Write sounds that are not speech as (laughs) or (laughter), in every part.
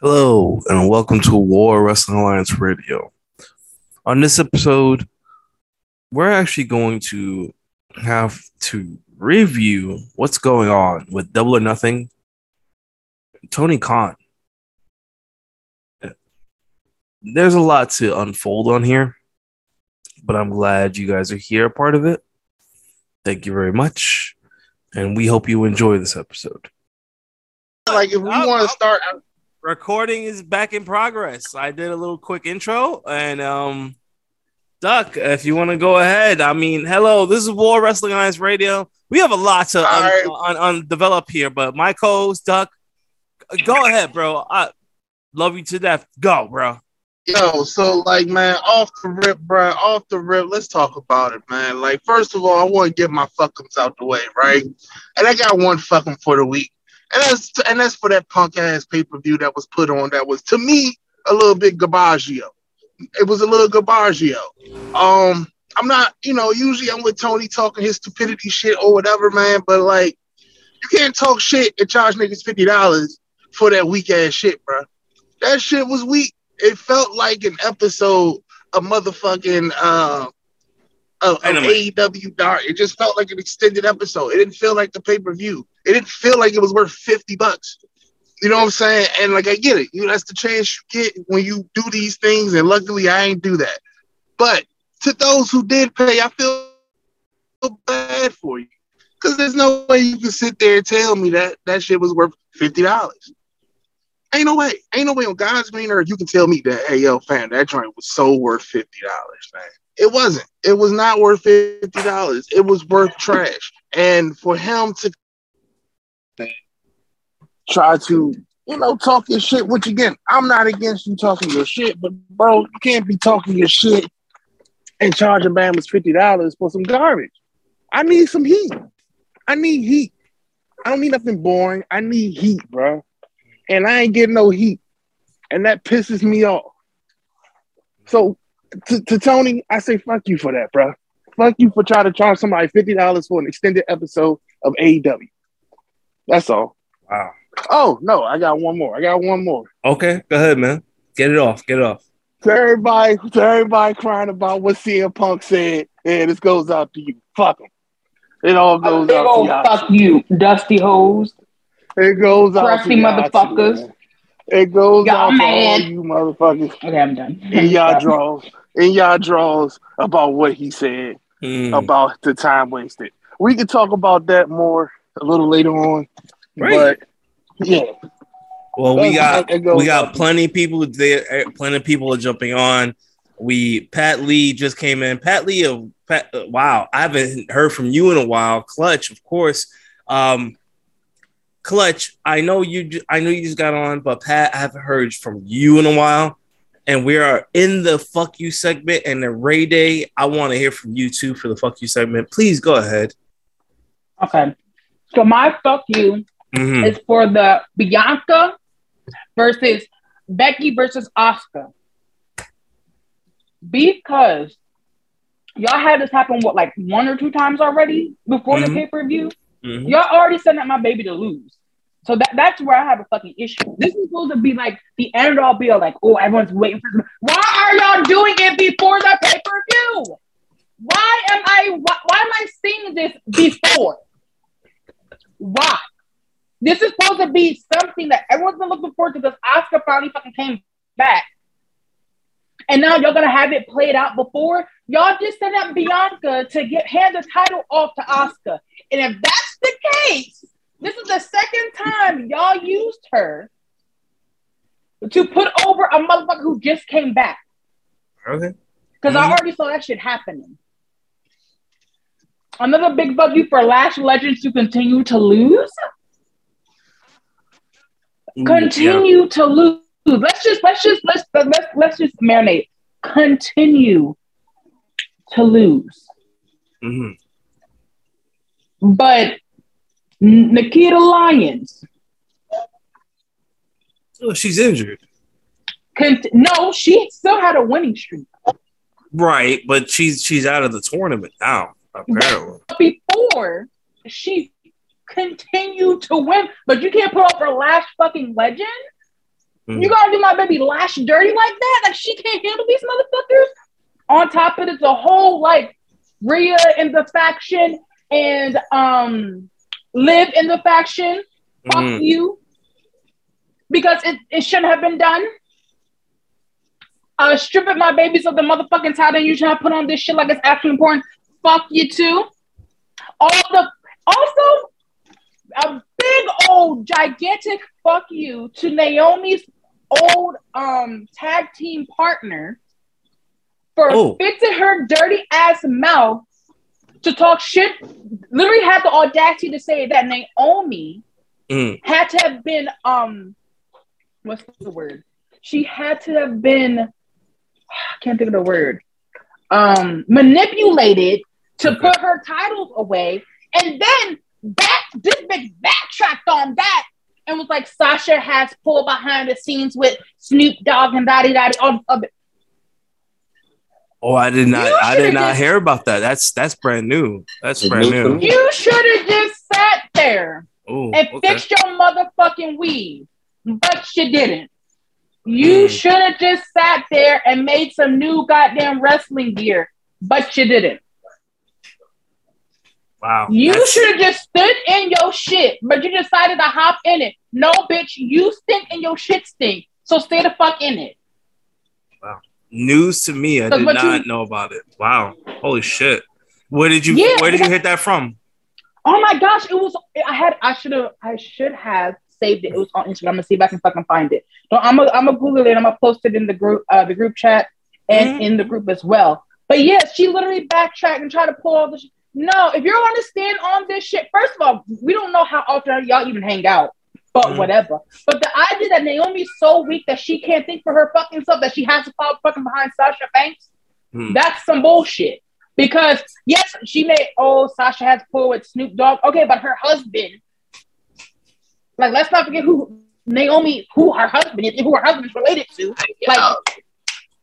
Hello, and welcome to War Wrestling Alliance Radio. On this episode, we're actually going to have to review what's going on with Double or Nothing, Tony Khan. There's a lot to unfold on here, but I'm glad you guys are here, a part of it. Thank you very much, and we hope you enjoy this episode. Like if we I'll- want I'll- to start, recording is back in progress. I did a little quick intro and um Duck, if you want to go ahead. I mean, hello, this is War Wrestling Alliance Radio. We have a lot to un- right. un- un- develop here, but my co-host Duck, go ahead, bro. I love you to death. Go, bro. yo, so like, man, off the rip, bro, off the rip. Let's talk about it, man. Like, first of all, I want to get my fuckums out the way, right? And I got one fuckum for the week, and that's and that's for that punk ass pay per view that was put on. That was to me a little bit gabaggio. It was a little gabaggio. Um, I'm not, you know, usually I'm with Tony talking his stupidity shit or whatever, man. But like, you can't talk shit and charge niggas fifty dollars for that weak ass shit, bro. That shit was weak. It felt like an episode of motherfucking uh, of, of AEW Dark. It just felt like an extended episode. It didn't feel like the pay per view. It didn't feel like it was worth fifty bucks. You know what I'm saying? And like I get it. You that's the chance you get when you do these things. And luckily I ain't do that. But to those who did pay, I feel bad for you. Cause there's no way you can sit there and tell me that that shit was worth fifty dollars. Ain't no way. Ain't no way on God's green earth you can tell me that, hey yo, fam, that joint was so worth fifty dollars, man. It wasn't. It was not worth fifty dollars. It was worth trash. And for him to try to, you know, talk your shit, which again, I'm not against you talking your shit, but bro, you can't be talking your shit and charging Bama's fifty dollars for some garbage. I need some heat. I need heat. I don't need nothing boring. I need heat, bro. And I ain't getting no heat. And that pisses me off. So to, to Tony, I say fuck you for that, bro. Fuck you for trying to charge somebody $50 for an extended episode of AEW. That's all. Wow. Oh, no, I got one more. I got one more. Okay, go ahead, man. Get it off. Get it off. To everybody, to everybody crying about what CM Punk said, and this goes out to you. Fuck him. It all goes Big out to y'all. fuck you, dusty hoes. It goes out Crusty to y'all too, motherfuckers. Man. It goes Y'all out to all mad. you motherfuckers Okay, I'm done. in y'all draws, in y'all draws about what he said Hmm. about the time wasted. We can talk about that more a little later on, Right. but yeah, Well, we got we got plenty of people there. eh, Plenty of people are jumping on. We Pat Lee just came in. Pat Lee of Pat. uh, Wow, I haven't heard from you in a while. Clutch, of course. Um, Clutch, I know you. I know you just got on, but Pat, I haven't heard from you in a while. And we are in the fuck you segment and the Ray Day. I want to hear from you too for the fuck you segment. Please go ahead. Okay. So my fuck you Mhm. is for the Bianca versus Becky versus Asuka. Because y'all had this happen what like one or two times already before Mhm. the pay-per-view. Mhm. Y'all already sent out my baby to lose. So that, that's where I have a fucking issue. This is supposed to be like the end all be all like, oh, everyone's waiting for This. why are y'all doing it before the pay-per-view? Why am I why, why am I seeing this before? Why? This is supposed to be something that everyone's been looking forward to because Asuka finally fucking came back. And now you're gonna have it played out before. Y'all just sent out Bianca to get hand the title off to Asuka. And if that's the case, this is the second time y'all used her to put over a motherfucker who just came back. Okay. Because I Mhm. already saw that shit happening. Another big bug you for Lash Legends to continue to lose. Ooh, Continue to lose. Let's just let's just let's let's let's just marinate. Continue to lose. yeah. Mhm. But Nikkita Lyons, Oh, she's injured. cont- no, she still had a winning streak. Right, but she's she's out of the tournament now, apparently. Before she continued to win, but you can't put up her last fucking legend. Mm. You gotta do my baby lash dirty like that? Like she can't handle these motherfuckers. On top of it, it's a whole like Rhea in the faction and um live in the faction. Fuck Mm. you. Because it, it shouldn't have been done. Uh stripping my babies of the motherfucking title you trying to put on this shit like it's actually important. Fuck you too. All the also a big old gigantic fuck you to Naomi's old um tag team partner for Oh. fixing her dirty ass mouth to talk shit. Literally had the audacity to say that Naomi Mm. had to have been um what's the word? She had to have been I can't think of the word. Um manipulated to put her titles away and then back this bitch backtracked on that and was like Sasha has pulled behind the scenes with Snoop Dogg and Daddy Daddy on uh, Oh, I did not. I did not just- hear about that. That's that's brand new. That's brand new new. you should have just sat there Oh, and okay. fixed your motherfucking weave, but you didn't. You Mm. should have just sat there and made some new goddamn wrestling gear, but you didn't. Wow. You That's- should have just stood in your shit, but you decided to hop in it. No, bitch, you stink and your shit stink. So stay the fuck in it. News to me. I did not you- know about it. Wow. Holy shit. Where did you Yeah, where did you hit that from? Oh my gosh, it was. I had. I should have. I should have saved it. It was on Instagram. I'm gonna see if I can fucking find it. No, I'm gonna. I'm gonna Google it. I'm gonna post it in the group. Uh, the group chat and Mhm. in the group as well. But yeah, she literally backtracked and tried to pull all the. Sh- no, if you're gonna stand on this shit, first of all, we don't know how often y'all even hang out. But whatever. But the idea that Naomi's so weak that she can't think for her fucking self that she has to follow fucking behind Sasha Banks, Hmm. that's some bullshit. Because yes, she may oh Sasha has pulled with Snoop Dogg. Okay, but her husband, like let's not forget who Naomi, who her husband is, who her husband's related to. Like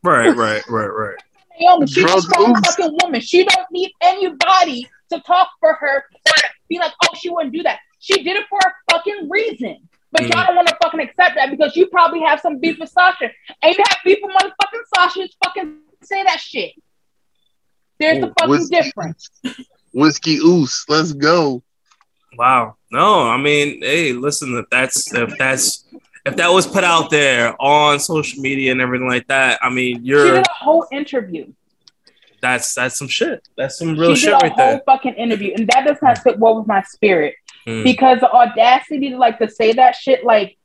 Right, right, right, right. Naomi, she's a strong moves. fucking woman. She don't need anybody to talk for her. Or be like, oh, she wouldn't do that. She did it for a fucking reason. But Mm. y'all don't want to fucking accept that because you probably have some beef with Sasha. And you have beef with motherfucking Sasha. Just fucking say that shit. There's a Ooh, fucking whiskey. difference. Whiskey Oos, let's go. Wow. No, I mean, hey, listen, if that's if that's if that was put out there on social media and everything like that, I mean, She you're she did a whole interview. that's that's some shit. That's some real she shit did a right whole there. fucking interview, and that does not sit well with my spirit Mm. because the audacity to like to say that shit, like,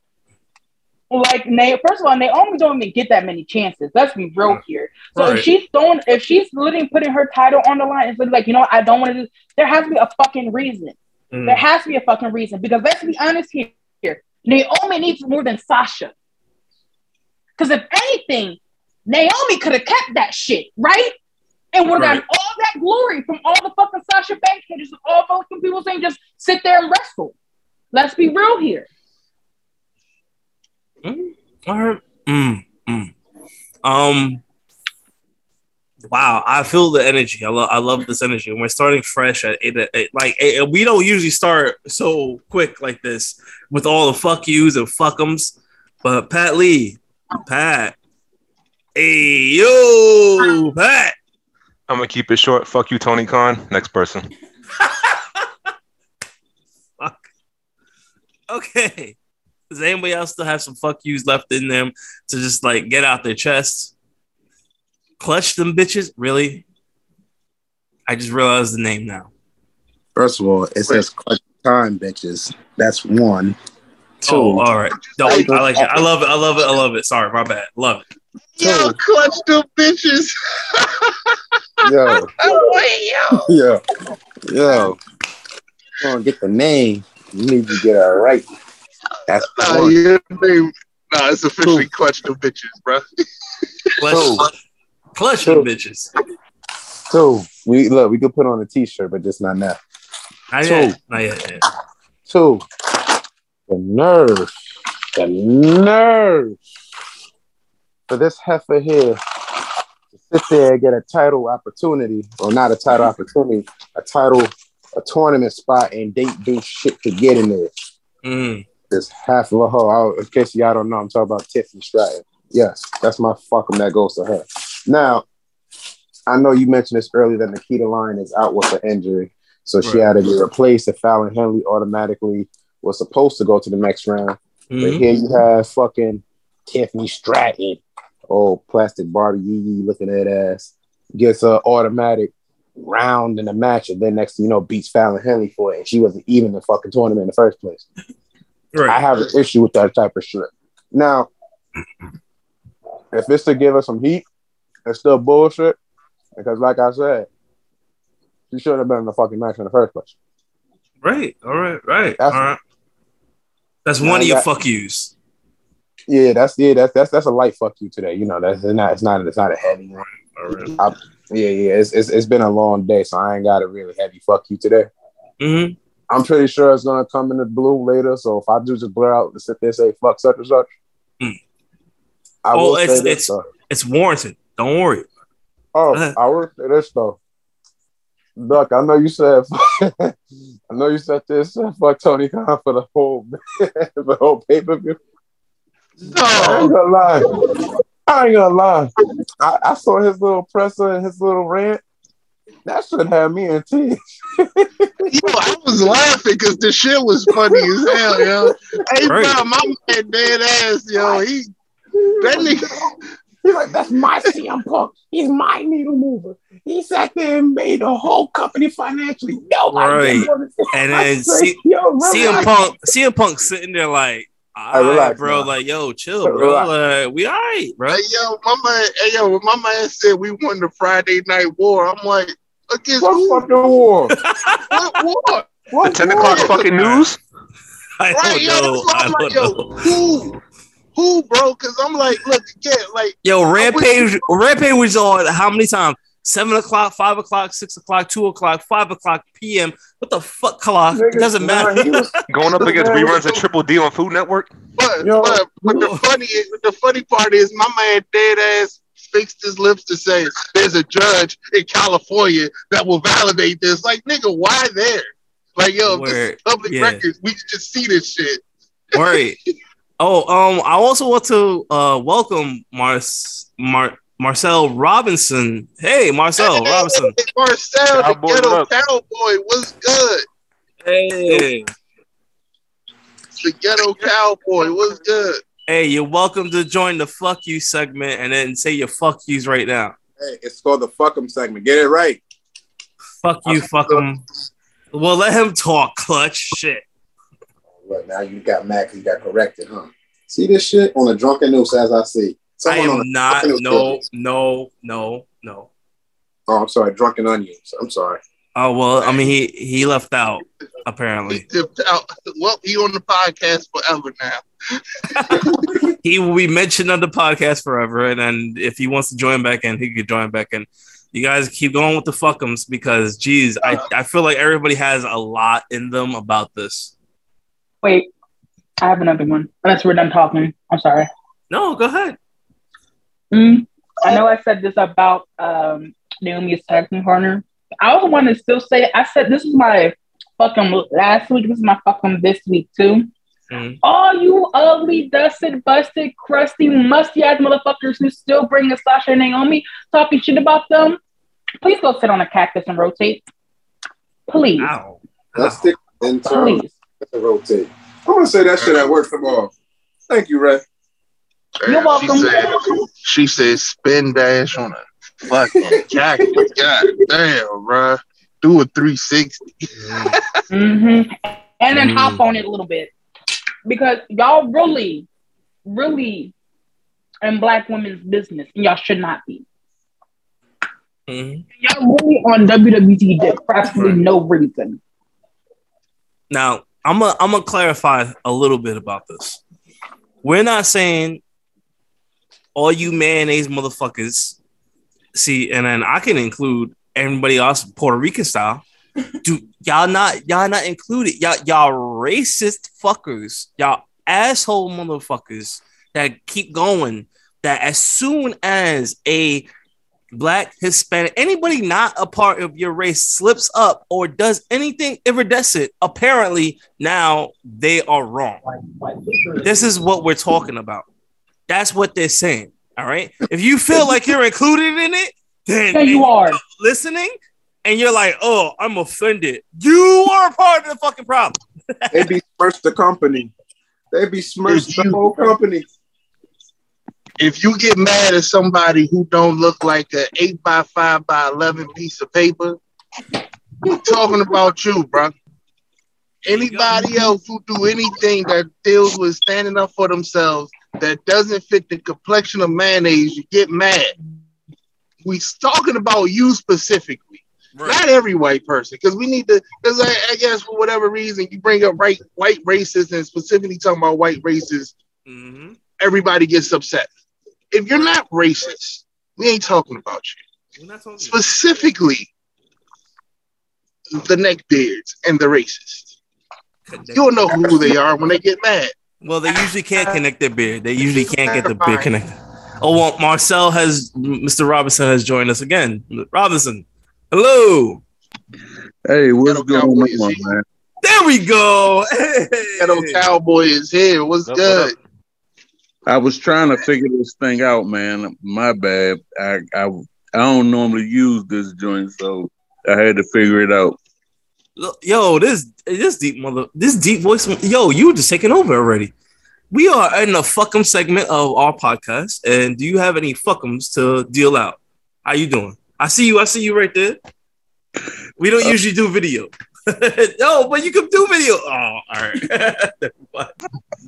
like Na- first of all, Naomi don't even get that many chances. Let's be real here. So Right. if she's throwing, if she's literally putting her title on the line, it's like, you know, what, I don't want to do. There has to be a fucking reason. Mm. There has to be a fucking reason because let's be honest here. here. Naomi needs more than Sasha. Because if anything, Naomi could have kept that shit, right? And would have Right. gotten all that glory from all the fucking Sasha Banks haters, all fucking people saying just sit there and wrestle. Let's be real here. Mm, all right. Mm, mm. Um. Wow, I feel the energy. I love, I love this energy. And we're starting fresh at eight, at eight. Like eight, we don't usually start so quick like this with all the fuck yous and fuckums. But Pat Lee, Pat, hey yo, Pat. I'm gonna keep it short. Fuck you, Tony Khan. Next person. Fuck. Okay. Does anybody else still have some fuck yous left in them to just like get out their chests? Clutch them bitches? Really? I just realized the name now. First of all, it says clutch time, bitches. That's one. Two. Oh, all right. Dope. I like it. I love it. I love it. I love it. Sorry, my bad. Love it. Yo, clutch them bitches. (laughs) Yo, (laughs) Oh, yo. (laughs) yo, yo. Come on, get the name. You need to get it right. That's Nah, one. your name. Nah, it's officially clutch the bitches, bro. Clutch, clutch them bitches. Two. We look. We could put on a T-shirt, but just not now. Not Two. yet. Not yet. yeah. Two. The nerve. The nerve for this heifer here to sit there and get a title opportunity, or not a title opportunity, a title, a tournament spot, and date do shit to get in there. Mm. This half of a hoe. In case y'all don't know, I'm talking about Tiffany Stratton. Yes, that's my fucking that goes to her. Now, I know you mentioned this earlier that Nikkita Lyons is out with an injury, so she had to be replaced. If Fallon Henley automatically was supposed to go to the next round. But Mhm. here you have fucking Tiffany Stratton, oh plastic Barbie Yee Yee looking at ass, gets a automatic round in the match, and then next thing you know beats Fallon Henley for it, and she wasn't even in the fucking tournament in the first place. I have an issue with that type of shit. Now, if it's to give us some heat, it's still bullshit. Because, like I said, she shouldn't have been in the fucking match in the first place. Right. All right. Right. That's- All right. That's one of your got- fuck yous. Yeah, that's yeah, that's that's that's a light fuck you today. You know, that's it's not it's not it's not a heavy one. Yeah, yeah, it's, it's it's been a long day, so I ain't got a really heavy fuck you today. Mm-hmm. I'm pretty sure it's gonna come in the blue later. So if I do just blur out to sit there and say fuck such and such, Mm. I Oh, will it's- say this it's- though. It's warranted. Don't worry. Oh. I will say this though. Duck, I know you said (laughs) I know you said this uh, fuck Tony Khan for the whole (laughs) the whole pay per view. I ain't gonna lie. I ain't gonna lie. I, I saw his little presser and his little rant. That should have me in tears. yo, I was laughing because the shit was funny as hell, yo. Hey, Right. bro, my man dead ass, yo. He that nigga. He's like, that's my CM Punk. He's my needle mover. He sat there and made the whole company financially. Nobody Right. didn't wanna see- And then (laughs) said, C- yo, CM. Punk, CM Punk sitting there like, all right, relax, bro, man. like, yo, chill, bro. Relax. Like, we all right, bro. Hey, yo, my man. Hey, yo, when my man said we won the Friday Night War, I'm like, against What who? fucking war? (laughs) What war? The What 10 war? o'clock fucking news? (laughs) I Right, don't yo, know. why I I'm like, don't yo, know. who? Who, bro? Because I'm like, look, again, like, Yo, Rampage, Rampage was on how many times? Seven o'clock, five o'clock, six o'clock, two o'clock, five o'clock p.m. What the fuck, clock? It doesn't matter. he was- (laughs) Going up against Man, reruns of Triple D on Food Network? but, Yo. but, but the funny, the funny part is, my man dead ass fixed his lips to say, "There's a judge in California that will validate this." Like, nigga, why there? Like, yo, this is public Yeah. records, we can just see this shit. Right. (laughs) Oh, um, I also want to uh welcome Mars Mar- Marcel Robinson. Hey, Marcel Robinson. Hey, Marcel, Cowboy, the ghetto up? cowboy, what's good? Hey. The ghetto cowboy, what's good? Hey, you're welcome to join the fuck you segment and then say your fuck yous right now. Hey, it's called the fuck fuck 'em segment. Get it right. Fuck you, fuck them. Well, let him talk, clutch. Shit. What now you got mad because you got corrected, huh? See this shit on a drunken news as I see. I Someone on am not. drunken No, no, no, no. Oh, I'm sorry, drunken onions. I'm sorry. Oh well, I mean he he left out He apparently. dipped out. Well, he on the podcast forever now. (laughs) He will be mentioned on the podcast forever, and then if he wants to join back in, he could join back in. You guys keep going with the fuckums because, geez, I, I feel like everybody has a lot in them about this. Wait, I have another one. Unless we're done talking. I'm sorry. No, go ahead. Mm, I know I said this about um, Naomi's tag team partner. I also want to still say I said this is my fucking last week. This is my fucking this week too. Mhm. All you ugly, dusted, busted, crusty, musty ass motherfuckers who still bring the Sasha and Naomi talking shit about them, please go sit on a cactus and rotate. Please, Ow. Let's stick in terms please. rotate. I'm gonna say that shit at work tomorrow. Thank you, Ray. You're welcome. She said, spin dash on a fucking (laughs) cactus. God damn, bruh. Do a 360. hmm And then Mm. hop on it a little bit. Because y'all really, really in black women's business. And y'all should not be. Mhm. Y'all really on WWE dick for absolutely no reason. Now, I'm gonna I'm gonna clarify a little bit about this. We're not saying all you mayonnaise motherfuckers. See, and then I can include everybody else Puerto Rican style. (laughs) Do y'all not y'all not included? Y'all y'all racist fuckers, y'all asshole motherfuckers that keep going. That as soon as a black, Hispanic, anybody not a part of your race slips up or does anything iridescent, apparently now they are wrong. This is what we're talking about. That's what they're saying. All right. If you feel like you're included in it, then Yeah, you are. listening and you're like, oh, I'm offended. You are a part of the fucking problem. They besmirch the company. They besmirch the whole company. If you get mad at somebody who don't look like an eight by five by eleven piece of paper, we're talking about you, bro. Anybody else who do anything that deals with standing up for themselves that doesn't fit the complexion of mayonnaise, you get mad. We talking about you specifically, not every white person, because we need to. Because I, I guess for whatever reason you bring up right white racists and specifically talking about white racists, Mhm. everybody gets upset. If you're not racist, we ain't talking about you. Talking- Specifically, the neckbeards and the racists. You'll know who they are when they get mad. Well, they usually can't connect their beard. They usually can't get the beard connected. Oh well, Marcel has Mr. Robinson has joined us again. Robinson, hello. Hey, what's Ghetto going on, man? There we go. Hey. Ghetto Cowboy is here. What's What up, good? I was trying to figure this thing out, man. My bad. I I, I don't normally use this joint, so I had to figure it out. Look, Yo, this this deep mother, this deep voice. Yo, you were just taking over already. We are in the fuckum segment of our podcast, and do you have any fuckums to deal out? How you doing? I see you. I see you right there. We don't usually do video. (laughs) no, but you can do video. Oh, all right. (laughs) What?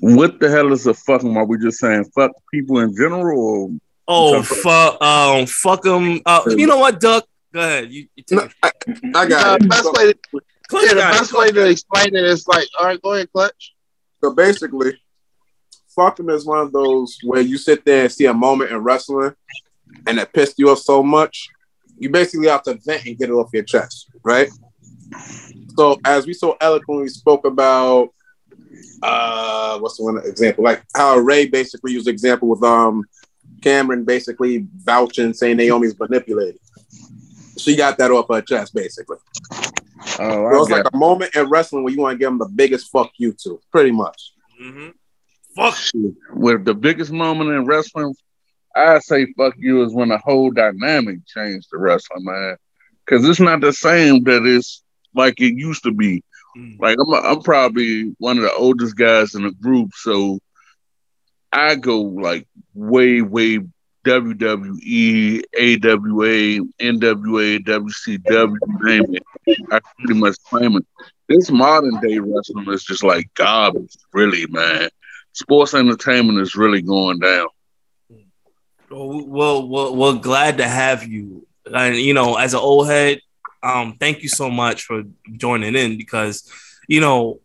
What the hell is a fucking? Are we just saying fuck people in general? Or Oh fuck, um, fuck them. Uh, you know what, Duck? Go ahead. You, you take No, it. I, I Uh, got the it. best way to, Clutch yeah, the best way to explain it is like, all right, go ahead, Clutch. so basically, fucking is one of those where you sit there and see a moment in wrestling and it pissed you off so much, you basically have to vent and get it off your chest, right? So as we so eloquently spoke about uh what's the one example? Like how Ray basically used the example with um Cameron basically vouching saying Naomi's manipulated. She got that off her chest basically. Oh, So I it's like got a moment in wrestling where you want to give them the biggest fuck you to, pretty much. Mhm. Fuck. with the biggest moment in wrestling. I say fuck you is when the whole dynamic changed to wrestling, man. Because it's not the same that it's like it used to be. Mm. Like I'm, I'm probably one of the oldest guys in the group, so I go like way, way WWE, AWA, NWA, WCW, name it. I pretty much claim it. This modern day wrestling is just like garbage, really, man. Sports entertainment is really going down. Well, well, well, glad to have you. And you know, as an old head, um, thank you so much for joining in because you know,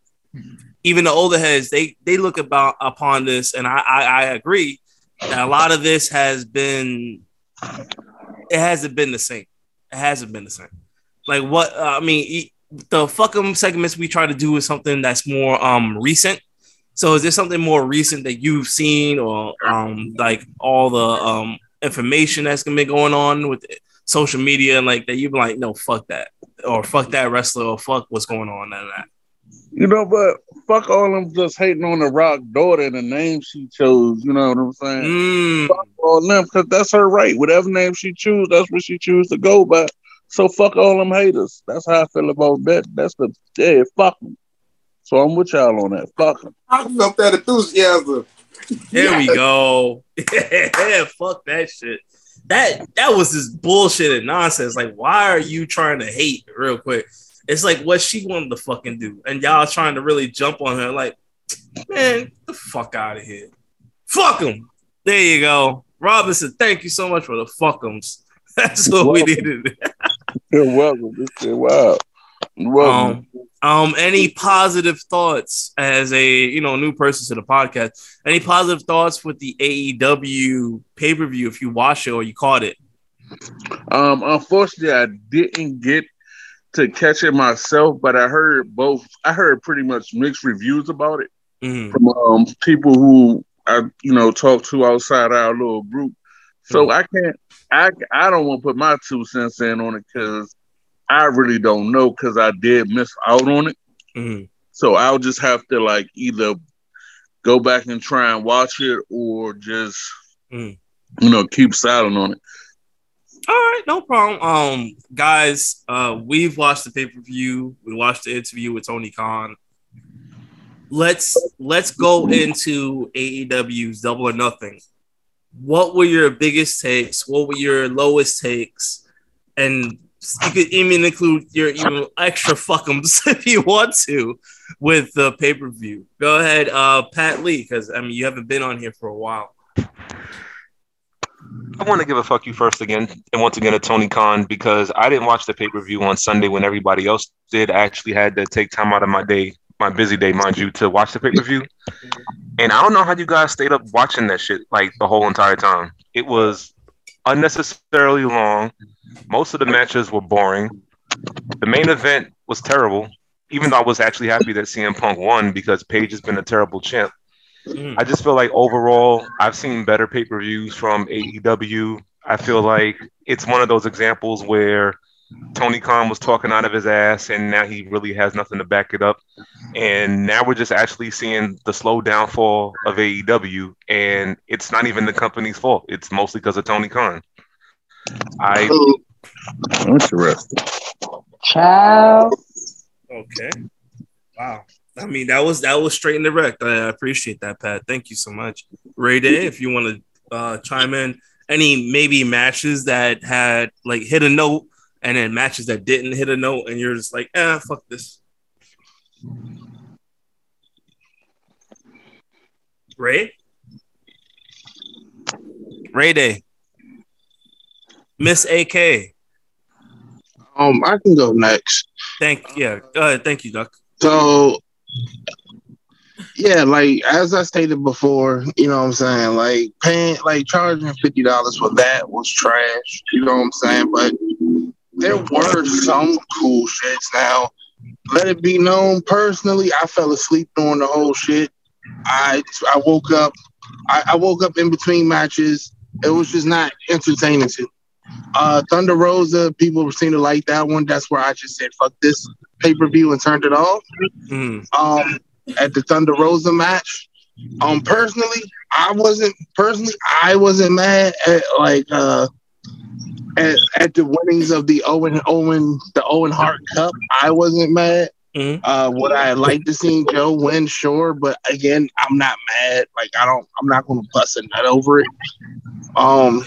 even the older heads, they they look about upon this, and I I, I agree that a lot of this has been it hasn't been the same. It hasn't been the same. Like what uh, I mean, the fucking segments we try to do is something that's more um recent. So is there something more recent that you've seen or um like all the um information that's gonna be going on with social media and like that you've been like, no, fuck that. Or fuck that wrestler or fuck what's going on and that. You know, but fuck all them just hating on the Rock daughter and the name she chose. You know what I'm saying? Mm, Fuck all them because that's her right. Whatever name she choose, that's what she choose to go by. So fuck all them haters. That's how I feel about that. That's the yeah, fuck them. So I'm with y'all on that. Fuck them. I felt that enthusiasm. there we go. (laughs) yeah, fuck that shit. That that was just bullshit and nonsense. Like, why are you trying to hate real quick? It's like what she wanted to fucking do, and y'all trying to really jump on her. Like, man, get the fuck out of here. Fuck them. There you go, Robinson. Thank you so much for the fuckums. (laughs) That's what we needed. (laughs) You're welcome. Wow. Um, um, any positive thoughts as a you know new person to the podcast? Any positive thoughts with the AEW pay per view if you watch it or you caught it? Um, unfortunately, I didn't get to catch it myself, but I heard both. I heard pretty much mixed reviews about it Mhm. from um, people who I, you know, talk to outside our little group. So I can't. I I don't want to put my two cents in on it because I really don't know because I did miss out on it. Mhm. So I'll just have to like either go back and try and watch it or just Mm. you know keep silent on it. All right, no problem. Um, guys, uh, we've watched the pay per view. We watched the interview with Tony Khan. Let's let's go into AEW's Double or Nothing. What were your biggest takes? What were your lowest takes? And you could even include your even extra fuckums (laughs) if you want to with the pay per view. Go ahead, uh, Pat Lee, because I mean you haven't been on here for a while. I want to give a fuck you first again, and once again to Tony Khan because I didn't watch the pay per view on Sunday when everybody else did. I actually had to take time out of my day, my busy day, mind you, to watch the pay per view. And I don't know how you guys stayed up watching that shit like the whole entire time. It was unnecessarily long. Most of the matches were boring. The main event was terrible. Even though I was actually happy that CM Punk won because Page has been a terrible champ. Mm. I just feel like overall, I've seen better pay per views from AEW. I feel like it's one of those examples where Tony Khan was talking out of his ass, and now he really has nothing to back it up. And now we're just actually seeing the slow downfall of AEW, and it's not even the company's fault. It's mostly because of Tony Khan. I Interesting. Ciao. Okay. Wow. I mean, that was that was straight and direct. I appreciate that, Pat. Thank you so much. Ray Day, if you want to uh, chime in, any maybe matches that had like hit a note, and then matches that didn't hit a note, and you're just like, ah, fuck this. Ray. Ray Day. Miss AK. Um, I can go next. Thank yeah. Ahead. Thank you, Duck. So, yeah, like as I stated before, you know what I'm saying? Like paying, like charging fifty dollars for that was trash. You know what I'm saying? But there were some cool shits. Now, let it be known personally, I fell asleep during the whole shit. I I woke up, I, I woke up in between matches. It was just not entertaining to. Uh, Thunder Rosa, people seem to like that one. That's where I just said, "Fuck this pay per view" and turned it off Mm, um at the Thunder Rosa match. Um personally, I wasn't personally I wasn't mad at like uh at, at the winnings of the Owen Owen the Owen Hart Cup. I wasn't mad. Mhm. Uh would I like to see Joe win? Sure, but again, I'm not mad. Like I don't I'm not gonna bust a nut over it. Um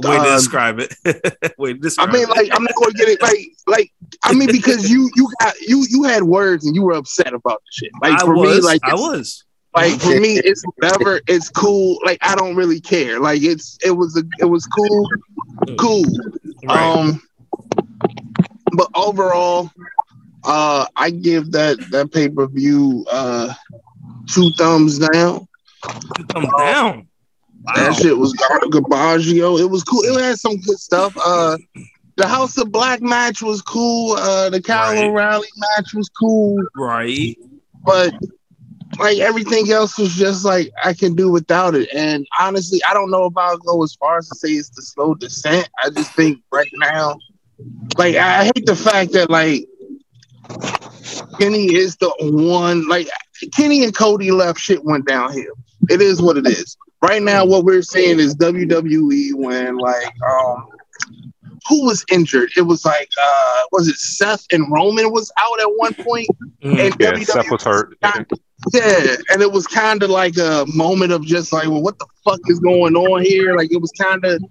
Way to Uh, describe it. (laughs) Way to I mean, like, I'm not gonna get it. Like, like, I mean, because you, you got, you, you had words and you were upset about the shit. Like I for was, me, like, I was. like for me, it's whatever. It's cool. Like, I don't really care. Like, it's, it was a, it was cool, cool. Right. Um, but overall, uh, I give that that pay per view uh two thumbs down. Two Come down. That shit was Gar- Garbaggio. It was cool. It had some good stuff. Uh, the House of Black match was cool. Uh, the Kyle Right. O'Reilly match was cool. Right. But like everything else was just like I can do without it. And honestly, I don't know if I'll go as far as to say it's the slow descent. I just think right now, like I hate the fact that like Kenny is the one. Like Kenny and Cody left, shit went downhill. It is what it is. Right now, what we're seeing is WWE when like um who was injured? It was like uh was it Seth and Roman was out at one point? Mm. And Yeah, WWE Seth was hurt. yeah, and it was kind of like a moment of just like, well, what the fuck is going on here? Like it was kind of,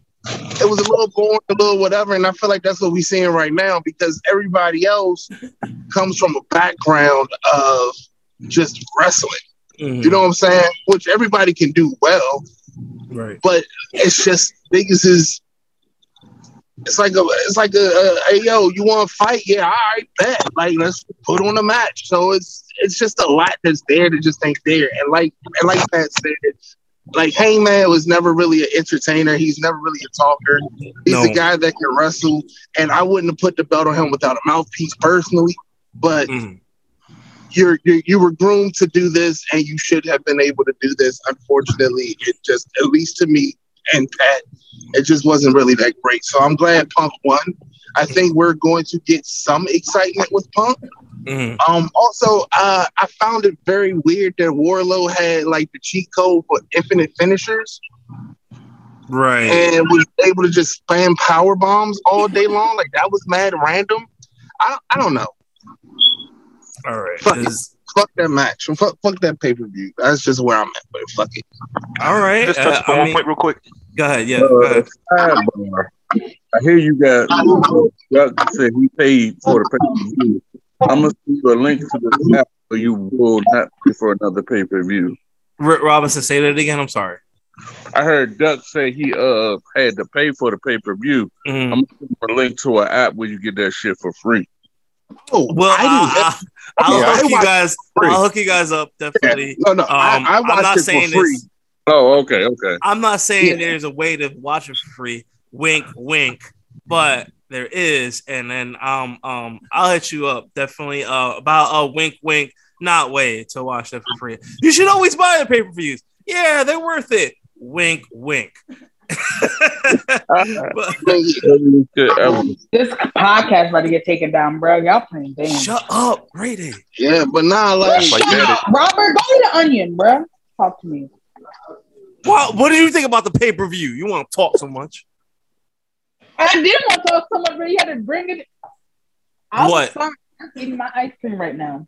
it was a little boring, a little whatever, and I feel like that's what we're seeing right now because everybody else comes from a background of just wrestling. Mhm. You know what I'm saying? Which everybody can do well, Right. but it's just niggas is. It's like a, it's like a, a hey yo, you want to fight? Yeah, all right, bet. Like let's put on a match. So it's it's just a lot that's there that just ain't there. And like and like Pat said, like Hangman was never really an entertainer. He's never really a talker. He's No. a guy that can wrestle, and I wouldn't have put the belt on him without a mouthpiece personally. But Mhm. You're, you're you were groomed to do this, and you should have been able to do this. Unfortunately, it just at least to me, and Pat. It just wasn't really that great. So I'm glad Punk won. I think we're going to get some excitement with Punk. Mhm. Um, also, uh, I found it very weird that Wardlow had like the cheat code for infinite finishers Right. and was able to just spam power bombs all day long. Like that was mad random. I, I don't know. All right. Fuck it. Is- Fuck that match. Fuck, fuck that pay per view. That's just where I'm at. But fuck it. all right. Just uh, touch upon I one mean- point real quick. go ahead. Yeah. Go Uh, ahead. sidebar. I hear you got Duck said he paid for the pay per view. I'm gonna send you a link to the app so you will not pay for another pay per view. Rick Robinson, say that again. I'm sorry. I heard Duck say he uh had to pay for the pay per view. Mhm. I'm gonna send you a link to an app where you get that shit for free. Oh, Well, I didn't I, I, (laughs) will Yeah, hook you guys. I'll hook you guys up definitely. no, no. Um, I, I I'm not saying free. this. Oh, okay, okay. I'm not saying Yeah. there's a way to watch it for free. Wink, wink. But there is, and then um um I'll hit you up definitely uh about a wink, wink, not way to watch that for free. You should always buy the pay per views. Yeah, they're worth it. Wink, wink. But- (laughs) This podcast about to get taken down, bro. Y'all playing games. shut up, Brady. Yeah, but nah, like, Like that. Robert, go to the onion, bro. Talk to me. What what do you think about the pay per view? You want to talk so much? I didn't want to talk so much, but you had to bring it. I was What? sorry. I'm eating my ice cream right now.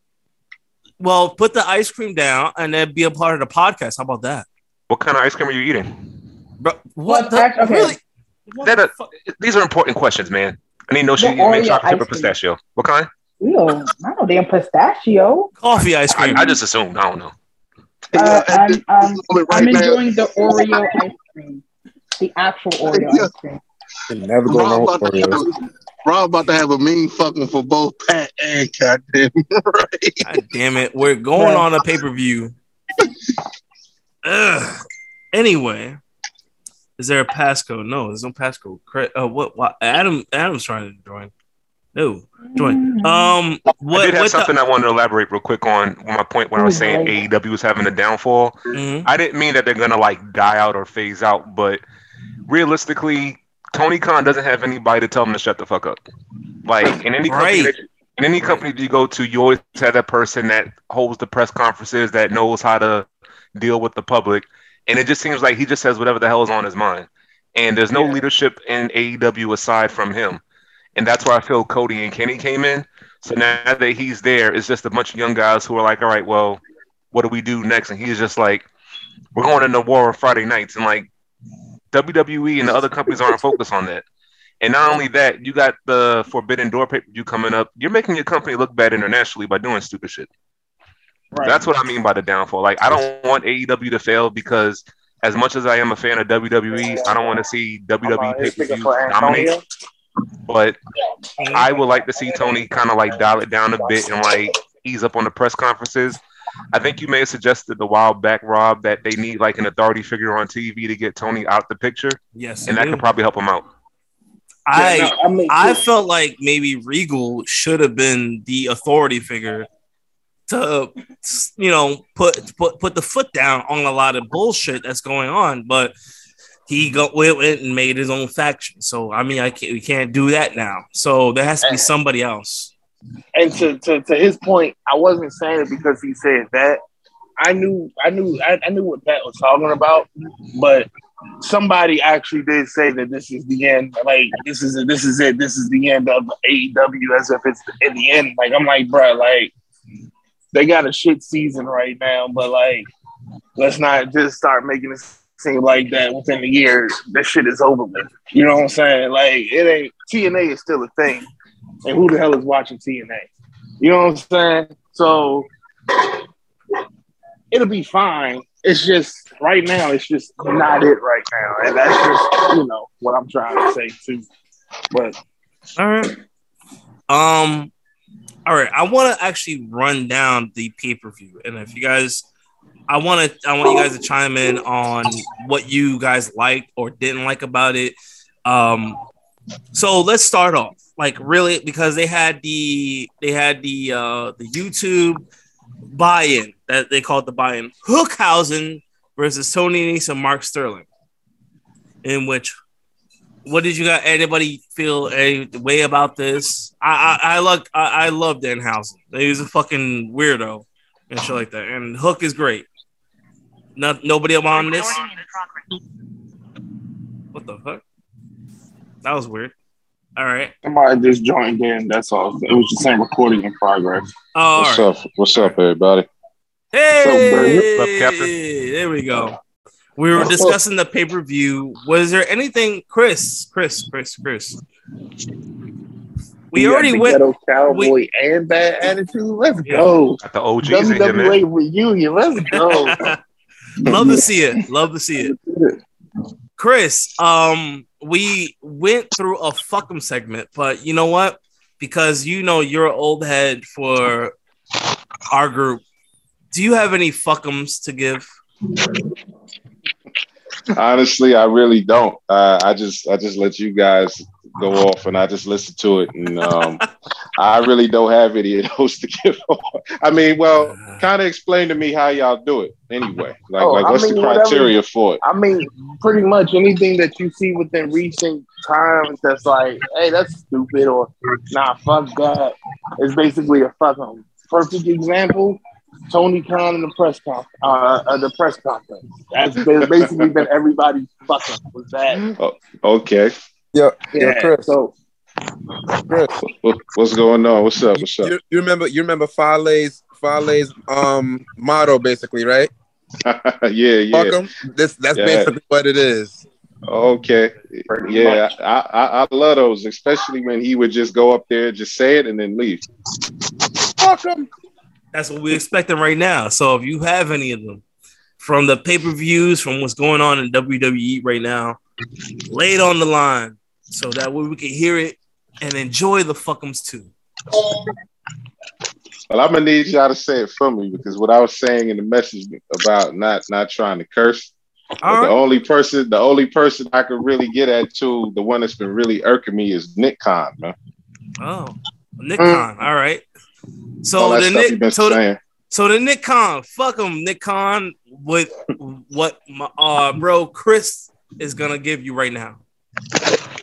Well, put the ice cream down and then be a part of the podcast. How about that? What kind of ice cream are you eating? Bro, Well, what the act- okay. really? What That the uh, fuck? these are important questions, man. I need no The shit. You make Oreo chocolate chip or ice cream. pistachio. What kind? Ew, I don't know damn pistachio. Coffee ice cream. I just assumed. I don't know. Uh, I'm, um, moment I'm right now, enjoying the Oreo ice cream, the actual Oreo ice cream. Never go Rob wrong about, to with have Oreos. a, Rob about to have a mean fucking for both Pat and goddamn (laughs) right. God damn it. We're going on a pay per view. Anyway, is there a passcode? No, there's no passcode. Cra- Uh, what, what? Adam Adam's trying to join. No, join. Um, I what? did have what something the, I wanted to elaborate real quick on my point when I was saying AEW was having a downfall. Mhm. I didn't mean that they're gonna like die out or phase out, but realistically, Tony Khan doesn't have anybody to tell him to shut the fuck up. Like in any company, Right. that, in any company that you go to, you always have that person that holds the press conferences that knows how to deal with the public, and it just seems like he just says whatever the hell is on his mind. And there's no leadership in AEW aside from him, and that's where I feel Cody and Kenny came in. So now that he's there, it's just a bunch of young guys who are like, all right, well, what do we do next? And he's just like, we're going into war on Friday nights, and like WWE and the other companies aren't focused on that. And not only that, you got the Forbidden Door pay per view coming up. You're making your company look bad internationally by doing stupid shit. Right. That's what I mean by the downfall. Like, I don't want AEW to fail because, as much as I am a fan of WWE, I don't want to see WWE pay per view dominate. But I would like to see Tony kind of like dial it down a bit and like ease up on the press conferences. I think you may have suggested a while back, Rob, that they need like an authority figure on TV to get Tony out the picture, Yes, and that do. could probably help him out. I Yeah, no, I mean, I felt like maybe Regal should have been the authority figure to you know put put put the foot down on a lot of bullshit that's going on, but he go went and made his own faction. So I mean, I can't we can't do that now. So there has to be somebody else. and to, to to his point, I wasn't saying it because he said that. I knew I knew I, I knew what Pat was talking about, but somebody actually did say that this is the end. Like this is this is it. This is the end of AEW as if it's in the end. Like I'm like, bro, like they got a shit season right now, but like let's not just start making it seem like that within a year that shit is over with. You know what I'm saying? Like it ain't TNA is still a thing and who the hell is watching TNA? You know what I'm saying? So it'll be fine. It's just right now, it's just not it right now, and that's just you know what I'm trying to say too. But All right. Um. All right. I want to actually run down the pay per view, and if you guys, I want to, I want you guys to chime in on what you guys liked or didn't like about it. Um. So let's start off, like really, because they had the they had the uh the YouTube buy-in that they called the buy-in Hookhausen versus Tony Nese and Mark Sterling. in which what did you got? Anybody feel a way about this? I I, I like I, I love Danhausen. He's a fucking weirdo and shit like that. And Hook is great. Not nobody on this. What the fuck? That was weird. All right. Somebody just joined in. That's all. It was just saying recording in progress. Oh, What's right. up? What's up, everybody? Hey, What's up, Captain? there we go. We were discussing the pay per view. Was there anything, Chris? Chris, Chris, Chris. We You already the went. Ghetto Cowboy and Bad Attitude. Let's Yeah. go. Got the OGs in here. WWE reunion. Let's (laughs) go. Love to see it. Love to see it. Chris, um, we went through a fuck 'em segment, but you know what? Because you know you're an old head for our group. Do you have any fuck 'ems to give? Honestly, I really don't. Uh, I just I just let you guys go off and I just listen to it. And um, I really don't have any of those to give. (laughs) off. I mean, well, kind of explain to me how y'all do it anyway. Like, Oh, like I what's mean, the whatever- criteria for it? I mean, pretty much anything that you see within recent times that's like, hey, that's stupid, or nah, fuck that. It's basically a fuck 'em. Perfect example: Tony Khan in the press conf- uh, uh, the press conference. That's ba- basically been everybody's fucking was that. Okay, Yo, yo, Yeah, Chris, so Chris, what's going on? What's up? What's up? you, you remember you remember Fale's Fale's um motto basically, right? (laughs) yeah, yeah. Fuck 'em. This that's Yeah. basically what it is. Okay. pretty Yeah. I, I I love those, especially when he would just go up there, just say it, and then leave. Fuck 'em. That's what we're expecting right now. So if you have any of them from the pay per views, from what's going on in WWE right now, lay it on the line so that way we can hear it and enjoy the fuckums too. Well, I'm gonna need y'all to say it for me because what I was saying in the message about not not trying to curse. All The only person, the only person I could really get at to the one that's been really irking me is Nick Khan, man. Oh, Nick. Khan. All right. So the Nick, so the, so the Nick Khan, fuck him, Nick Khan, with what my uh bro Chris is gonna give you right now.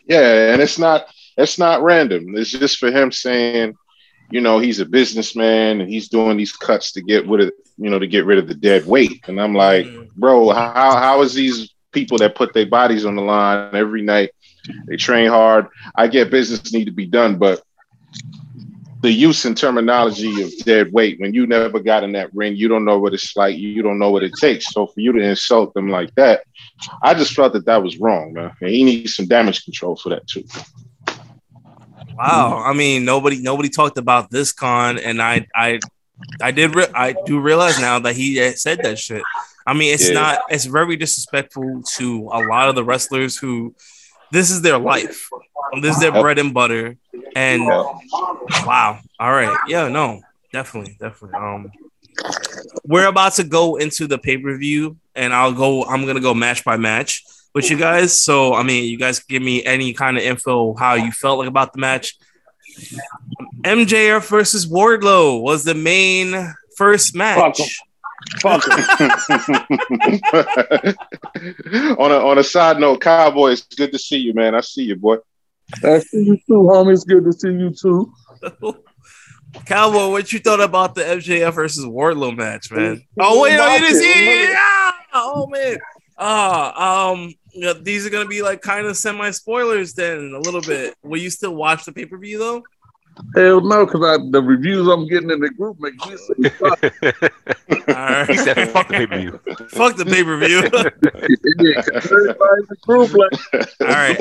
Yeah, and it's not it's not random. It's just for him saying, you know, he's a businessman and he's doing these cuts to get rid of, you know, to get rid of the dead weight. And I'm like, Mm. bro, how how is these people that put their bodies on the line every night? They train hard. I get business need to be done, but the use and terminology of dead weight when you never got in that ring, you don't know what it's like. You don't know what it takes. So for you to insult them like that, I just felt that that was wrong, man. And he needs some damage control for that too. Wow. I mean, nobody nobody talked about this con, and I I I did re- I do realize now that he said that shit. I mean, it's Yeah. not it's very disrespectful to a lot of the wrestlers who this is their life. This is their bread and butter. And wow. All right. Yeah, no, definitely, definitely. Um we're about to go into the pay-per-view and I'll go I'm gonna go match by match with you guys. So I mean you guys give me any kind of info how you felt like about the match. MJF versus Wardlow was the main first match. Fuck 'em. Fuck 'em. on a on a side note, Cowboy, it's good to see you, man. I see you, boy. I see you too, homie. It's good to see you too. (laughs) Cowboy, what you thought about the MJF versus Wardlow match, man? Oh wait, no, you didn't see it. Yeah. Oh man. Ah, um, you know, these are gonna be like kind of semi spoilers then a little bit. Will you still watch the pay per view though? Hell no, because the reviews I'm getting in the group make me say, (laughs) fuck All right. he said, "Fuck the pay per view." Fuck the pay per view. it. 'cause (laughs) Everybody in the group like, All right.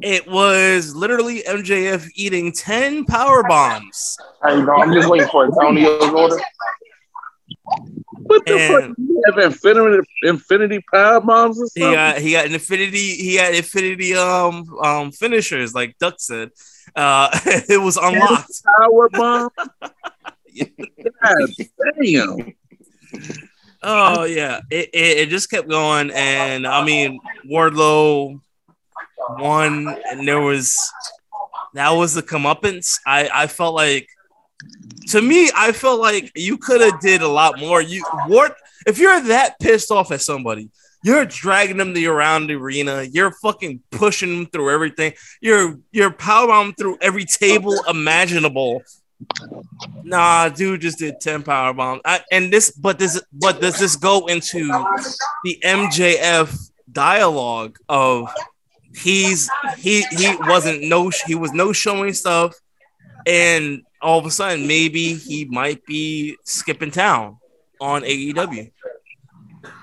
It was literally MJF eating 10 power bombs. I know? I'm just waiting for Antonio's order. what the And- fuck? You have infinity, infinity power bombs or He got he got an infinity he had infinity um um finishers like Duck said. Uh (laughs) it was unlocked. power bomb? (laughs) Damn. Oh yeah. It, it it just kept going and I mean Wardlow won and there was that was the comeuppance. I I felt like to me, I felt like you could have did a lot more. You Ward, if you're that pissed off at somebody, You're dragging them to around the arena. You're fucking pushing them through everything. You're you're power through every table imaginable. Nah, dude just did 10 power bombs. And this, but this, but does this go into the MJF dialogue of he's he he wasn't no he was no showing stuff, and all of a sudden maybe he might be skipping town on AEW.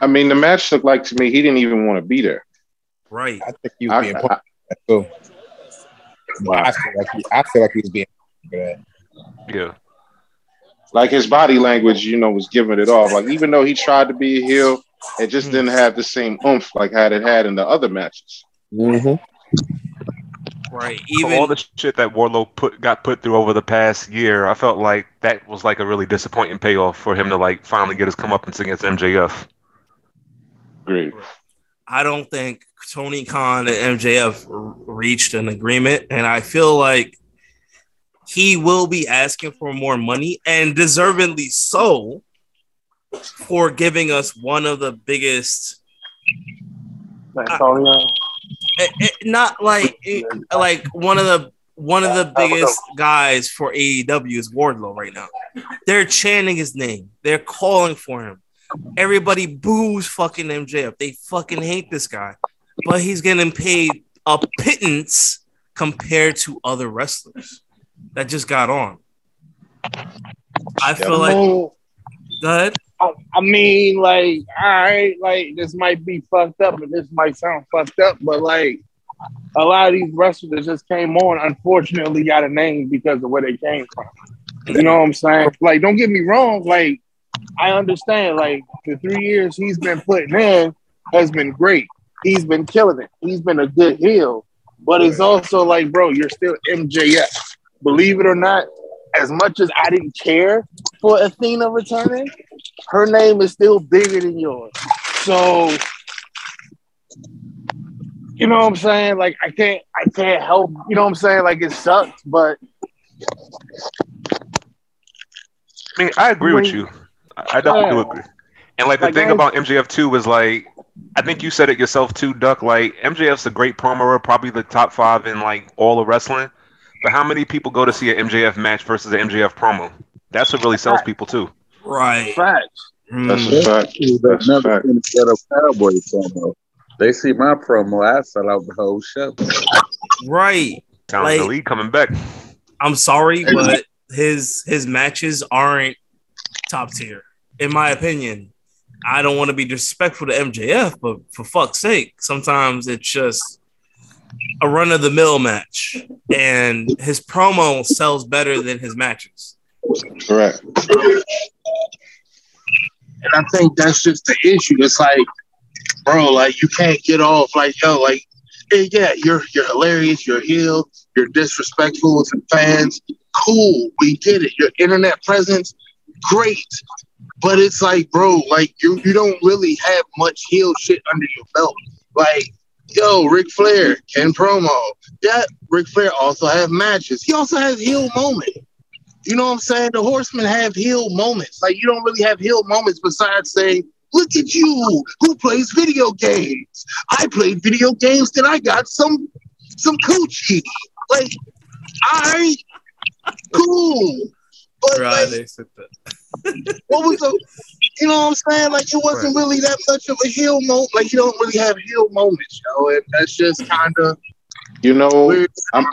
I mean, the match looked like to me he didn't even want to be there. Right. I think he was being part of that too. I feel like he, I feel like he was being for that. Yeah. Like his body language, you know, was giving it off. Like even though he tried to be a heel, it just didn't have the same oomph like had it had in the other matches. Mm-hmm. Right. For Even all the shit that Wardlow put got put through over the past year, I felt like that was like a really disappointing payoff for him to like finally get his comeuppance against MJF. Great. I don't think Tony Khan and MJF r- reached an agreement, and I feel like he will be asking for more money, and deservedly so, for giving us one of the biggest. Antonio. it- it- not like it- like one of the one of the biggest guys for AEW is Wardlow right now. They're chanting his name. They're calling for him. Everybody boos fucking MJF. They fucking hate this guy, but he's getting paid a pittance compared to other wrestlers that just got on. I feel like go ahead. I, I mean, like, all right, like this might be fucked up, and this might sound fucked up, but like a lot of these wrestlers that just came on, unfortunately, got a name because of where they came from. You know what I'm saying? Like, don't get me wrong. Like, I understand. Like, the three years he's been putting in has been great. He's been killing it. He's been a good heel. But it's also like, bro, you're still MJF. Believe it or not, as much as I didn't care for Athena returning, her name is still bigger than yours. So, you know what I'm saying? Like, I can't, I can't help. You know what I'm saying? Like, it sucks, but I mean, I agree with you. I I definitely do Yeah. agree. And like the Like, thing I- about MJF too is like, I think you said it yourself too, Duck. Like MJF's a great promoer, probably the top five in like all of wrestling. But how many people go to see an MJF match versus an MJF promo? That's what really sells people too. Right. facts. That's Mm. a fact. They've That's a never fact. been a cowboy promo. They see my promo, I sell out the whole show. Right. Sounds like the Like- coming back. I'm sorry, but his his matches aren't top tier, in my opinion. I don't want to be disrespectful to MJF, but for fuck's sake, sometimes it's just a run of the mill match, and his promo sells better than his matches. Correct. And I think that's just the issue. It's like, bro, like you can't get off like yo, like hey, yeah, you're you're hilarious, you're heel, you're disrespectful to fans. Cool, we get it. Your internet presence, great. But it's like, bro, like you you don't really have much heel shit under your belt. Like, yo, Ric Flair can promo. Yeah, Ric Flair also have matches. He also has heel moments. You know what I'm saying? The horsemen have heel moments. Like you don't really have heel moments besides saying, look at you who plays video games. I played video games, then I got some some coochie. Like, I cool. But like, (laughs) what was the you know what I'm saying? Like it wasn't really that much of a heel moment. Like you don't really have heel moments, yo. And that's just kind of You know, weird. I'm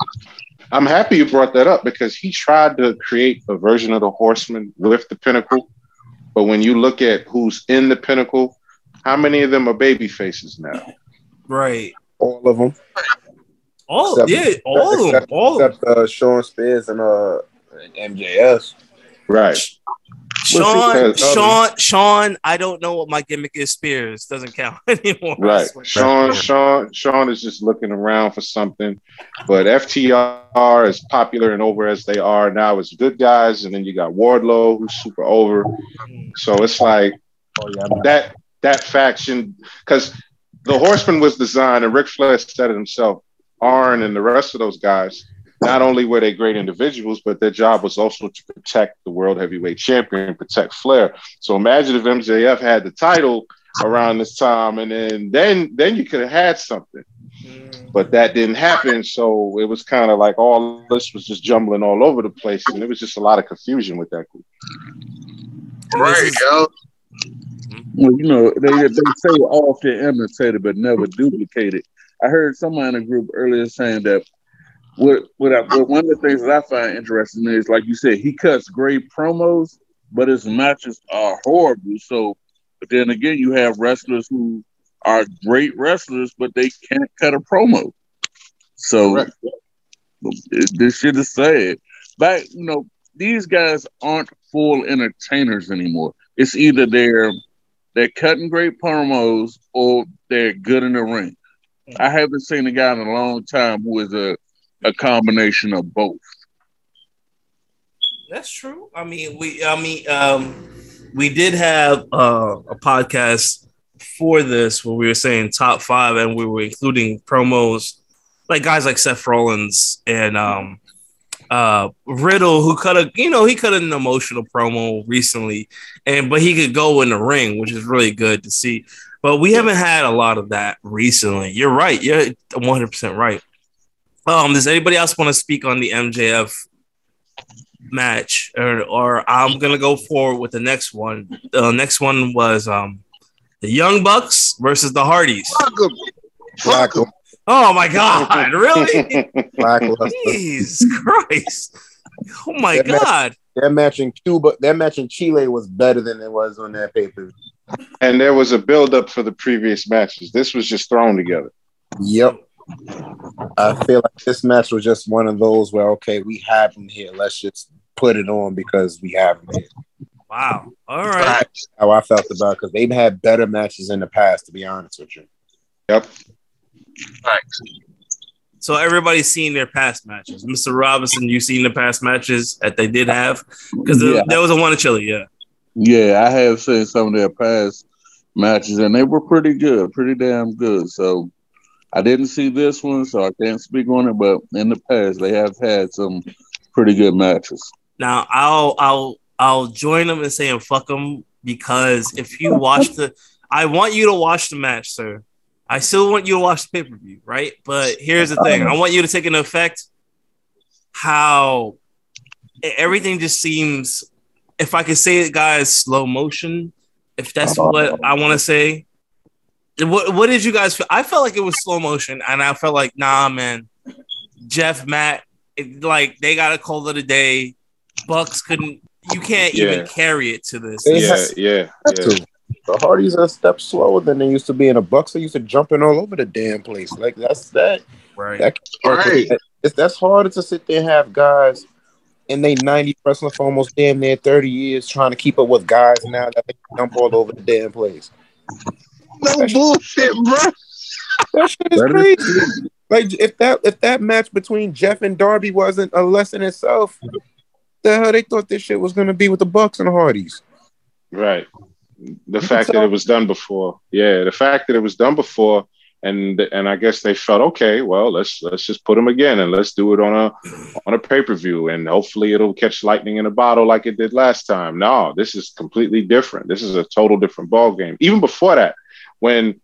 I'm happy you brought that up because he tried to create a version of the Horseman with the Pinnacle, but when you look at who's in the Pinnacle, how many of them are baby faces now? Right. All of them. Oh Except- yeah, all of them. except, All of them. except uh, Shawn Spears and uh and MJF. Right. Shawn, Shawn, Shawn. I don't know what my gimmick is. Spears doesn't count (laughs) anymore. Right. (laughs) Shawn, Shawn, Shawn is just looking around for something. But FTR, as popular and over as they are now, is good guys, and then you got Wardlow, who's super over. So it's like Oh yeah, that that faction because the Horseman was designed, and Ric Flair said it himself. Arn and the rest of those guys, not only were they great individuals, but their job was also to protect the world heavyweight champion, protect Flair. So imagine if MJF had the title around this time, and then then then you could have had something, mm. but that didn't happen. So it was kind of like all this was just jumbling all over the place, and it was just a lot of confusion with that group. Right, yo. Well, you know, they they say often imitated but never duplicated. I heard someone in a group earlier saying that what what, I, what one of the things that I find interesting is like you said, he cuts great promos, but his matches are horrible. So, but then again, you have wrestlers who are great wrestlers, but they can't cut a promo. So Correct. this shit is sad. Back, you know, these guys aren't full entertainers anymore. It's either they're they're cutting great promos or they're good in the ring. Hmm. I haven't seen a guy in a long time who is a, a combination of both. That's true. I mean, we. I mean, um, we did have uh, a podcast for this where we were saying top five, and we were including promos like guys like Seth Rollins and um, uh, Riddle, who cut a you know he cut an emotional promo recently, and but he could go in the ring, which is really good to see. But we haven't had a lot of that recently. You're right. You're 100 percent right. Um, does anybody else want to speak on the MJF match, or, or I'm gonna go forward with the next one. The next one was um the Young Bucks versus the Hardys. Fuck 'em. Fuck 'em. Oh my god, (laughs) really? Jesus Christ! Oh my That match- god! That match in Cuba, that match in Chile was better than it was on that paper. And there was a build up for the previous matches. This was just thrown together. Yep. I feel like this match was just one of those where okay, we have him here. Let's just put it on because we have him here. Wow. All right. How I felt about because they've had better matches in the past, to be honest with you. Yep. Thanks. So everybody's seen their past matches. Mr. Robinson, you seen the past matches that they did have because Yeah. there was a one in Chile. Yeah. Yeah, I have seen some of their past matches, and they were pretty good, pretty damn good. So I didn't see this one, so I can't speak on it. But in the past, they have had some pretty good matches. Now I'll I'll I'll join them in saying fuck them because if you watch the, I want you to watch the match, sir. I still want you to watch the pay per view, right? But here's the thing: I want you to take an effect how everything just seems. If I could say it, guys, slow motion. If that's what I want to say. What What did you guys feel? I felt like it was slow motion, and I felt like, nah, man. Jeff, Matt, it, like they got a call of the day. Bucks couldn't. You can't Yeah. even carry it to this. Yeah, This yeah, yeah. The Hardys are a step slower than they used to be in the Bucks. They used to jumping all over the damn place. Like that's that. Right. That Right. It's that's harder to sit there and have guys and they 90 wrestling for almost damn near 30 years trying to keep up with guys now that they jump all over the damn place. No bullshit, bro. That shit is crazy. Like if that if that match between Jeff and Darby wasn't a lesson itself, the hell they thought this shit was gonna be with the Bucks and the Hardys. Right. The fact that it was done before. Yeah, the fact that it was done before and and I guess they felt okay, well, let's let's just put them again and let's do it on a on a pay-per-view and hopefully it'll catch lightning in a bottle like it did last time. No, this is completely different. This is a total different ball game. Even before that, when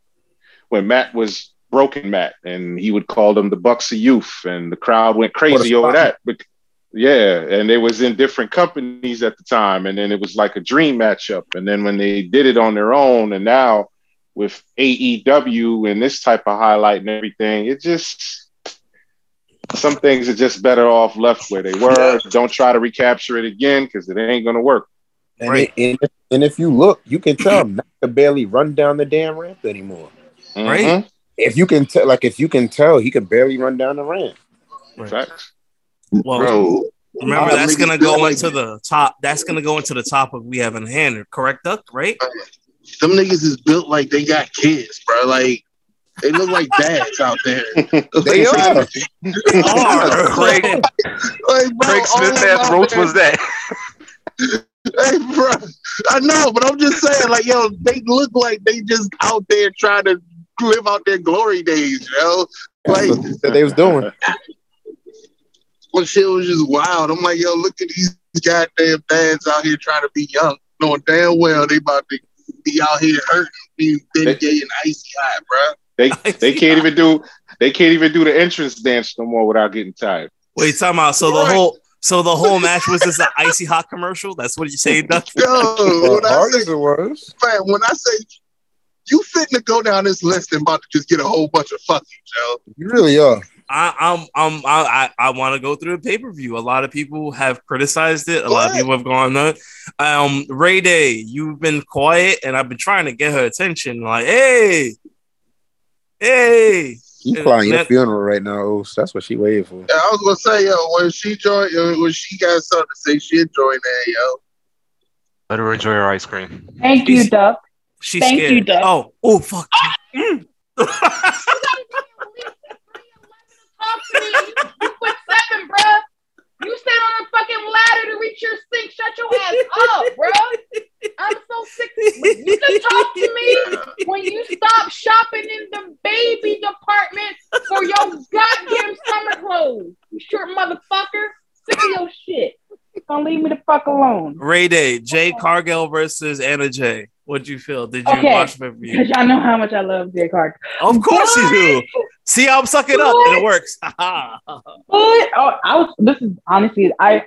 when Matt was broken Matt and he would call them the Bucks of Youth and the crowd went crazy over that. Bec- yeah, and it was in different companies at the time, and then it was like a dream matchup. And then when they did it on their own, and now with AEW and this type of highlight and everything, it just some things are just better off left where they were. Don't try to recapture it again because it ain't gonna work. And, Right. it- and, and if you look, you can tell (clears throat) Matt can barely run down the damn ramp anymore. Right. Mhm. If you can tell, like if you can tell, he could barely run down the ramp. Right. Well, Bro. remember that's niggas gonna go like- into the top. That's gonna go into the topic we have in hand. Correct, Duck? Right? Some niggas is built like they got kids, bro. Like they look like (laughs) dads out there. They (laughs) are. They are. Craig, Like, bro, Craig Smith them ass out roach was that? (laughs) Hey, bro, I know, but I'm just saying, like, yo, they look like they just out there trying to live out their glory days, yo. Like, That's what they was doing. (laughs) well, shit was just wild. I'm like, yo, look at these goddamn dads out here trying to be young, knowing damn well they about to be out here hurting, being Bengay and icy hot, bro. They (laughs) they can't even do they can't even do the entrance dance no more without getting tired. Wait, time out. So the whole so the whole match was just an icy hot commercial. That's what you say, Doug? Yo, Well, when I hard say, as it was. man, when I say you fitting to go down this list and about to just get a whole bunch of fucking, Joe. You really are. I, I'm, I'm, I, I, I want to go through a pay per view. A lot of people have criticized it. A lot of people have gone on. Um, Ray Day, you've been quiet, and I've been trying to get her attention. Like, hey, hey, You Uh, flying your that- funeral right now, Oos. That's what she waiting for. Yeah, I was gonna say, yo, when she joined, uh, when she got something to say, she'd join there, yo. Let her enjoy her ice cream. Thank you, Duck. she's Thank scared. you, Doug. Oh, oh, fuck. Mm. (laughs) Talk to me. You, you put seven, bruh. You stand on a fucking ladder to reach your sink. Shut your ass up, bro. I'm so sick. You can talk to me when you stop shopping in the baby department for your goddamn summer clothes. You short motherfucker. Sick of your shit. Don't leave me the fuck alone. Ray Day, Jade Cargill versus Anna Jay. What'd you feel? Did you Okay. watch the review? Because (laughs) y'all know how much I love Jay Carter. Of course you do. See how I'm sucking up, and it works. (laughs) But oh, I was. This is honestly, I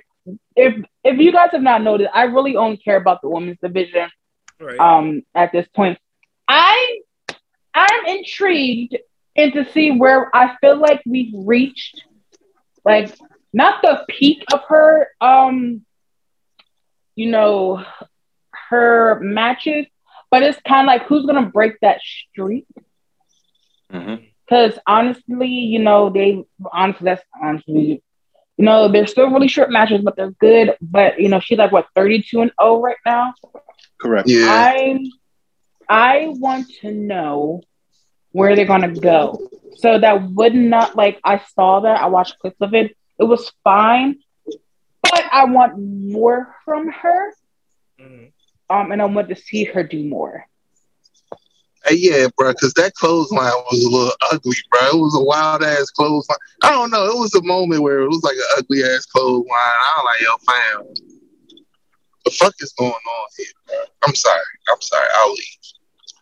if if you guys have not noticed, I really only care about the women's division. right. Um, at this point, I I'm intrigued and to see where I feel like we've reached, like not the peak of her, um, you know, her matches, but it's kind of like who's gonna break that streak. Mhm. Because honestly, you know, they honestly that's honestly, you know, they're still really short matches, but they're good. But you know, she's like what 32 and 0 right now. Correct. Yeah. I I want to know where they're gonna go. So that would not like I saw that, I watched clips of it. It was fine, but I want more from her. Mhm. Um, and I want to see her do more. Hey, yeah, bro, because that clothesline was a little ugly, bro. It was a wild ass clothesline. I don't know. It was a moment where it was like an ugly ass clothesline. I was like, yo, fam, the fuck is going on here, bro? I'm sorry. I'm sorry. I'll leave.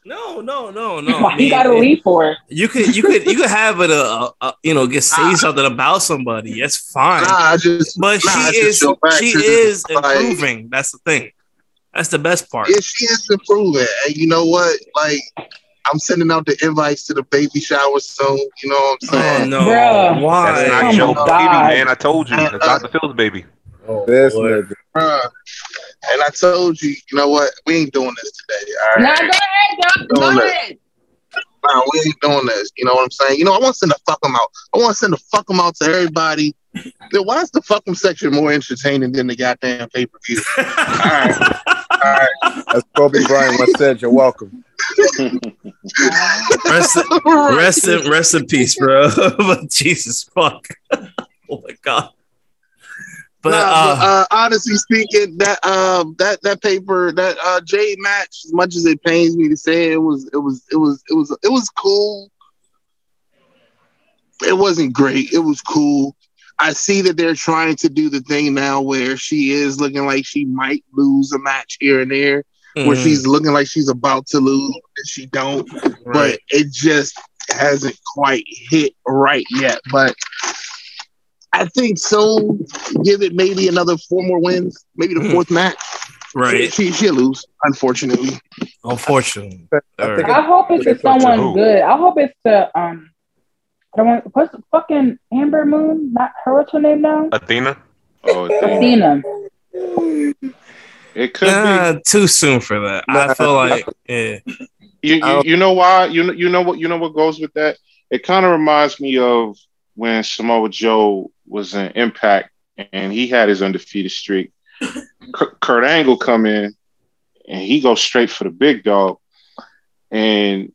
No, no, no, no. Why (laughs) you mean, gotta leave for it? You could, you could, you could have it, uh, uh, you know, get say something about somebody. That's fine. Nah, I just, But nah, I she just is, feel bad she 'cause is it's like- improving. That's the thing. That's the best part. Yeah, she is improving. And you know what? Like, I'm sending out the invites to the baby shower soon. You know what I'm Oh saying? no! Bruh. Why? That's Oh not your baby, God. man. I told you. That's Dr. Phil's baby. Oh, this boy. nigga. And I told you, you know what? We ain't doing this today. All Nah, go ahead, Doc. Go ahead. Nah, we ain't doing this. You know what I'm saying? You know, I want to send the fuck them out. I want to send the fuck them out to everybody. Then why is the fuck them section more entertaining than the goddamn pay per view? (laughs) All right. All right. As Kobe Bryant once said, you're welcome. (laughs) Rest, rest in rest in peace, bro. (laughs) but Jesus fuck. (laughs) oh my god. But Nah, uh, but, uh, honestly speaking, that um that that paper that uh Jade match, as much as it pains me to say, it was it was it was it was it was cool. It wasn't great. It was cool. I see that they're trying to do the thing now where she is looking like she might lose a match here and there, where mhm, she's looking like she's about to lose and she don't, right. but it just hasn't quite hit right yet. But I think so. Give it maybe another four more wins, maybe the Mhm. fourth match. right. She she'll lose, unfortunately. Unfortunately. I think I hope it's to It's up to someone good. I hope it's to um. I don't want what's the fucking Ember Moon? Not her. What's her name now? Athena? Oh, damn. Athena. it could be. Too soon for that. I feel like yeah. You, you, you know why? You know, you know what? You know what goes with that? It kind of reminds me of when Samoa Joe was in Impact and he had his undefeated streak. K- Kurt Angle come in and he goes straight for the big dog. And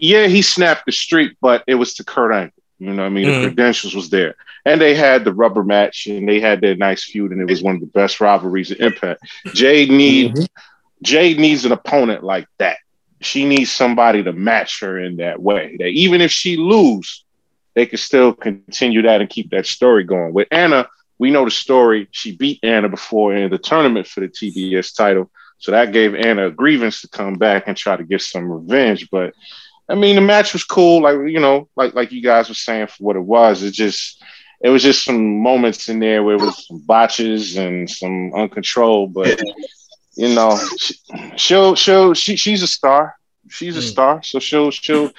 yeah, he snapped the streak, but it was to Kurt Angle. You know what I mean? Mhm. The credentials was there. And they had the rubber match and they had their nice feud, and it was one of the best rivalries in Impact. Jade need Jade needs an opponent like that. She needs somebody to match her in that way. That even if she lose, they can still continue that and keep that story going. With Anna, we know the story. She beat Anna before in the tournament for the TBS title. So that gave Anna a grievance to come back and try to get some revenge. But I mean, the match was cool. Like you know, like like you guys were saying for what it was. It just it was just some moments in there where it was some botches and some uncontrolled. But you know, she, she'll she'll she, she's a star. She's a Mm. star, so she'll she'll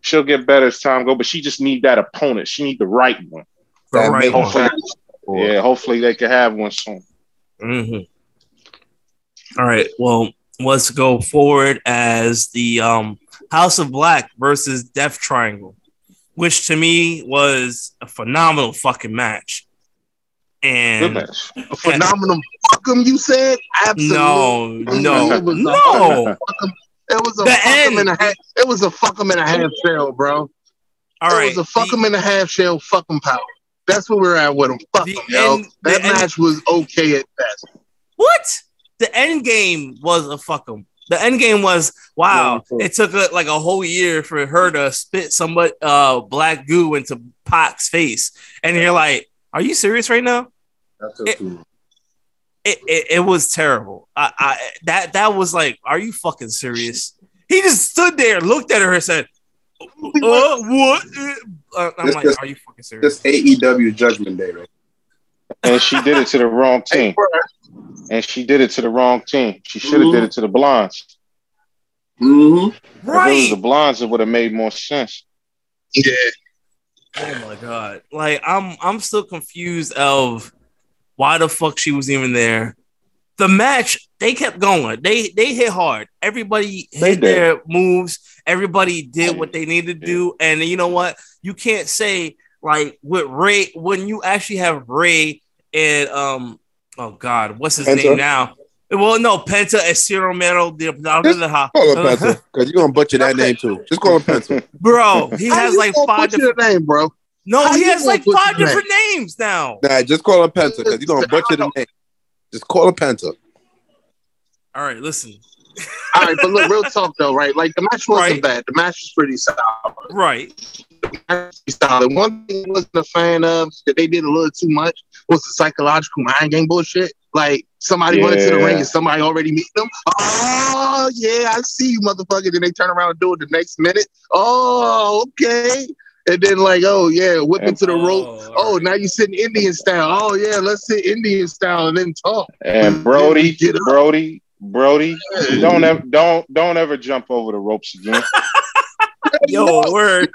she'll get better as time go. But she just need that opponent. She need the right one. The right makes one. Yeah. Hopefully they can have one soon. hmm All right. Well, let's go forward as the um, House of Black versus Death Triangle, which to me was a phenomenal fucking match. And match. A phenomenal fuck 'em, you said? Absolutely. no, no, was no. It was a The fuck end. and a half. It was a fuck 'em and a half shell, bro. All it right. was a fuck the- and a half shell, fuck 'em power. That's where we're at with them. Fuck The 'em, yo. That the end- match was okay at best. What? The end game was a fuck 'em. The end game was wow. Yeah, It took a, like a whole year for her to spit some uh black goo into Pac's face, and you're like, "Are you serious right now?" It- It it, it was terrible. I, I that that was like, "Are you fucking serious?" He just stood there, looked at her, and said, "Uh, what?" Uh, I'm This like, just- "Are you fucking serious?" This AEW Judgment Day, right? And she did it to the wrong team. And she did it to the wrong team. She should have did it to the blondes. Mm-hmm. If it was Right. the blondes, it would have made more sense. Yeah. Oh my god! Like I'm, I'm still confused of why the fuck she was even there. The match, they kept going. They they hit hard. Everybody They hit did. their moves. Everybody did what they needed to do. And you know what? You can't say like with Ray when you actually have Ray and um oh god, what's his Penta? name now? Well, no, Penta and Ciro Mero. the- Call him Penta, (laughs) because you're gonna butcher that name too. Just call him Penta. Bro, he has like five different. the name, bro. No, how he has like five the name? different names now. Nah, just call him Penta because you're gonna butcher the name. Just call him Penta. All right, listen. All right, but look, real talk though, right? Like the match wasn't Right. bad. The match was pretty solid. Right. Solid. One thing I wasn't a fan of that they did a little too much was the psychological mind game bullshit. Like somebody went into the ring and somebody already meet them. Oh yeah, I see you, motherfucker. Then they turn around and do it the next minute. Oh, okay. And then like, oh yeah, whip into the rope. Oh, now you sitting Indian style. Oh yeah, let's sit Indian style and then talk. And Brody, Get up. Brody, Brody, don't ever don't don't ever jump over the ropes again. (laughs) Yo, word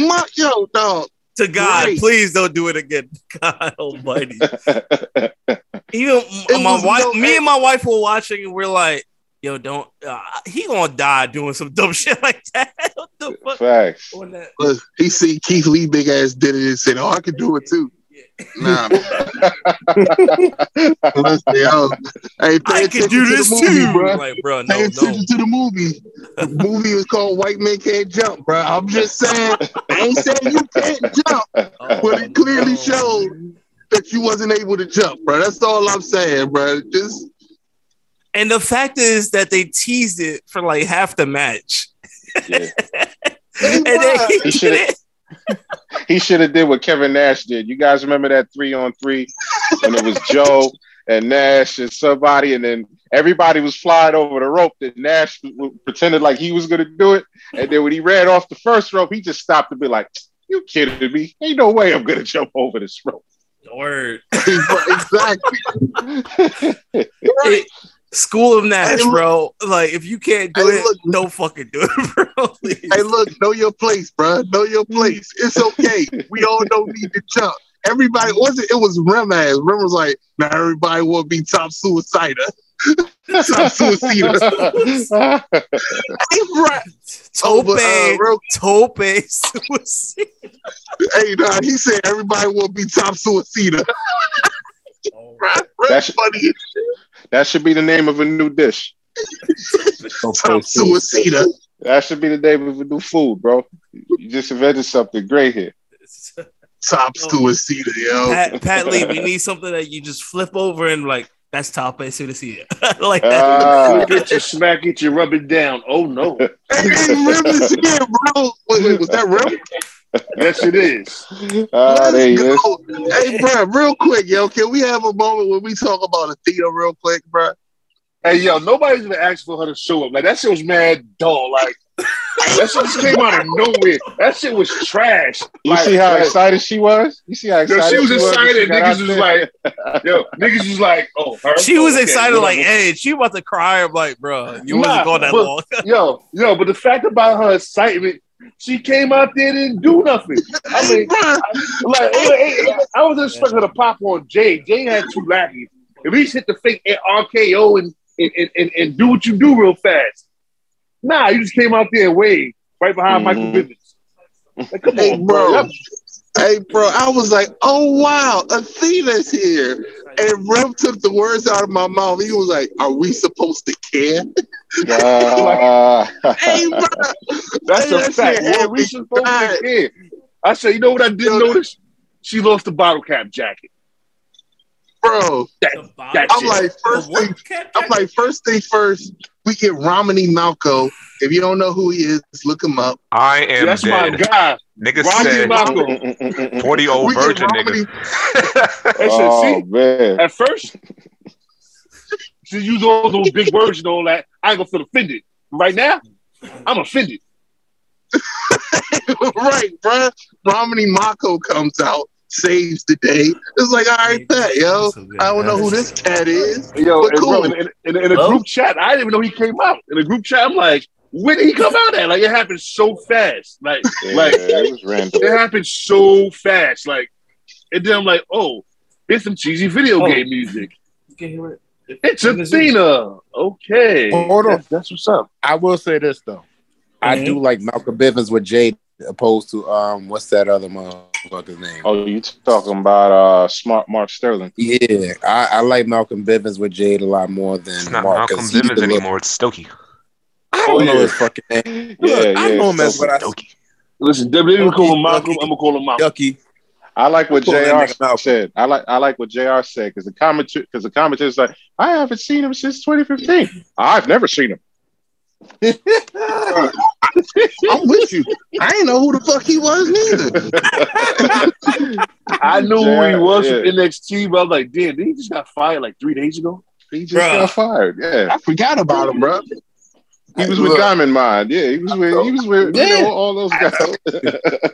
My, yo, dog. to God, Right. please don't do it again. (laughs) God Almighty. (laughs) Even It my wife, no- me and my wife were watching, and we're like, "Yo, don't." Uh, he gonna die doing some dumb (laughs) shit like that. what the fuck? Facts. That- Look, he see Keith Lee big ass did it and said, "Oh, I can do it too." Nah, listen, (laughs) yo, hey, pay I attention can do this the movie, too. bro. Like, bro, Pay no, no. attention to the movie. The movie is called White Men Can't Jump, bro. I'm just saying, I ain't saying you can't jump, Oh, but it clearly no. showed that you wasn't able to jump, bro. That's all I'm saying, bro. Just And the fact is that they teased it for like half the match, Yeah. (laughs) and then he (laughs) (laughs) He should've- it. He should have did what Kevin Nash did. You guys remember that three on three when it was Joe and Nash and somebody, and then everybody was flying over the rope. That Nash pretended like he was gonna do it, and then when he ran off the first rope, he just stopped and be like, "You kidding me? Ain't no way I'm gonna jump over this rope." Word. (laughs) (laughs) exactly. Hey, School of Nash, look- bro. Like, if you can't do Hey, it, look- don't fucking do it, (laughs) bro. Please. Hey, look, know your place, bro. Know your place. It's okay. We all don't need to jump. Everybody was it? It was Rem ass. Rem was like, now everybody will be top suicider. (laughs) top suicider. hey, bro. Oh, Tope, but, uh, real, Tope, suicide. hey, nah, he said everybody will be top suicider. (laughs) Bro, real That's- funny. as that should be the name of a new dish. (laughs) Top suicider. That should be the name of a new food, bro. You just invented something great here. Top suicider, yo. Pat, Pat Lee, we need something that you just flip over and like that's Tope suicide. (laughs) like that. Ah, Get your smack it, you rub it down. Oh no. Hey, Rem is here, bro. Wait, wait, was that Rem? Yes, it is. (laughs) ah, there he Let's is. go. Hey, bro, real quick, yo, can we have a moment where we talk about Athena real quick, bro? Hey yo, nobody's gonna ask for her to show up. Like that shit was mad dull. Like that shit just came out of nowhere. That shit was trash. You Like- see how like- excited she was? You see how Yo, excited she was when excited. got Niggas was like, (laughs) yo, niggas was like, oh, her? She was Okay, excited, like, hey, she about to cry. I'm like, bro, you Nah, wasn't going that but- long. (laughs) yo, yo, but the fact about her excitement, she came out there and didn't do nothing. I mean, (laughs) Bruh, like, it- I was expecting her to pop on Jay. Jay had two lackeys. At least hit the fake RKO and and, and, and, do what you do real fast. Nah, you just came out there and waved right behind Michael Mhm. Bivens. Like, come Hey, on, bro. bro. Hey, bro, I was like, oh, wow, Athena's here. And Rev took the words out of my mouth. He was like, are we supposed to care? Uh, (laughs) Hey, bro. That's Hey, a that fact. shit What had we me supposed to care? I said, you know what I didn't Yo, notice? She lost the bottle cap jacket. Bro, That, that I'm shit. like, first thing, I'm like, first thing first, we get Romany Malco. If you don't know who he is, look him up. I am That's my guy. Nigga Romany said Malco. 40 old virgin Romany- nigga. That shit, oh see? man, At first, she used all those big words and all that. I ain't gonna feel offended. Right now, I'm offended. (laughs) right, bro. Romany Malco comes out, saves the day. It's like, all right, bet, yo. I don't know who this cat is. Yo, But cool. bro, in, in, in a Well- group chat, I didn't even know he came out. In a group chat, I'm like, when did he come out at? Like, it happened so fast. Like, yeah, like it was it happened so fast. Like, and then I'm like, oh, here's some cheesy video Oh. game music. You can hear it. It's Athena. Okay. Hold on. That's, that's what's up. I will say this though, I Mhm. do like Malcolm Bivens with Jade opposed to um, what's that other motherfucker's name? Oh, you talking about uh smart Mark Sterling? Yeah, I, I like Malcolm Bivens with Jade a lot more than It's not Mark. Malcolm 'cause he's Bivens a little- anymore. It's Stokely. I Oh, don't know yeah. his fucking name. Yeah, Look, I know him as Stokely. what I Stokely. Listen, WWE Okay, call him Malcolm. okay. I'm gonna call him Malcolm. Yucky. I like what Pull Jr. said. I like I like what Jr. said because the comment because the commentator's like, I haven't seen him since 2015. I've never seen him. (laughs) I'm with you. I didn't know who the fuck he was neither. (laughs) I knew who he was yeah. from NXT, but I was like, damn, he just got fired like three days ago? He just Bruh. got fired. Yeah, I forgot about him, bro. he was with Look, Diamond Mine. Yeah, he was with he was with you Yeah. know, all those guys. (laughs)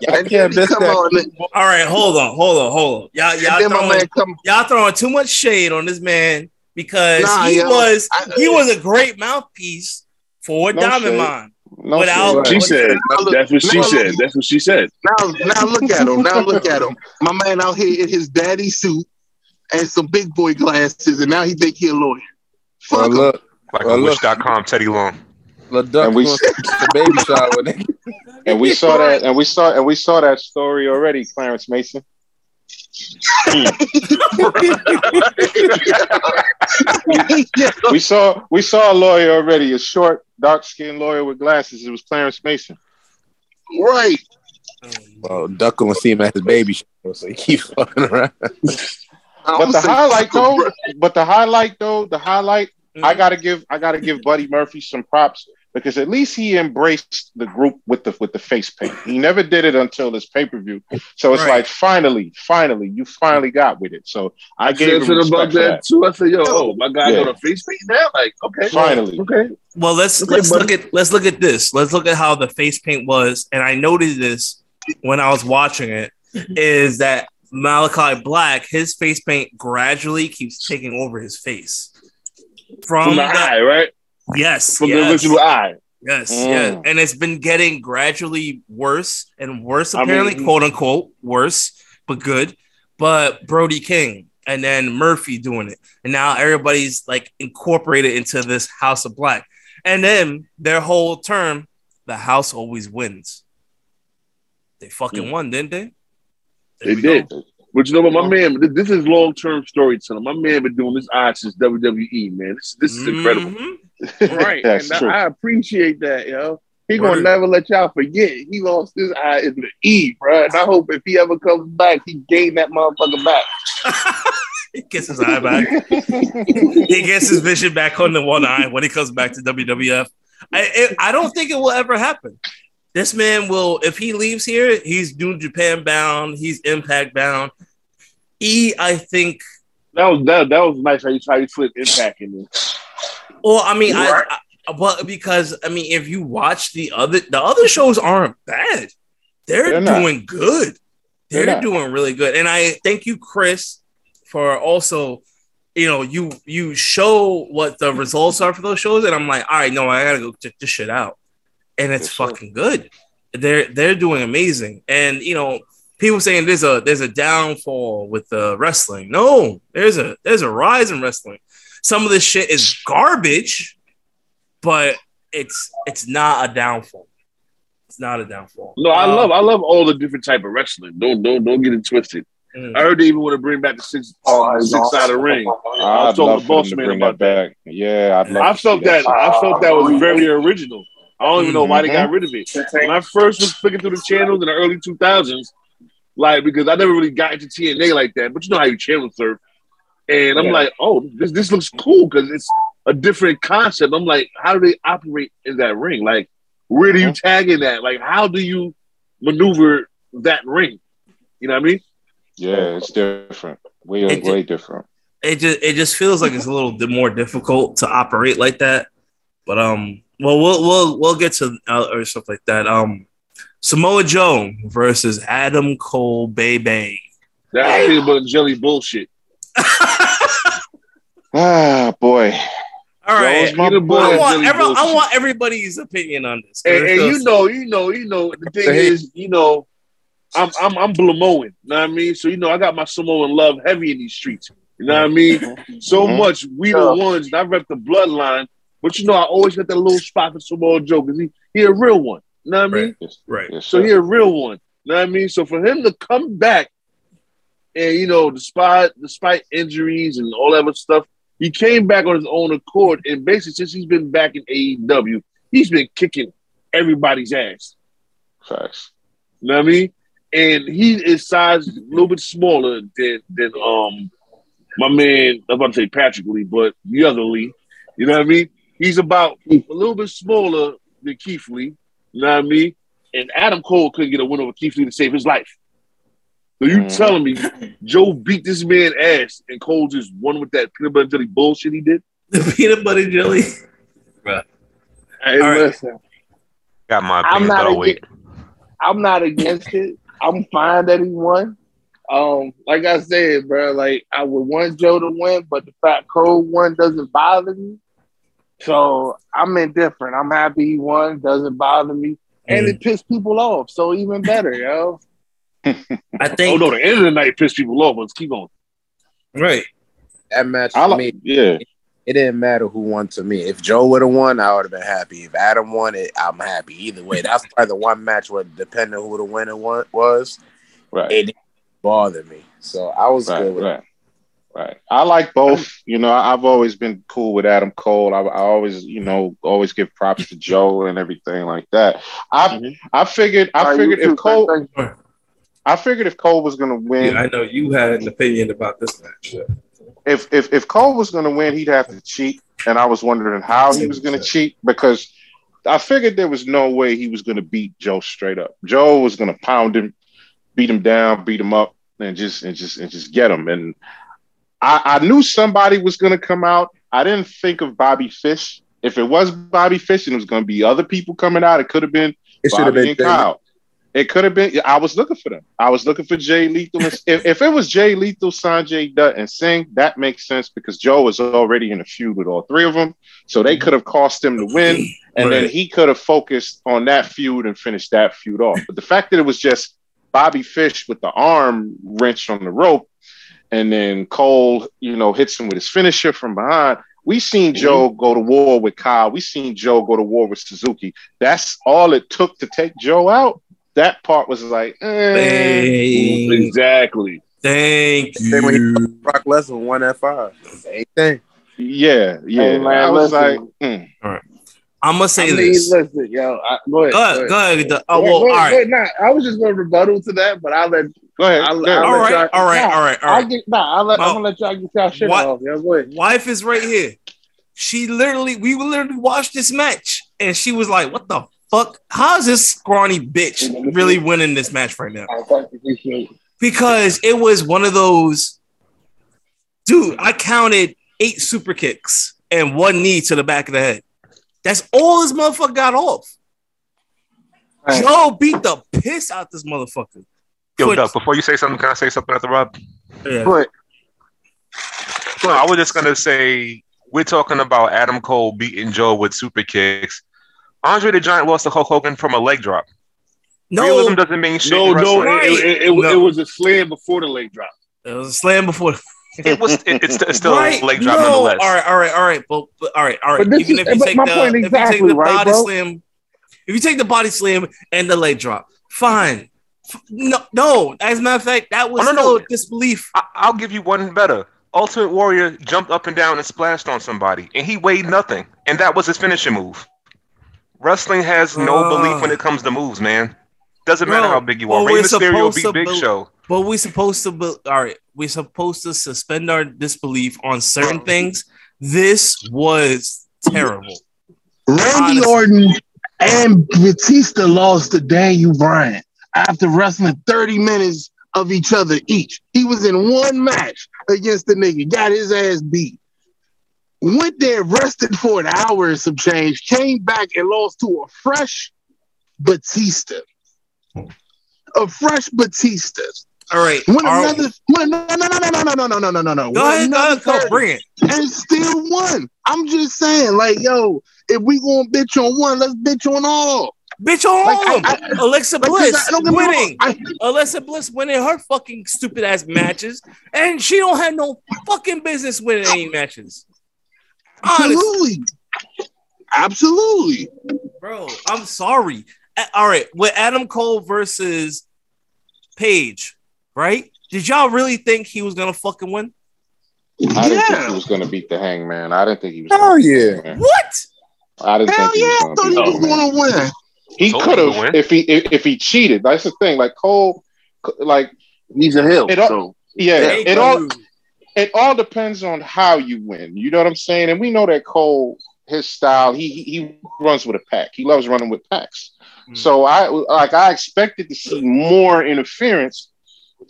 Y'all (laughs) And can't miss come that. on, All right, hold on, hold on, hold on. Y'all, y'all throwing, come. y'all throwing too much shade on this man because Nah, he yo, was I- he was a great mouthpiece for No Diamond shade. Mine. No Without- shit. She said. That's what she No. said. That's what she said. Now, now look at him. Now look at him. My man out here in his daddy suit and some big boy glasses, and now he think he a lawyer. Fuck Well, him. look, Like Well, a look. wish.com Teddy Long. Lil Duck And we- was going the baby shower. (laughs) And we saw that, (laughs) and we saw, and we saw that story already, Clarence Mason. (laughs) (laughs) We saw, we saw a lawyer already, a short, dark-skinned lawyer with glasses. It was Clarence Mason. right. Well, Duck gonna see him at his baby shower, so he keeps fucking around. But the highlight, though, but the highlight, though, the highlight, Mm-hmm. I gotta give, I gotta give Buddy Murphy some props because at least he embraced the group with the with the face paint. He never did it until this pay per view. So it's Right. like, finally, finally, you finally got with it. So I I gave said him something about respect for that that. too. I said, yo, oh, my guy Yeah. got a face paint now? Like, okay. Finally. Okay. Well, let's Okay, let's buddy. look at let's look at this. Let's look at how the face paint was, and I noticed this when I was watching it. Is that Malakai Black? His face paint gradually keeps taking over his face from, From the the, eye, right? Yes, From the yes, original eye. yes, Mm. yes, and it's been getting gradually worse and worse. I Apparently, mean- quote unquote, worse but good. But Brody King and then Murphy doing it, and now everybody's like incorporated into this House of Black, and then their whole term, the House always wins. They fucking won, didn't they? They There we did. go. But you know what, my man, this is long term storytelling. My man been doing this eye since WWE, man. This, this is incredible. Right. That's and true. I, I appreciate that, yo. He Word. gonna never let y'all forget. He lost his eye in the E, bro. And I hope if he ever comes back, he gained that motherfucker back. (laughs) he gets his eye back. he gets his vision back on the one eye when he comes back to WWF. I it, I don't think it will ever happen. This man will, if he leaves here, he's New Japan bound. He's Impact bound. E, I think, That was that, that was nice how you how you slip impact in there. Well, I mean, I, I well because I mean, if you watch the other the other shows aren't bad. They're, They're not. doing good. They're They're, doing really good. And I thank you, Chris, for also, you know, you you show what the results are for those shows, and I'm like, all right, no, I gotta go check this shit out. And it's sir. fucking good. They're they're doing amazing. And you know, people saying there's a there's a downfall with the wrestling. No, there's a there's a rise in wrestling. Some of this shit is garbage, but it's it's not a downfall. It's not a downfall. No, I Um, love I love all the different type of wrestling. Don't don't don't get it twisted. mm. I heard they even want to bring back the six Oh, six side of ring. I I'd was talking love to Boss Man bring about that back. Yeah, I'd love I felt that I felt that was very original. I don't even know why they got rid of it. When I first was flicking through the channels in the early two thousands, like because I never really got into TNA like that, but you know how you channel surf. And I'm Yeah. like, oh, this this looks cool because it's a different concept. I'm like, how do they operate in that ring? Like, where do you tag in that? Like, how do you maneuver that ring? You know what I mean? Yeah, it's different. Way It way different. it just it just feels like it's a little bit more difficult to operate like that. But um, well, we'll we'll we'll get to uh, or stuff like that. Um, Samoa Joe versus Adam Cole, Bay Bay. That's peanut butter and jelly bullshit. (laughs) Ah, boy. All right, Joe's my boy. I want every, I want everybody's opinion on this. 'cause And, and you know, you know, you know. The thing is, you know, I'm I'm I'm Blamoan. You know what I mean? So you know, I got my Samoan love heavy in these streets. You know what I mean? So Mhm. much we the Yeah. ones. And I rep the bloodline, but you know, I always got that little spot for Samoa Joe because he he a real one. You know what I mean? Yes, right. So he a real one. You know what I mean? So for him to come back and you know, despite despite injuries and all that other stuff, he came back on his own accord. And basically, since he's been back in AEW, he's been kicking everybody's ass. Facts. You know what I mean? And he is sized a little bit smaller than than um my man, I'm about to say Patrick Lee, but the other Lee. You know what I mean? He's about a little bit smaller than Keith Lee. You know what I mean? And Adam Cole couldn't get a win over Keith Lee to save his life. So you Mm. telling me Joe beat this man ass and Cole just won with that peanut butter jelly bullshit he did? (laughs) The peanut butter jelly. Hey, All right. listen, Got my I'm opinion, not but I'll against, wait. I'm not against it. I'm fine that he won. Um, like I said, bro, like I would want Joe to win, but the fact Cole won doesn't bother me. So I'm indifferent. I'm happy he won. Doesn't bother me, and Mm. it pissed people off. So even better, yo. I think. (laughs) Oh no, the end of the night pissed people off. Let's keep going. right. That match I for like, me, yeah. it didn't matter who won to me. If Joe would have won, I would have been happy. If Adam won it, I'm happy either way. That's probably the one match where, depending who the winner wa- was, Right. it didn't bother me. So I was Right, good with right, right. I like both. You know, I've always been cool with Adam Cole. I, I always, you know, always give props to Joe and everything like that. I, Mhm. I figured, I All right, figured you too, if Cole, thank you. I figured if Cole was gonna win, I know you had an opinion about this match. if if if Cole was gonna win, he'd have to cheat, and I was wondering how he was gonna cheat because I figured there was no way he was gonna beat Joe straight up. Joe was gonna pound him, beat him down, beat him up, and just and just and just get him. And I, I knew somebody was gonna come out. I didn't think of Bobby Fish. If it was Bobby Fish and it was gonna be other people coming out, it could have been It should have Bobby been Kyle. It could have been. I was looking for them. I was looking for Jay Lethal. (laughs) if, if it was Jay Lethal, Sanjay Dutt, and Singh, that makes sense because Joe was already in a feud with all three of them, so they mm-hmm. could have cost him to win, and then he could have focused on that feud and finished that feud off. But the fact that it was just Bobby Fish with the arm wrench on the rope, and then Cole, you know, hits him with his finisher from behind. We seen Joe mm-hmm. go to war with Kyle. We seen Joe go to war with Suzuki. That's all it took to take Joe out. That part was like, eh. Thank, Exactly. thank Same when he you. Brock Lesnar won at five. Same thing. yeah, yeah. Hey, man, I was listen. like, mm. I'm gonna say I mean, this. listen, yo. I, go ahead. Go ahead, go ahead. The- oh, well, all ahead, right, go ahead. Nah, I was just going to rebuttal to that, but I'll let. go ahead. I'll, go ahead. I'll all let right, y'all- all right, Nah, all right, all I'll right. get. Nah, I'll let, Well, I'm gonna let y'all get y'all shit what- off. Yo, go ahead. Wife is right here. She literally, we literally watched this match, and she was like, "What the fuck? How is this scrawny bitch really winning this match right now?" I thank you, appreciate it. because it was one of those dude i counted eight super kicks and one knee to the back of the head. That's all this motherfucker got off. Right. Joe beat the piss out this motherfucker. Yo, Put- Doug, before you say something, can I say something at the Rob? Yeah. But No, I was just gonna say we're talking about Adam Cole beating Joe with super kicks. Andre the Giant lost to Hulk Hogan from a leg drop. Realism No, doesn't mean shit. No, in no, wrestling. it, it, it, No. it was a slam before the leg drop. it was a slam before. It was. It, it's, it's still right? a leg drop no. nonetheless. All right, all right, all right. But, but all right, all right. But Even is- if you but take the, point if you take the right, body bro? slam, if you take the body slam and the leg drop, fine. No, no. As a matter of fact, that was Oh, no, still no. disbelief. I, I'll give you one better. Ultimate Warrior jumped up and down and splashed on somebody, and he weighed nothing, and that was his finishing move. Wrestling has no Uh. belief when it comes to moves, man. Doesn't Bro, matter how big you well, are. Rey Mysterio supposed beat Big bel- Show. But we're supposed to, be, all right, we're supposed to suspend our disbelief on certain things. This was terrible. Randy Honestly. Orton and Batista lost to Daniel Bryan after wrestling 30 minutes of each other each. He was in one match against the nigga, got his ass beat. Went there, rested for an hour and some change, came back and lost to a fresh Batista. A fresh Batista. All right. When are- another, when, no, no, no, no, no, no, no, no, no, no, no. go When ahead, go ahead, bring it. and still won. I'm just saying, like, yo, if we gonna bitch on one, let's bitch on all. Bitch on Like, all I- them. Alexa Like, Bliss I- don't get me wrong, winning. I- Alexa Bliss winning her fucking stupid ass matches, and she don't have no fucking business winning any matches. Honestly, absolutely, absolutely. bro, I'm sorry. All right, with Adam Cole versus Page, right? Did y'all really think he was gonna fucking win? I didn't think he was going to beat the Hangman. I didn't think he was. Hell gonna beat yeah. the Hangman. What? I didn't Hell think he yeah, I was thought going he to beat was the Hangman. gonna win. He could him to win. have if he if, if he cheated. That's the thing. Like Cole, like He's a hill. It all- so yeah, Hey, it all dude. It all depends on how you win. You know what I'm saying? And we know that Cole, his style, he he, runs with a pack. He loves running with packs. Mm. So I like I expected to see more interference,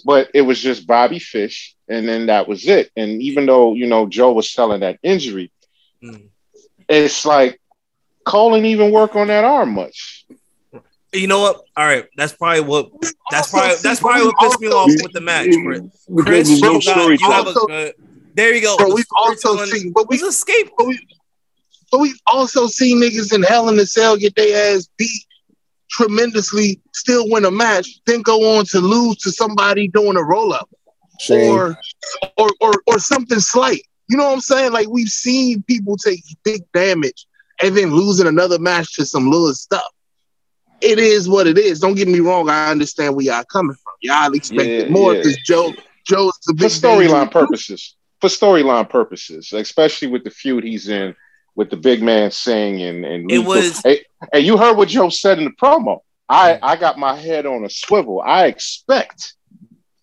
but it was just Bobby Fish, and then that was it. And even though you know Joe was selling that injury, Mm. it's like Cole didn't even work on that arm much. You know what? All right, that's probably what. That's probably that's probably what pissed me off with the match, Chris. Chris, no you, got, you have a good. There you go. But we've also storytelling seen, but we was escape. but we but we've also seen niggas in Hell in the Cell get their ass beat tremendously, still win a match, then go on to lose to somebody doing a roll up or, or or or something slight. You know what I'm saying? Like we've seen people take big damage and then losing another match to some little stuff. It is what it is. Don't get me wrong. I understand where y'all coming from. Y'all expected Yeah, more yeah. because Joe Joe's the for big storyline purposes. For storyline purposes, especially with the feud he's in with the big man Singh and and It Lethal. was- Hey, hey, you heard what Joe said in the promo. I I got my head on a swivel. I expect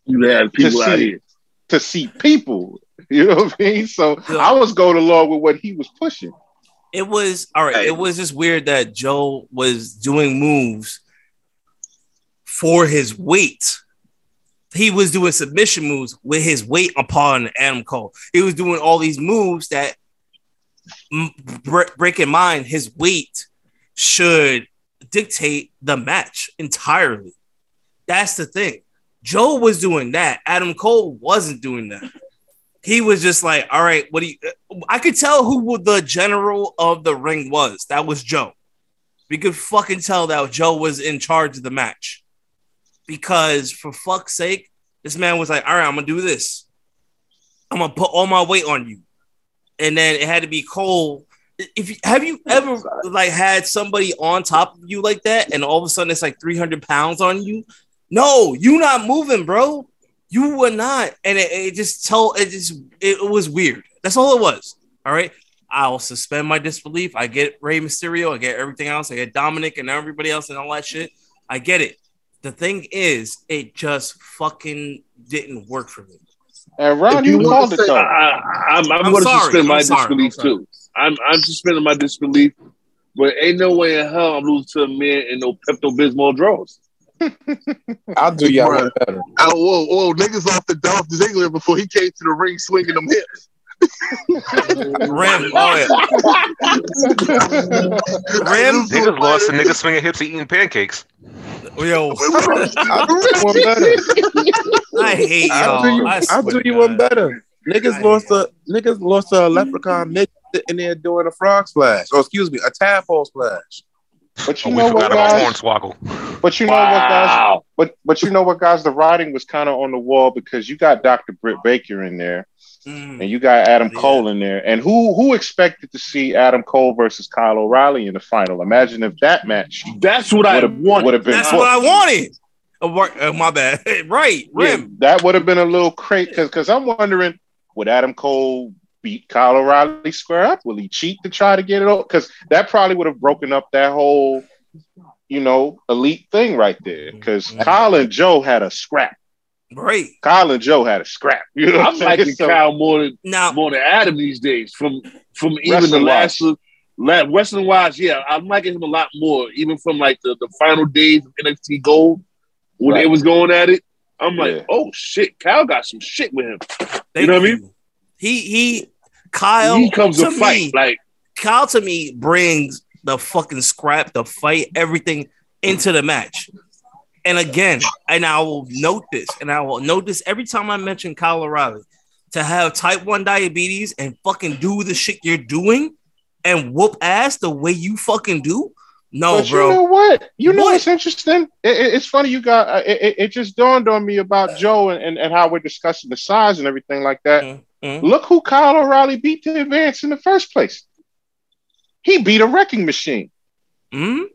You have people to out see here. to see people. (laughs) You know what I mean? So Yeah. I was going along with what he was pushing. It was all right. Hey. It was just weird that Joe was doing moves for his weight. He was doing submission moves with his weight upon Adam Cole. He was doing all these moves that break in mind his weight should dictate the match entirely. That's the thing. Joe was doing that. Adam Cole wasn't doing that. He was just like, all right, what do you I could tell who the general of the ring was. That was Joe. We could fucking tell that Joe was in charge of the match. Because for fuck's sake, this man was like, all right, I'm gonna do this. I'm gonna put all my weight on you. And then it had to be Cole. If have you ever like had somebody on top of you like that, and all of a sudden it's like 300 pounds on you? No, you not moving, bro. You were not, and it, it just told it just it was weird. That's all it was. All right. I'll suspend my disbelief. I get Rey Mysterio, I get everything else, I get Dominic and everybody else and all that shit. I get it. The thing is, it just fucking didn't work for me. And Ron, you, you called wanna it say- though. I, I, I'm, I'm, I'm going to suspend my sorry. disbelief I'm too. I'm, I'm suspending my disbelief, but ain't no way in hell I'm losing to a man in no Pepto Bismol draws. I'll do y'all one better. Oh, whoa, whoa, niggas off the Dolph Ziggler before he came to the ring swinging them hips. Rim. Oh yeah. Rim. They just lost a nigga swinging hips and eating pancakes. Yo, (laughs) I'll do you one better. I hate I'll do y'all. I I'll do you one better. Niggas lost a niggas lost a leprechaun midget sitting there doing a frog splash. Or excuse me, a tadpole splash. But Oh, you we know what, forgot about guys? Hornswoggle. But you know what, guys? But but you know what, guys? The writing was kind of on the wall because you got Dr. Britt Baker in there, Mm. and you got Adam Yeah. Cole in there. And who who expected to see Adam Cole versus Kyle O'Reilly in the final? Imagine if that match That's what I would have want. would have been. That's booked. what I wanted. Oh, uh, my bad. (laughs) right, Yeah, Rim. that would have been a little crazy because because I'm wondering would Adam Cole beat Kyle O'Reilly square up? Will he cheat to try to get it over? Because that probably would have broken up that whole you know elite thing right there. Because Mhm. Kyle and Joe had a scrap. Right Kyle and Joe had a scrap. (laughs) You know, I'm I'm liking So- Kyle more than now. more than Adam these days. From from even the Wrestling last la- wrestling wise, yeah, I'm liking him a lot more. Even from like the, the final days of NXT Gold when they Right. was going at it, I'm like, Yeah. oh shit, Kyle got some shit with him. Thank know what I mean? He he. Kyle he comes to, fight. me, Like Kyle to me brings the fucking scrap, the fight, everything into the match. And again, and I will note this, and I will note this every time I mention Kyle O'Reilly to have type 1 diabetes and fucking do the shit you're doing and whoop ass the way you fucking do. No, but bro. you know what? You know What? what's interesting? It, it- it's funny you got. uh, It, it, just dawned on me about Joe and, and, and how we're discussing the size and everything like that. Mhm, mhm. Look who Kyle O'Reilly beat to advance in the first place. He beat a wrecking machine. Mhm.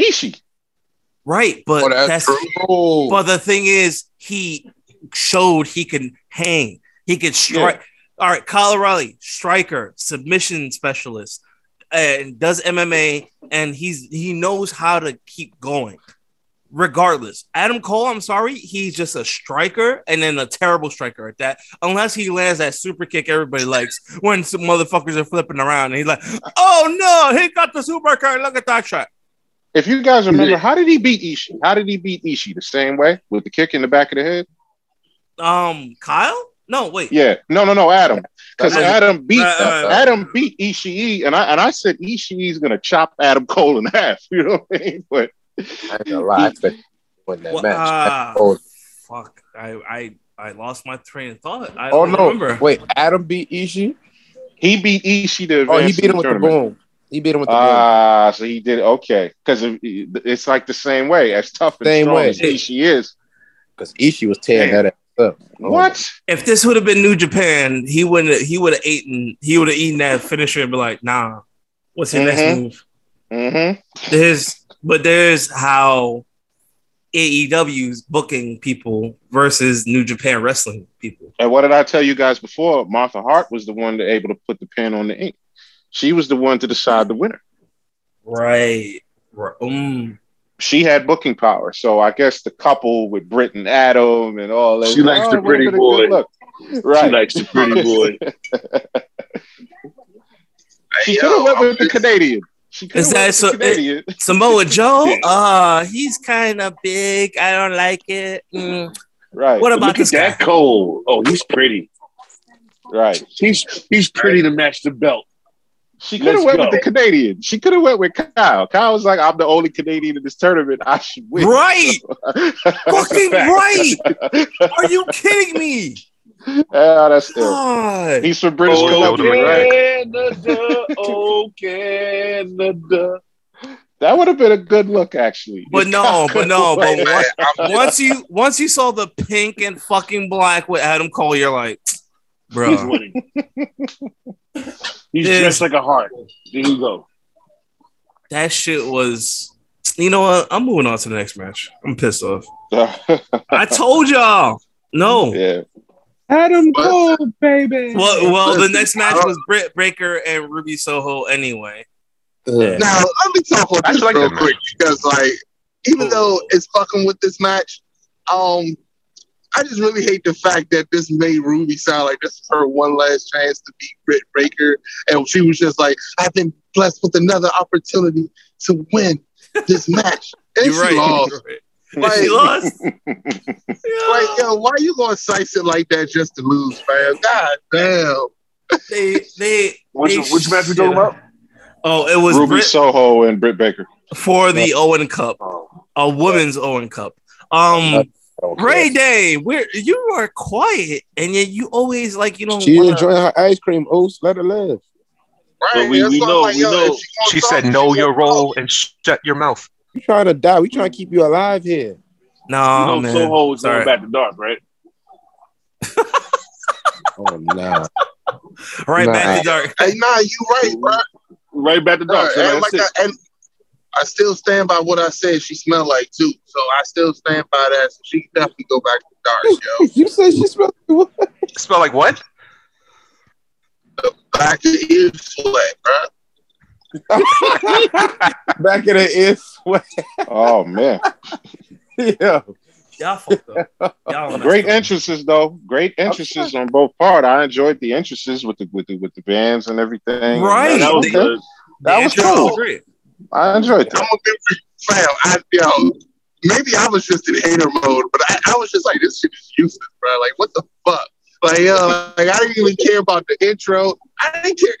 Ishii. Right, but Oh, that's that's true. But the thing is, he showed he can hang. He could strike. All right, Kyle O'Reilly, striker, submission specialist, and does MMA, and he's he knows how to keep going. Regardless, Adam Cole, I'm sorry, he's just a striker and then a terrible striker at that. Unless he lands that super kick everybody likes when some motherfuckers are flipping around and he's like, "Oh no, he got the super kick! Look at that shot!" If you guys remember, how did he beat Ishii? How did he beat Ishii? The same way with the kick in the back of the head? Um, Kyle? No, wait. Yeah. No, no, no, Adam. Because Adam beat. Adam beat Ishii, and I and I said Ishii's gonna chop Adam Cole in half. (laughs) You know what I mean? But I ain't gonna lie, I expect (laughs) win that Well, match. Oh, fuck. I, I I lost my train of thought. I oh don't no! remember. Wait, Adam beat Ishii. he beat Ishii to Oh, he beat him with the boom. He beat him with the boom. Ah, so he did okay because it's like the same way as tough and Same strong way. as Ishii is. Because Ishii was tearing Damn. that ass up. Oh, What? If this would have been New Japan, he wouldn't. He would have eaten. He would have eaten that finisher and be like, "Nah, what's your next Mhm. move?" Mm-hmm. There's, but there's how AEW's booking people versus New Japan wrestling people. And what did I tell you guys before? Martha Hart was the one that able to put the pen on the ink. She was the one to decide the winner. Right. right. Um, She had booking power. So I guess the couple with Britt and Adam and all that. She likes the pretty been a good boy. Right. She likes the pretty boy. (laughs) She could have went with the Canadian. She Is that so- with the Canadian. Samoa Joe. Uh, he's kind of big. I don't like it. Mm. Right. What about Look at this guy? that Cole. Oh, he's pretty. Right. He's he's pretty to match the belt. She could have went go. with the Canadian. She could have went with Kyle. Kyle was like, "I'm the only Canadian in this tournament. I should win." Right. (laughs) Fucking right. Are you kidding me? Yeah, (laughs) that's still. God. He's from British Oh, Columbia, Yoda right? Canada, oh Canada. That would have been a good look, actually. But (laughs) no, but no, but Man, once, (laughs) once you once you saw the pink and fucking black with Adam Cole, you're like, bro, He's bro, winning. He's Yeah. dressed like a heart. There you go. that shit was. You know what? I'm moving on to the next match. I'm pissed off. I told y'all. No. yeah. Adam But- Cole, baby. Well, well, the next match was Britt Baker and Ruby Soho anyway. Ugh. Now let me talk on I this like real that match. quick because, like, even though it's fucking with this match, um, I just really hate the fact that this made Ruby sound like this is her one last chance to beat Britt Baker, and she was just like, "I've been blessed with another opportunity to win this match," (laughs) and You're she right. lost. You're right. Like- she (laughs) lost. Like, yo, why you gonna slice it like that just to lose, man? God damn. they they Which, they which match we shit talking about? Oh, it was Ruby Brit Soho and Britt Baker. for the Owen Cup, a women's Owen Cup. Um, Okay. Ray Day, where you are quiet, and yet you always like you know. She wanna- enjoying her ice cream. Oats, let her live. Right? But we- we know- like, we know- she She said, "Know gonna your talk. role and shut your mouth." We trying to die. We trying to keep you alive here. No, you know, man. Soho is Sorry. going back to dark, right? (laughs) Oh nah. Right Nah. back to dark. Hey, nah, you right, bro. Right back to dark. So and, like it. I, and I still stand by what I said. She smelled like too, so I still stand by that. So she definitely go back to dark, yo. (laughs) you said she smelled like what? Smell like what? The Back to ear sweat, bro. (laughs) Back in the ear sweat. Oh man, (laughs) yeah. Y'all fucked up. Y'all great up. entrances though. Great entrances on both part. I enjoyed the entrances with the with the with the bands and everything. Right. that was They- good. That The was cool. great. I enjoyed I'm that. a big fam. I, yo, maybe I was just in hater mode, but I, I was just like, this shit is useless, bro. Like, what the fuck? Like, yo, like I didn't even care about the intro. I didn't care.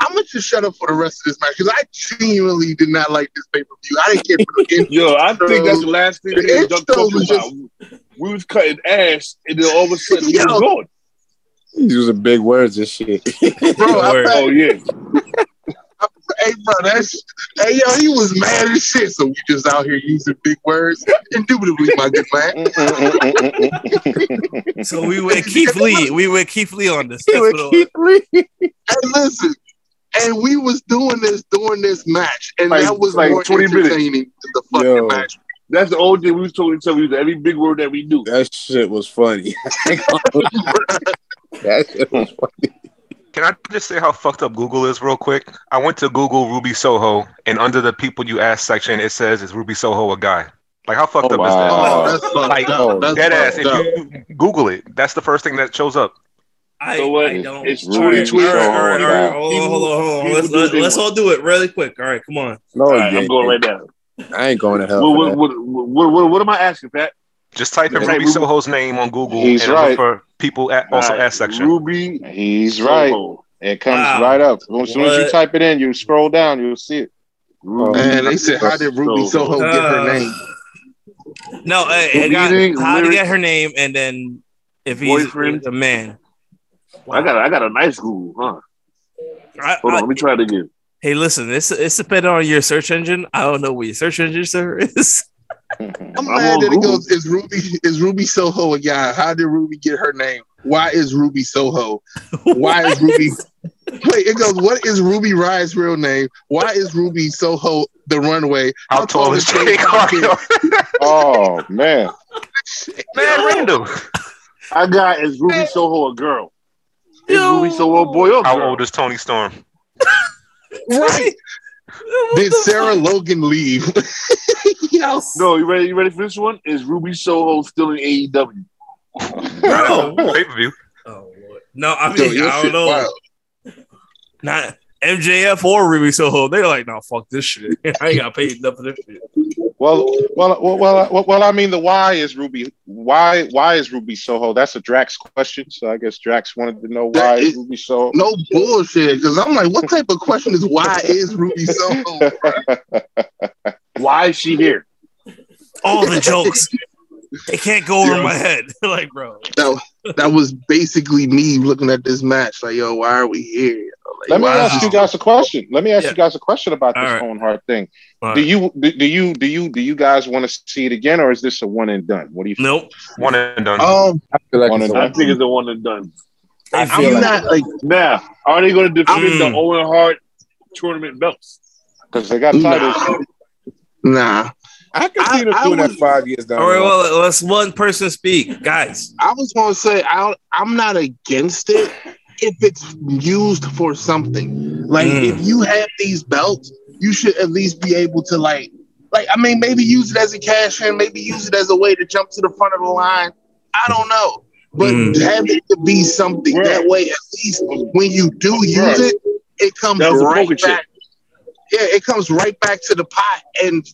I'm gonna just shut up for the rest of this match because I genuinely did not like this pay per view. I didn't care for the (laughs) intro. Yo, I think that's the last thing The we was done intro talking was about. We was cutting ass, and then all of a sudden we Yo. was going. He's using big words and shit. bro. (laughs) I, Word. Oh yeah, (laughs) hey, bro, that's hey, yo, he was mad as shit. So we just out here using big words. Indubitably, my good man. Mm, mm, mm, so we with Keith Lee. We with Keith Lee on this. He That's would what it keep reading. And listen, and we was doing this during this match, and Like- that was like more 20 minutes. than the fucking Yo. match. that's the old thing we was talking to each other. Every big word that we knew. That shit was funny. (laughs) that shit was funny. Can I just say how fucked up Google is real quick? I went to Google Ruby Soho, and under the people you ask section, it says is Ruby Soho a guy? Like how fucked Oh, up is that? Oh, that's Like, up. That's Dead ass. up. If you Google it, that's the first thing that shows up. I, So what? I don't. It's all right, Ruby all right, all right, all right. Soho. Hold on, hold on, hold on. Let's, do let, they let's all do it really quick. All right, come on. No, All right, I'm going right now. I ain't going to hell. What, what, what, what, what, what am I asking, Pat? Just type in Yeah. Ruby Ruby- Soho's name on Google He's and right. look for people at also All right, ask section. Ruby. He's right. It comes Wow. right up. As soon as you type it in, you scroll down, you'll see it. Ruby. Man, they said, how did Ruby Soho get her Uh, name? No, I, I got how to get her name, and then if he's Boyfriend. a man. I got I got a nice Google, huh? I- Hold I- on, let me try it again. hey, listen, it's it's depending on your search engine. I don't know what your search engine sir is. (laughs) I'm I'm mad on that it goes, is Ruby is Ruby Soho a guy? How did Ruby get her name? Why is Ruby Soho? (laughs) Why is Ruby Wait, it goes, what is Ruby Riott's real name? Why is Ruby Soho the runway? How tall is Jade Cargill? (laughs) Oh man, Man, random. I got is Ruby Soho a girl? Is Yo. Ruby Soho a boy or How girl? old is Toni Storm? (laughs) Right. Did Sarah Logan leave? (laughs) yes. No, you ready? You ready for this one? Is Ruby Soho still in AEW? Bro. Pay per view. Oh, Lord. no, I Yo, mean your I don't shit know. wild. Not MJF or Ruby Soho. They're like, no, fuck this shit. (laughs) I ain't got paid enough for this shit. Well, well, well, well, well, well, I mean, the why is Ruby. Why, why is Ruby Soho? That's a Drax question. So I guess Drax wanted to know why That is is- Ruby Soho. No bullshit. Because I'm like, what type of question is why is Ruby Soho? (laughs) Why is she here? All the jokes. (laughs) They can't go over my head. (laughs) like, bro. That, that was basically me looking at this match. Like, yo, why are we here? Like, Let me why ask you guys a question. Let me ask Yeah. you guys a question about this All right. Owen Hart thing. All Do you do, do you do you do you guys want to see it again, or is this a one and done? What do you? Think? Nope. One and done. Um, I feel like One it's and a- I think it's the one and done. I feel feel I'm like- not like Now, are they going to defend Mm. the Owen Hart tournament belts? Because they got titles. nah. I can see them I- I doing that five years down All right, the line. well, let's one person speak, guys. I was gonna say I I'm not against it if it's used for something. Like Mm. if you have these belts, you should at least be able to like like I mean maybe use it as a cash in, maybe use it as a way to jump to the front of the line. I don't know. But Mm. have it to be something. Right. That way at least when you do use Right. it, it comes That was a right poker chip. back. Yeah, it comes right back to the pot and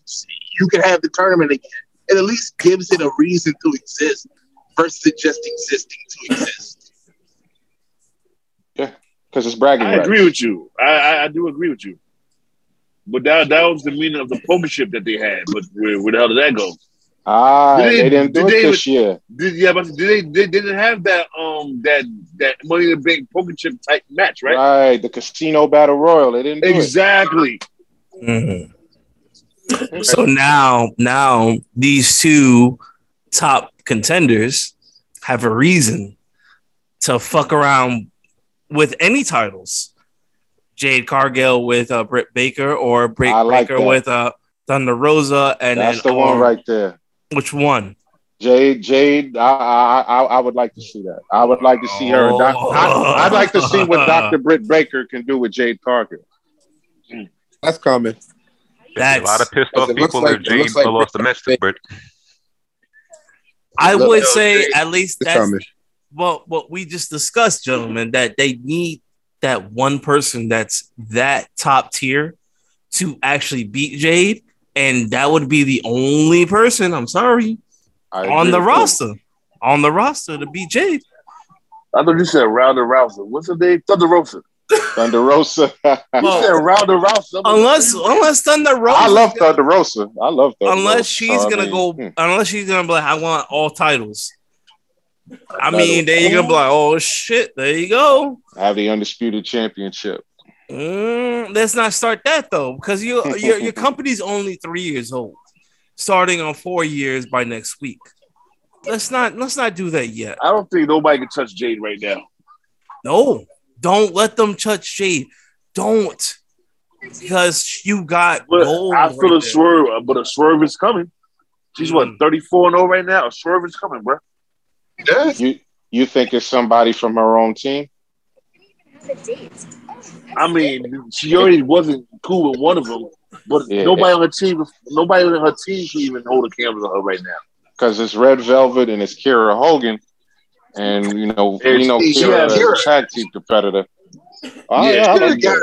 you can have the tournament again. It at least gives it a reason to exist versus it just existing to exist. Yeah, because it's bragging I rights. agree with you. I, I, I do agree with you. But that that was the meaning of the poker chip that they had. But where, where the hell did that go? Ah, Did they, they- didn't do did it they- this year. Did yeah, but did they, they didn't have that um that that money in the bank poker chip type match, right? Right. the casino battle royal. They didn't do Exactly. Mhm. So now, now these two top contenders have a reason to fuck around with any titles. Jade Cargill with uh, Britt Baker or Britt like Baker that. with uh, Thunder Rosa, and That's then, the one um, right there. Which one? Jade, Jade, I, I, I, I would like to see that. I would like to see her. and Doc- I, would like to see what (laughs) Dr. Britt Baker can do with Jade Cargill. That's coming. A lot of pissed off It looks people like- if it Jade looks like fell off the match, but I would say at least it's that's coming. well what we just discussed, gentlemen, that they need that one person that's that top tier to actually beat Jade, and that would be the only person. I'm sorry I on the with you. roster, on the roster to beat Jade. I thought you said Rounder Rouser. What's her name? Thunder Rosa. Thunder Rosa. (laughs) You said Rounder Rouser. Unless unless Thunder Rosa, I love Thunder Rosa. I love Thunder unless Rosa. she's gonna mean, go, hmm. unless she's gonna be like, I want all titles. I Another mean, then you're gonna be like, oh shit, there you go. I have the undisputed championship. Mm, let's not start that though, because you, (laughs) your your company's only three years old, starting on four years by next week. Let's not let's not do that yet. I don't think nobody can touch Jade right now. No, don't let them touch Jade. Don't, because you got But gold. I feel right a there. swerve, uh, but a swerve is coming. She's what Mm. 34 and 0 right now. A swerve is coming, bro. Yeah. You you think it's somebody from her own team? I mean, she already wasn't cool with one of them, but Yeah. nobody on her team, nobody on her team can even hold a camera on her right now. Because it's Red Velvet and it's Kiera Hogan, and you know we know She Kiera has- tag team competitor. Oh, yeah, yeah, I Kiera like got,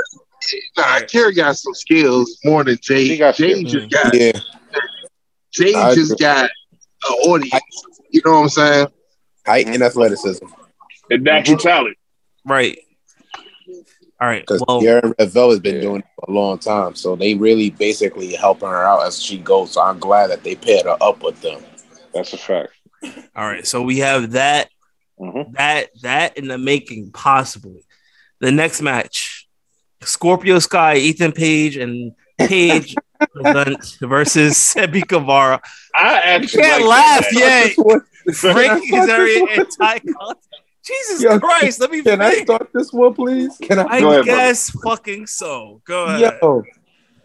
nah, Kiera got some skills more than Jade. She got Jade skills. just got Yeah, Jade I just agree. got an audience. You know what I'm saying? height and athleticism. And natural mhm. talent. Right. All right. Because Well, Karen Revel has been Yeah. doing it for a long time, so they really basically helping her out as she goes. So I'm glad that they paired her up with them. That's a fact. all right. So we have that Mhm. that that in the making possibly. The next match, Scorpio Sky, Ethan Page, and Page (laughs) versus Sammy Guevara. I actually can't like laugh yet. Frankie Kazarian and Tay Conti. Jesus Yo, Christ, let me Can I start this one, please? Can I? I ahead, guess fucking so. Go ahead. Yo,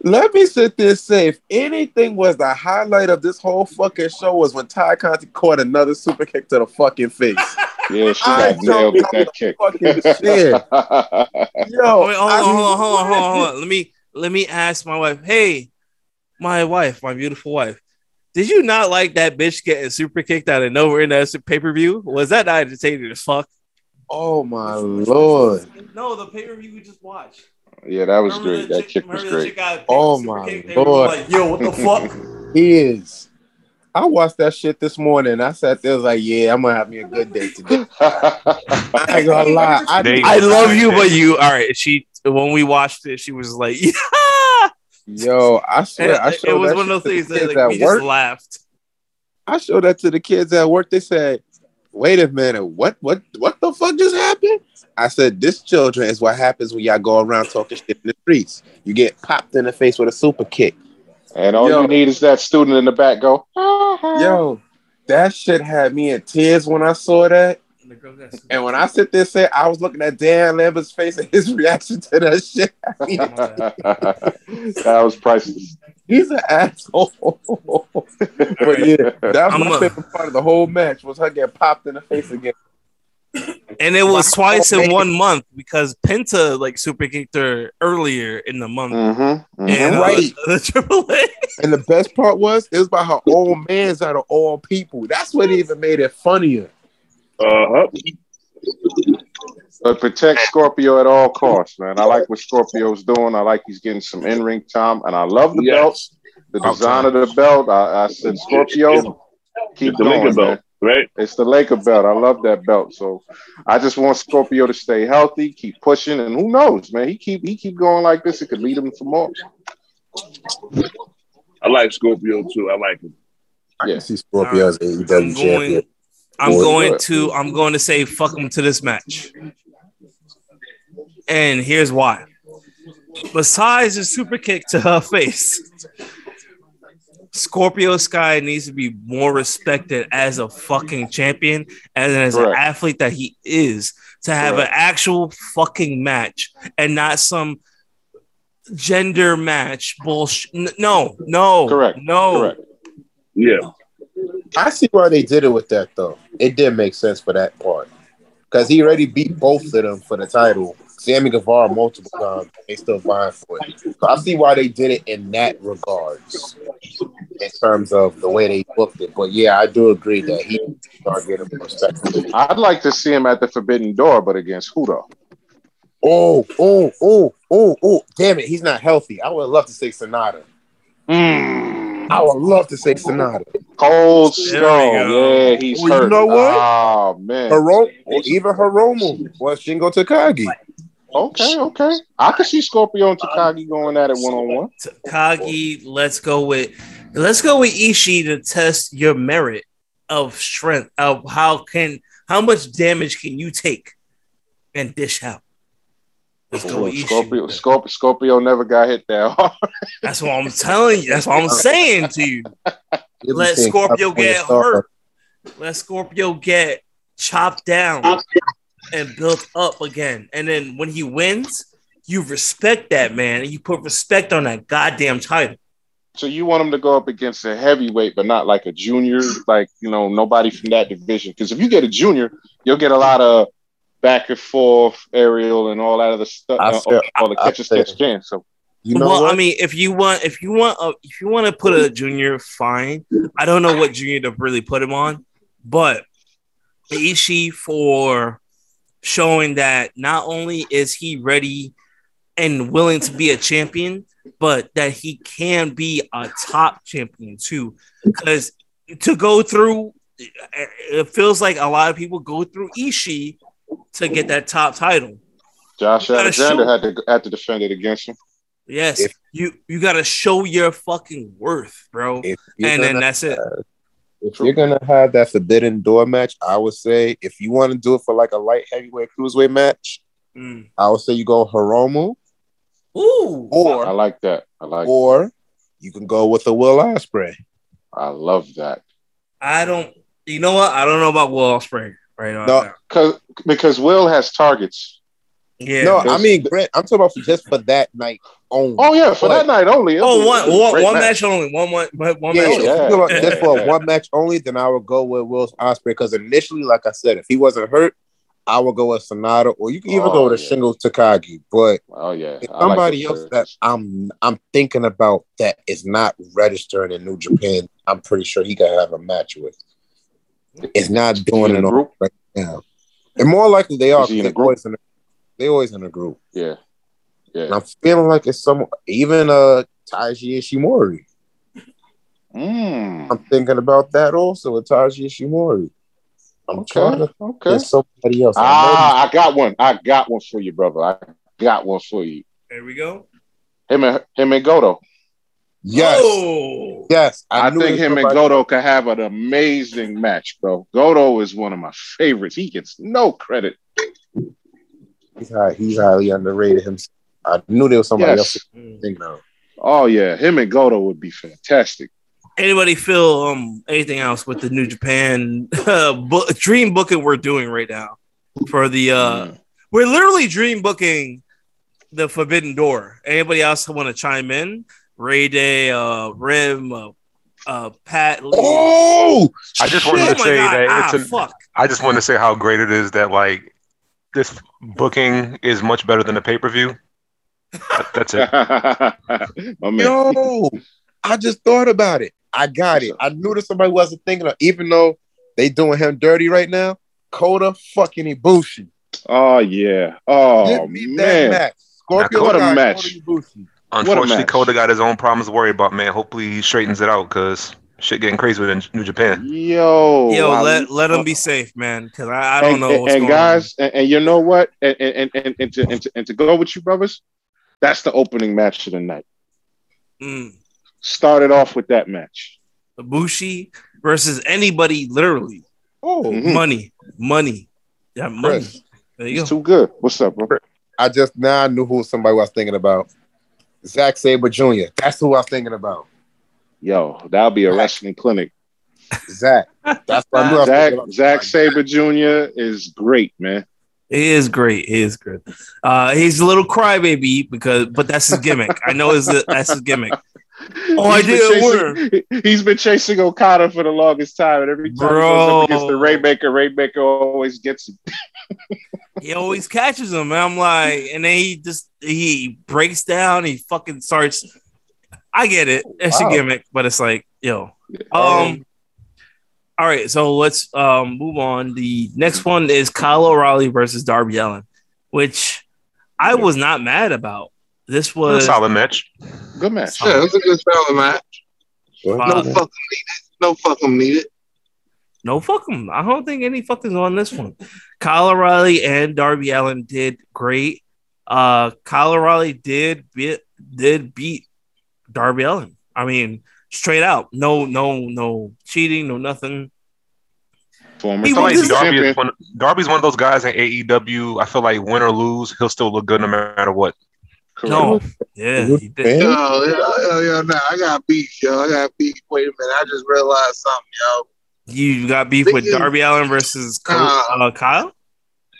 let me sit there safe. anything was the highlight of this whole fucking show was when Tay Conti caught another super kick to the fucking face. Yeah, she I got nailed with that kick. (laughs) Shit. Yo, Oh, wait, hold I on, hold on, hold on, hold on, hold on. Let me let me ask my wife. Hey, my wife, my beautiful wife. Did you not like that bitch getting super kicked out of nowhere in that pay per view? Was that not entertaining as fuck? Oh my lord. No, the pay per view we just watched. yeah, that was Remember great. That chick- kick was great. chick Oh my kicked? They were lord. Like, yo, what the fuck? (laughs) He is. I watched that shit this morning. I sat there was like, yeah, I'm gonna have me a good day today. (laughs) I ain't gonna lie. I, They- I love you, but you. All right. She when we watched it, she was like, (laughs) yeah. yo, I swear, I it, showed was that one of those to things the that kids like, we at just work. laughed. I showed that to the kids at work. They said, "Wait a minute, what, what, what the fuck just happened?" I said, "This children is what happens when y'all go around talking shit in the streets. You get popped in the face with a super kick." And all Yo. you need is that student in the back go. Uh-huh. Yo, that shit had me in tears when I saw that. And when I sit there and say I was looking at Dan Lambert's face and his (laughs) reaction to that shit, (laughs) that was priceless. he's an asshole. (laughs) but yeah, that was I'm my a- favorite part of the whole match was her getting popped in the face again. And it was twice in one month because Penta like super kicked her earlier in the month. Mm-hmm. And uh, Right. (laughs) the Triple A. And the best part was it was by her own man's out of all people. That's what even made it funnier. Uh-huh. But protect Scorpio at all costs, man. I like what Scorpio's doing. I like he's getting some in ring time, and I love the Yes. belt, the design of the belt. I, I said, Scorpio, keep the going, Lincoln man. belt. Right? It's the Laker belt. I love that belt. So I just want Scorpio to stay healthy, keep pushing, and who knows, man? He keep he keep going like this. It could lead him for more. I like Scorpio too. I like him. I Yeah. can see Scorpio as I'm AEW going. champion. I'm Boy, going good. to. I'm going to say fuck him to this match, and here's why. Besides the super kick to her face, Scorpio Sky needs to be more respected as a fucking champion and as an athlete that he is to have Correct. an actual fucking match and not some gender match bullshit. No, no, Correct. no. Correct. Yeah. I see why they did it with that though. It did make sense for that part because he already beat both of them for the title. Sammy Guevara multiple times. They still vying for it. So I see why they did it in that regards, in terms of the way they booked it. But yeah, I do agree that he start getting respect. I'd like to see him at the Forbidden Door, but against who though? Oh, oh, oh, oh, oh! Damn it, he's not healthy. I would love to say Sanada. Mm. I would love to say Sanada. Cold There we Stone. Yeah, he's Well, you hurt. know what? Oh man. Hiromu, even Hiromu was Shingo Takagi. Okay, okay. I could see Scorpio and Takagi going at it one on one. Takagi, let's go with let's go with Ishii to test your merit of strength of how can how much damage can you take and dish out. Let's go with Ishii. Scorpio, Scorpio, Scorpio never got hit that hard. (laughs) That's what I'm telling you. That's what I'm saying to you. Let Scorpio get hurt. Let Scorpio get chopped down and built up again. And then when he wins, you respect that man and you put respect on that goddamn title. So you want him to go up against a heavyweight, but not like a junior, like you know nobody from that division. Because if you get a junior, you'll get a lot of back and forth aerial and all that other stuff, I uh, feel- all the I catch and feel- sketch can. So You know well, what? I mean, if you want, if you want, a, if you want to put a junior, fine. I don't know what junior to really put him on, but Ishii for showing that not only is he ready and willing to be a champion, but that he can be a top champion too. Because to go through, it feels like a lot of people go through Ishii to get that top title. Josh Alexander show- had to had to defend it against him. Yes, If- you you got to show your fucking worth, bro. and then gonna- that's it. If you're gonna have that forbidden door match, I would say if you want to do it for like a light heavyweight cruiserweight match, Mm. I would say you go Hiromu, Ooh, I like that. I like. or you can go with a Will Ospreay. I love that. I don't. You know what? I don't know about Will Ospreay right now. No. Cause because Will has targets. Yeah. no, I mean Grant. I'm talking about for just for that night only. Oh yeah, for But- that night only. Oh, it'll oh, be- one it'll be a one great one match only. One one one yeah, match. if only. yeah, (laughs) just for one match only, then I would go with Will Ospreay because initially, like I said, if he wasn't hurt, I would go with Sanada, or you can even Oh, go with a yeah. Shingo Takagi. But Oh yeah. If I like somebody those else that. I'm I'm thinking about that is not registering in New Japan, I'm pretty sure he can have a match with. It's not doing it a on group? right now. And more likely they are. Is he in They a group? Always in a, they always in a group. Yeah. And Yeah. I'm feeling like it's some even uh Taiji Ishimori. Mm. I'm thinking about that also with Taiji Ishimori. I'm trying Okay. to Okay. get somebody else. I Ah, I got one. I got one for you, brother. I got one for you. There we go. Him and him and Goto. Yes. Oh, Yes. I, knew think him and somebody- Goto could have an amazing match, bro. Goto is one of my favorites. He gets no credit. He's, high, he's highly underrated himself. I knew there was somebody Yes. else to think of. Oh yeah, him and Goto would be fantastic. Anybody feel um anything else with the New Japan (laughs) uh, bu- dream booking we're doing right now for the uh Mm. we're literally dream booking the Forbidden Door. Anybody else want to chime in? Ray Day, uh, Rim, uh, uh, Pat. Lee. Oh, I just Oh wanted my to say God. that ah, it's a, fuck. I just wanted to say how great it is that like this booking is much better than the pay per view. That's it. (laughs) My. Yo, I just thought about it. I got it. I knew that somebody wasn't thinking of, even though they doing him dirty right now. Kota fucking Ibushi. Oh yeah. Oh Give me that man. match. Scorpio What a match. Kota Ibushi. Unfortunately, match. Kota got his own problems to worry about, man. Hopefully, he straightens it out because Shit getting crazy within New Japan. Yo, Yo, I- let let him be safe, man, because I, I don't and, know and- what's and going guys, and, and you know what? And and, and, and, to, and, to, and to go with you, brothers, that's the opening match of the night. Mm. Started off with that match. Ibushi versus anybody, literally. Oh, Mhm. Money, money, yeah, money. Chris. There you It's go. too good. What's up, bro? I just now I knew who somebody was thinking about. Zack Sabre Jr. That's who I was thinking about. Yo, that'll be a wrestling clinic. Zach. That's what I knew. I was Zach. Zach Sabre Jr. is great, man. He is great. It is good. Uh, he's a little crybaby because, but that's his gimmick. I know is that's his gimmick. (laughs) Oh, I He's been did chasing- (laughs) He's been chasing Okada for the longest time, and every time he goes up against the Bro. Rainmaker, Rainmaker always gets him. (laughs) He always catches him. And I'm like, and then he just he breaks down. He fucking starts. I get it. It's Wow. a gimmick, but it's like, yo, um. All right, so let's um move on. The next one is Kyle O'Reilly versus Darby Allin, which I was not mad about. This was a solid match. Good match. Yeah, it was a good solid match. No Uh, fucking needed. No fucking needed. No, fuck them. I don't think any fuck is on this one. Kyle O'Reilly and Darby Allin did great. Uh, Kyle O'Reilly did beat did beat Darby Allin. I mean, straight out, no, no, no cheating, no nothing. Former I feel like Darby is one, Darby's one of those guys in AEW. I feel like win or lose, he'll still look good no matter what. No, yeah, he did. Man. Yo, yo, yo, yo, nah, I got beef, yo. I got beef. Wait a minute. I just realized something, yo. You got beef with Darby Allin versus Co- uh, Kyle.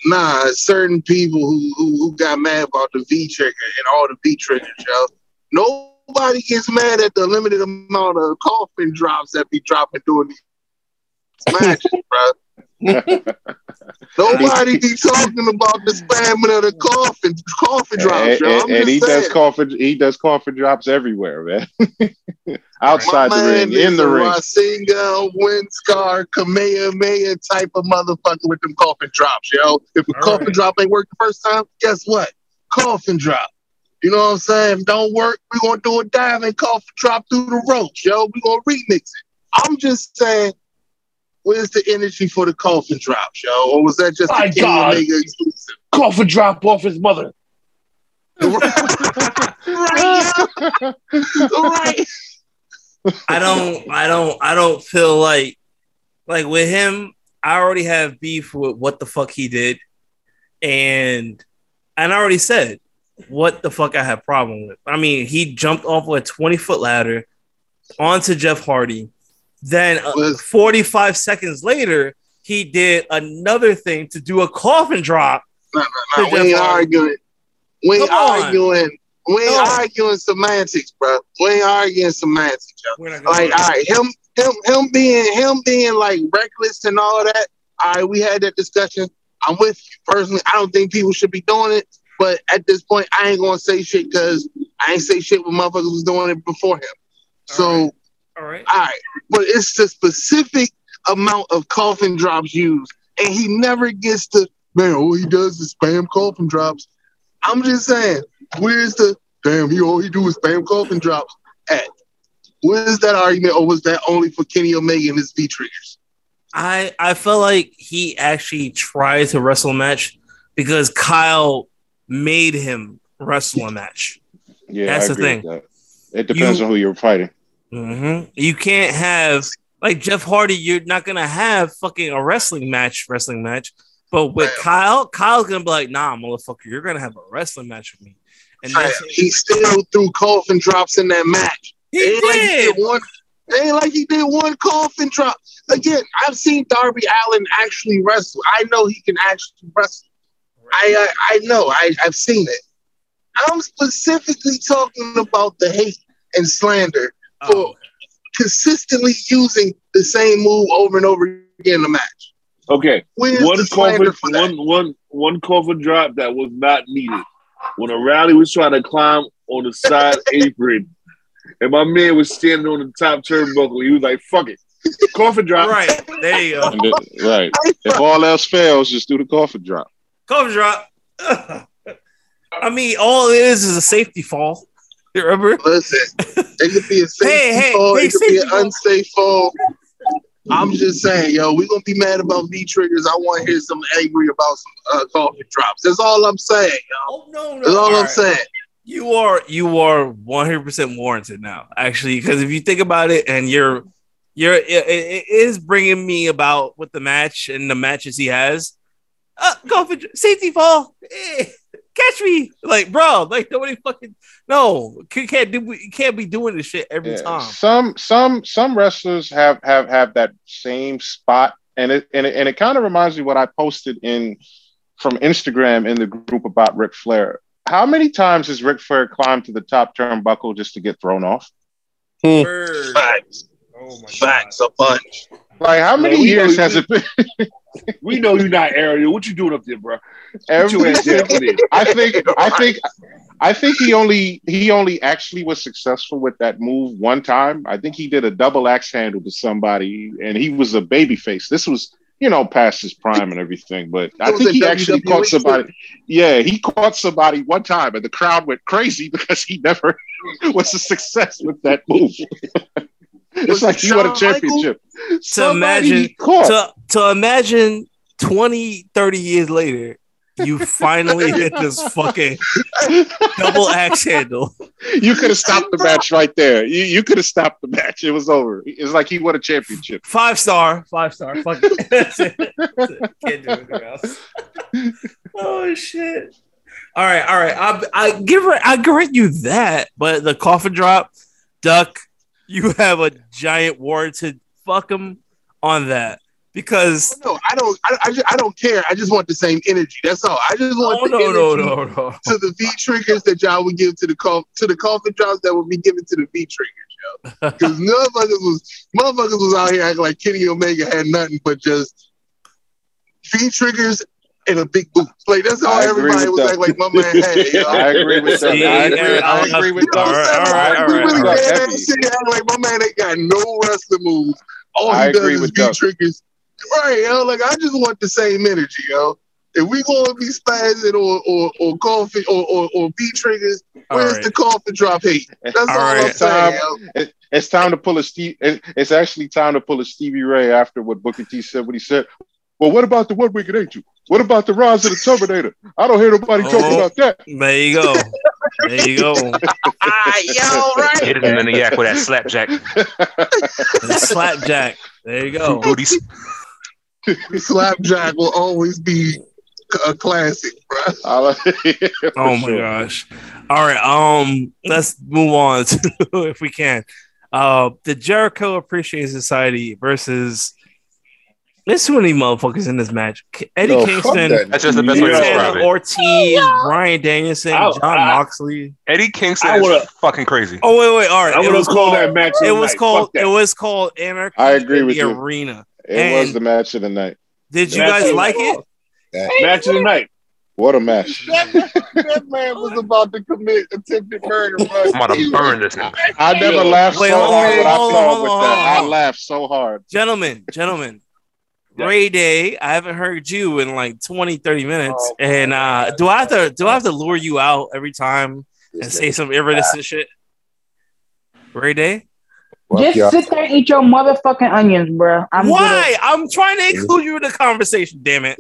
Nah, certain people who, who who got mad about the V trigger and all the V triggers, yo. Nobody gets mad at the limited amount of coffin drops that be dropping during these matches, (laughs) bro. (laughs) Nobody be talking about the spamming of the coffin coffin drops, and, yo. I'm and- and he saying. does coffin he does coffin drops everywhere, man. (laughs) Outside My the ring, man in is the a ring. Rasengan, Windscar, Kamehameha type of motherfucker with them coffin drops, yo. If a All coffin right. drop ain't work the first time, guess what? Coffin drop. You know what I'm saying? If don't work, we gonna do a diving coffin drop through the ropes, yo. We gonna remix it. I'm just saying, where's the energy for the coffin drop, yo? Or was that just My a Kenny God. Omega exclusive? Coffin drop off his mother. right, right. (laughs) (laughs) I don't, I don't, I don't feel like, like with him, I already have beef with what the fuck he did, and and I already said what the fuck I have problem with. I mean, he jumped off of a twenty foot ladder onto Jeff Hardy, then uh, forty five seconds later, he did another thing to do a coffin drop. Nah, To we ain't Jeff Hardy. arguing. We ain't Come on. arguing. We ain't No. arguing semantics, bro. We ain't arguing semantics, yo. We're not gonna Like, all right, him, him, him being, him being like reckless and all that. All right, we had that discussion. I'm with you personally. I don't think people should be doing it, but at this point, I ain't gonna say shit because I ain't say shit when motherfuckers was doing it before him. So, All right. all right. all right, but it's the specific amount of coffin drops used, and he never gets to man. All he does is spam coffin drops. I'm just saying, where's the damn? He all he do is spam coffin drops at. Where's that argument, or was that only for Kenny Omega and his V triggers? I I felt like he actually tried to wrestle a match because Kyle made him wrestle a match. Yeah, That's I the agree with that. It depends You- on who you're fighting. hmm You can't have like Jeff Hardy. You're not gonna have fucking a wrestling match, wrestling match. But with Kyle, Kyle's gonna be like, "Nah, motherfucker, you're gonna have a wrestling match with me." And that's He still threw coffin drops in that match. he It ain't like he did. did one. it Ain't like he did one coffin drop. Again, I've seen Darby Allin actually wrestle. I know he can actually wrestle. I I, I know. I, I've seen it. I'm specifically talking about the hate and slander oh, for Oh, consistently using the same move over and over again in the match. Okay. Where's one the slander coffin, one, one, one coffin drop that was not needed. When O'Reilly was trying to climb on the side apron, and my man was standing on the top turnbuckle, he was like, "Fuck it, coffin drop." right there you go. Right. If all else fails, just do the coffin drop. Cover drop. (laughs) I mean, all it is is a safety fall. Remember? Listen, it could be a safety Hey, hey, fall, hey, it could be an unsafe fall. I'm just saying, yo, we're gonna be mad about V triggers. I want to hear some angry about some uh, coffee drops. That's all I'm saying, yo. Oh no, no. That's all, I'm saying. You are you are 100 percent warranted now, actually, because if you think about it, and you're you're it, it is bringing me about with the match and the matches he has. Uh, go for safety fall, Eh, catch me, like bro, like nobody fucking no, you can't do you can't be doing this shit every Yeah, time. Some some some wrestlers have have have that same spot, and it and it, and it kind of reminds me what I posted in from Instagram in the group about Ric Flair. How many times has Ric Flair climbed to the top turnbuckle just to get thrown off? Word. Facts. Oh my Facts, a bunch. Like how many Man, years has it been? (laughs) We know you're not Ariel. What you doing up there, bro? Every ass down. (laughs) I think I think I think he only he only actually was successful with that move one time. I think he did a double axe handle to somebody, and he was a baby face. This was you know past his prime and everything, but I think a he actually WWE caught somebody. Yeah, he caught somebody one time, and the crowd went crazy (laughs) because he never (laughs) was a success with that move. (laughs) it's like it he won a Shawn Michaels? championship. To imagine to to imagine 20, 30 years later, you finally hit this fucking double axe handle. you could have stopped the (laughs) match right there. You, you could have stopped the match. It was over. It's like he won a championship. Five star, five star. (laughs) Fuck it. That's it. That's it. Can't do anything else. oh shit. All right, all right. I I give her I grant you that, but the coffin drop, duck, you have a giant warranted fuck him on that because No, I don't. I, I, just, I don't care. I just want the same energy. That's all. I just want oh the no energy no no to the V triggers that y'all would give to the coff to the coffin drops that would be given to the V triggers, yo. (laughs) Because motherfuckers was motherfuckers was out here acting like Kenny Omega had nothing but just V triggers and a big boot. Like that's all I agree everybody was that. acting like my man had. Yo. (laughs) I agree with that. See, I agree, I agree with You know All what that. I'm right, saying? all Like, right, we really right. ran Heavy. shit like my man ain't got no wrestling moves. All he I does agree is with V Duck. triggers. Right, yo. Like I just want the same energy, yo. If we gonna be spazzing or or or coffee or or, or V triggers, where's right. the coffin drop hate? That's all, All I'm right. saying. Tom, yo. it, it's time to pull a Steve. It, it's actually time to pull a Stevie Ray after what Booker T said. What he said. Well, what about the one wicked angel? What about the rise of the Terminator? I don't hear nobody talking Oh. about that. There you go. There you go. Ah, yo, right. Hit him in the (laughs) yak with that slapjack. Slapjack. There you go. Booties. Slapjack will always be a classic, bro. I'll- (laughs) Oh For my sure. gosh. All right. Um, let's move on to (laughs) if we can. Uh the Jericho Appreciation Society versus there's too many motherfuckers in this match. Eddie Yo, Kingston, that. That's just the best way to describe it. Ortiz, Bryan Danielson, I- John I- Moxley. Eddie Kingston I is wanna- fucking crazy. Oh wait, wait, all right. I It want was to call called. that match. It was night. called. It was called Anarchy I agree in with the you. arena. It was the match of the night. Did you guys like night. it? match of the night. What a match! (laughs) That, that man was about to commit attempted murder, bro. I'm about to burn this nigga. I never laughed Wait, so hold on, hard when I hold on, saw hold him with on, that. hold. I laughed so hard. Gentlemen, gentlemen. Yeah. Ray Day, I haven't heard you in like 20, 30 minutes. Oh, and uh do I have to do I have to lure you out every time and say some iridescent shit? Ray Day? Fuck Just y'all. sit there and eat your motherfucking onions, bro. I'm Why? I'm trying to include you in the conversation, damn it.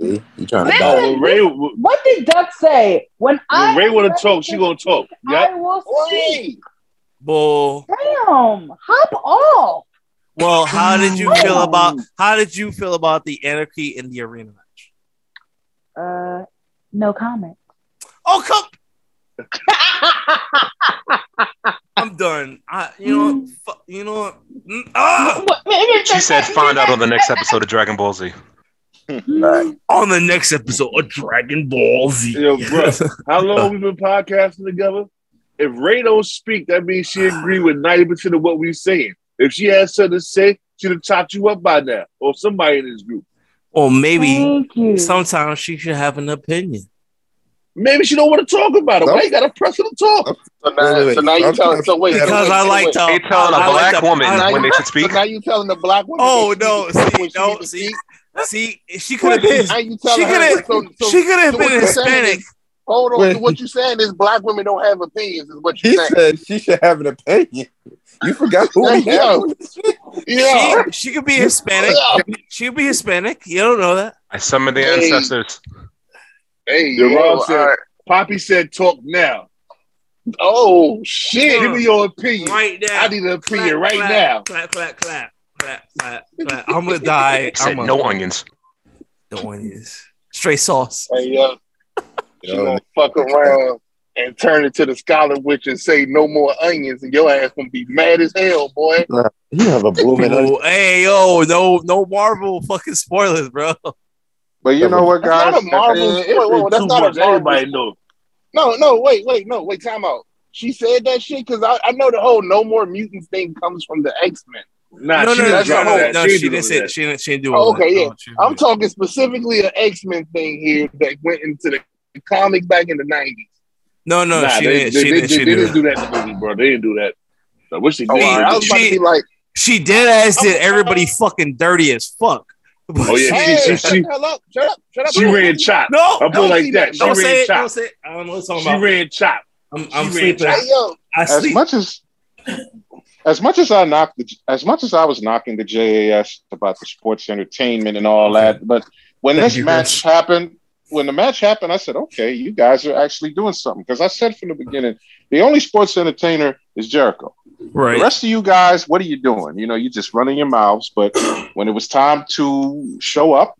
See? You trying to Listen, dog? Ray, What did Duck say? When I Ray want to talk, she gonna talk. I Yeah. will see. Bull. Damn, hop off. Well, how did you feel about how did you feel about the anarchy in the arena match? Uh, no comment. Oh come (laughs) I'm done. I you know what? Fu- you know what? Mm, Ah! She said, "Find out on the next episode of Dragon Ball Z." on the next episode of Dragon Ball Z. Yo, bro, how long we been podcasting together? If Ray don't speak, that means she agree with ninety percent of what we're saying. If she has something to say, she'd have chopped you up by now, or somebody in this group. or maybe sometimes she should have an opinion. Maybe she don't want to talk about it. Why you gotta press her to talk? So now, so now you telling. So wait, Because wait, I like wait. to. They telling a I like black to- woman I- when they should So speak. now you telling the black woman. Oh no! See, no, see, see. She could have been. Now you She could have. So, so, She could have so been what Hispanic. is- Hold on. Wait. What you saying is black women don't have opinions. Is what you He saying? said she should have an opinion. You forgot who we have. Yeah. She, she could be Hispanic. She could be Hispanic. You don't know that. I summoned the Hey. ancestors. Hey, The yo, said, all right. Poppy said, talk now. Oh shit! Give me your opinion. Right now. I need an opinion Clap, right clap, now. Clap, clap, clap, clap, clap, clap. I'm gonna die. He said I'm no onions. No onions. Straight sauce. Hey, yo, she Yo, gonna fuck around and turn it to the Scarlet Witch and say no more onions, and your ass gonna be mad as hell, boy. You have a blooming onion. Ooh, hey yo, no, no Marvel fucking spoilers, bro. But you know what, guys? That's guys? not a Marvel. Man, wait, it's wait, been wait, that's not a. Marvel. Everybody know. No, no, wait, wait, no, wait. Time out. She said that shit because I, I know the whole no more mutants thing comes from the X Men. Nah, no, she no, no, didn't no, drop no, She she didn't didn't say that. she didn't she didn't do Oh, okay, that. yeah. No, I'm talking specifically an X Men thing here that went into the comics back in the '90s. No, no, Nah, she they, didn't. they, She they, didn't. they She didn't didn't. do that in the movie, bro. They didn't do that. I wish they Oh, did. all right. I was about to She- be like, She dead ass did everybody fucking dirty as fuck. Oh, yeah, hey, she- shut she- the hell up, shut up, shut up. She ran chop. No, I put it don't like that. that. She Don't say ran it. Don't say it. I don't know what you're She talking about. ran chop. I'm, I'm ran sleeping. chop. Hey yo, I as sleep. much as as much as I knocked the, as much as I was knocking the JAS about the sports entertainment and all that, but when Thank this match Chris. happened, when the match happened, I said, "Okay, you guys are actually doing something." Because I said from the beginning, the only sports entertainer is Jericho. Right. The rest of you guys, what are you doing? You know, you're just running your mouths. But (clears throat) when it was time to show up,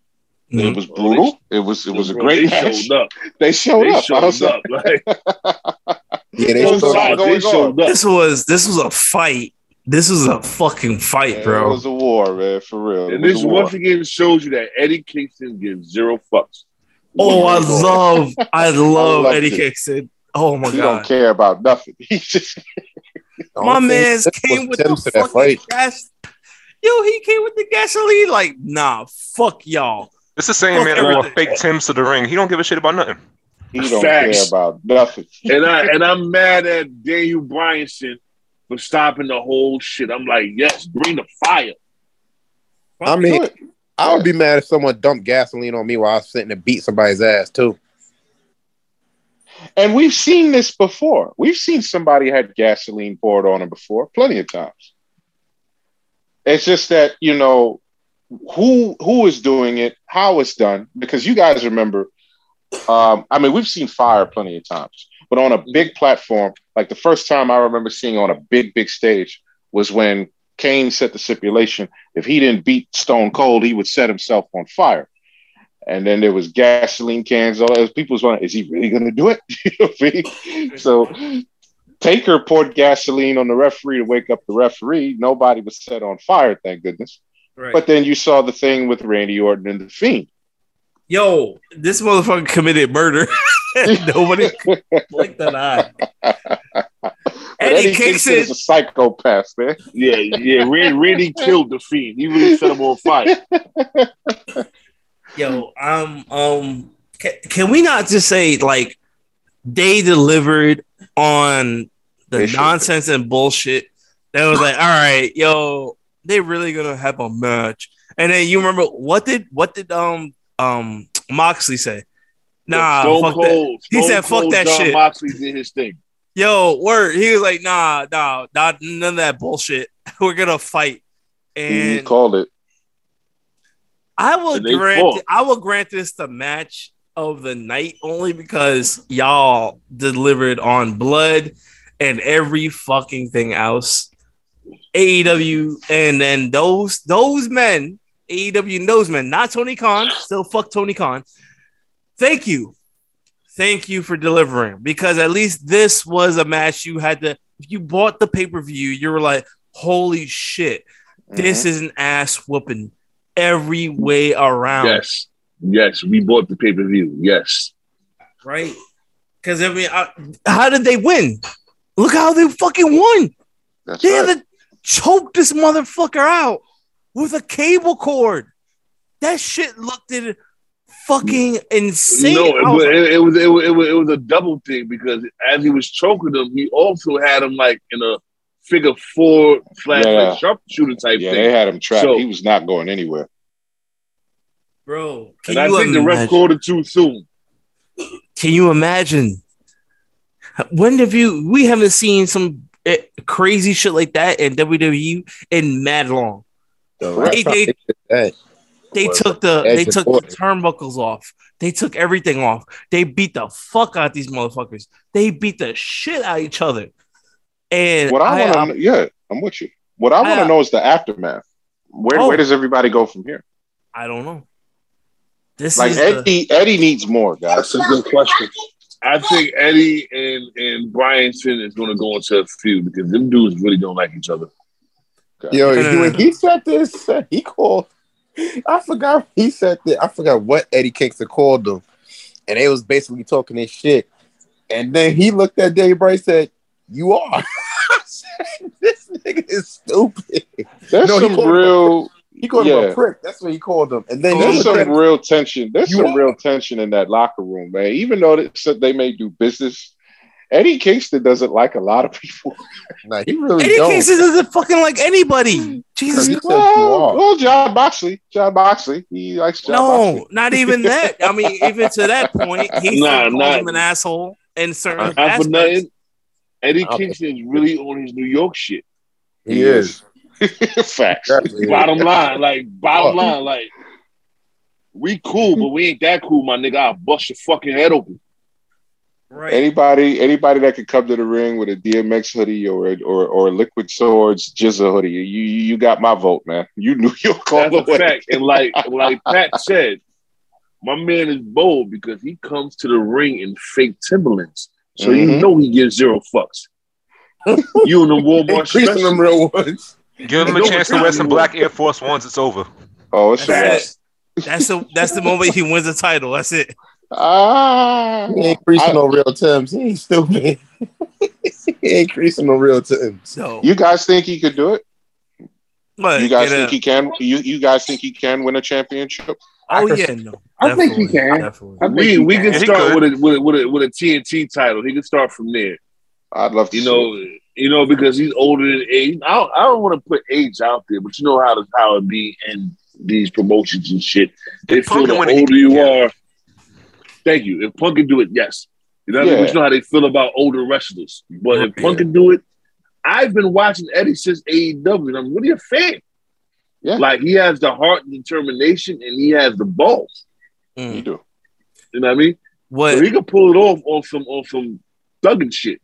Mhm. it was brutal. It was it was a great they match. showed up. (laughs) They showed They up. I showed was up. like, Like, (laughs) Yeah, they There was a showed up. they showed up. This was this was a fight. This was a fucking fight, it bro. It was a war, man, for real. It And this once again shows you that Eddie Kingston gives zero fucks. Oh, I love, I (laughs) love loved Eddie it. Kingston. Oh my God. He don't care about nothing. (laughs) He just my Don't man's came with the fucking fight. gas. Yo, he came with the gasoline. Like, nah, fuck y'all. It's the same Fuck man that wore fake Tims to the ring. He don't give a shit about nothing. he don't Facts. care about nothing. (laughs) And I and I'm mad at Daniel Bryanson for stopping the whole shit. I'm like, yes, bring the fire. I mean, I would be mad if someone dumped gasoline on me while I was sitting and beat somebody's ass too. And we've seen this before. We've seen somebody had gasoline poured on them before, plenty of times. It's just that you know who who is doing it, how it's done, because you guys remember. Um, I mean, we've seen fire plenty of times, but on a big platform, like the first time I remember seeing on a big big stage was when Kane set the stipulation: if he didn't beat Stone Cold, he would set himself on fire. And then there was gasoline cans. All that. People was wondering, is he really going to do it? (laughs) You know what I mean? So Taker poured gasoline on the referee to wake up the referee. Nobody was set on fire, thank goodness. Right. But then you saw the thing with Randy Orton and the Fiend. Yo, this motherfucker committed murder. (laughs) Nobody blinked an eye. (laughs) But Eddie Eddie Kingston Kingston. is a psychopath, man. Yeah, yeah. Randy, Randy killed the fiend. He really set him on fire. Yo, um, um, can, can we not just say like they delivered on the They should. nonsense and bullshit that was like, all right, yo, they really gonna have a match. And then you remember what did what did um um Moxley say? Nah, Stone fuck Cold. that. He Stone said, "Fuck that John shit." Moxley did his thing. Yo, word. He was like, nah, nah, not none of that bullshit. (laughs) We're gonna fight. He And called it. I will grant fought. I will grant this the match of the night only because y'all delivered on blood and every fucking thing else. AEW and then those those men, AEW and those men, not Tony Khan, still fuck Tony Khan. Thank you. Thank you for delivering because at least this was a match you had to if you bought the pay-per-view, you were like, holy shit, this mm-hmm. is an ass whooping every way around. Yes, yes. We bought the pay per view. Yes. Right? Because I mean, I, how did they win? Look how they fucking won. That's They right. had to choke this motherfucker out with a cable cord. That shit looked at fucking insane. No, I was but like, it, it was it, was it was it was a double thing because as he was choking him, he also had him like in a figure four slash Yeah. like sharpshooter type Yeah, thing. they had him trapped. So- he was not going anywhere. bro, can and I you think the ref imagine- called it too soon. Can you imagine? When have you? We haven't seen some eh, crazy shit like that in WWE in mad long. The They- last time they- they did that, They was took the they took the turnbuckles off. They took everything off. They beat the fuck out these motherfuckers. They beat the shit out of each other. And What I, I, want um, to, yeah, I'm with you. What I want to know is the aftermath. Where Oh. where does everybody go from here? I don't know. This Like is the, Eddie, Eddie needs more guys. That's a good question. I think Eddie and and Brian Finn is going to go into a feud because them dudes really don't like each other. Yo, No, no, he- no, when no. he said this, he called. I forgot he said that. I forgot what Eddie Kingston called them, and they was basically talking this shit. And then he looked at Dave Bryce said, "You are." (laughs) Said, this nigga is stupid. There's No, he some him- real, He called him a prick. That's what he called him. And then there's some real tension. There's some are- real tension in that locker room, man. Even though they said they may do business, Eddie Kingston doesn't like a lot of people. (laughs) nah, he really Eddie don't. Kingston doesn't fucking like anybody. Jesus He Well, well, John Moxley. John Moxley. he likes John No, Moxley. not even that. I mean, (laughs) even to that point, he's Nah, still calls nah. him an asshole in certain Not for aspects. nothing. Eddie Okay. Kingston is really on his New York shit. He is. (laughs) Facts. Exactly. Bottom line, like bottom Oh. line, like we cool, but we ain't that cool, my nigga. I'll bust your fucking head open. Right. Anybody, anybody that could come to the ring with a DMX hoodie or or or Liquid Swords GZA hoodie, you you you got my vote, man. You New York all That's the a fact. And like like Pat said, my man is bold because he comes to the ring in fake Timberlands. So you Mhm. know he gives zero fucks. you in the Walmart Increasing them special. real ones. Give him a chance to wear some black Air Force Ones. It's over. Oh, it's a. That's. That's the that's the moment he wins the title. That's it. Ah, He ain't increasing I- no real Tims. He ain't stupid. (laughs) he ain't increasing no real Tims. So you guys think he could do it? but, You guys get think a- he can? You you guys think he can win a championship? Oh I yeah, no. I think he can. Definitely. I think We we can. can start with a, with a with a with a TNT title. He can start from there. I'd love to. You see know, it. you know because he's older than age. I don't, I don't want to put age out there, but you know how to how it be in these promotions and shit. They feel Punk the can win it, older you yeah. are. Thank you. If Punk can do it, yes. You know what I mean? Yeah. But you know how they feel about older wrestlers. But if Right. Punk can do it, I've been watching Eddie since AEW, and I'm really a fan. Yeah. Like he has the heart and determination, and he has the balls. you Mm. do. You know what I mean? What So he can pull it off on some on some thugging shit.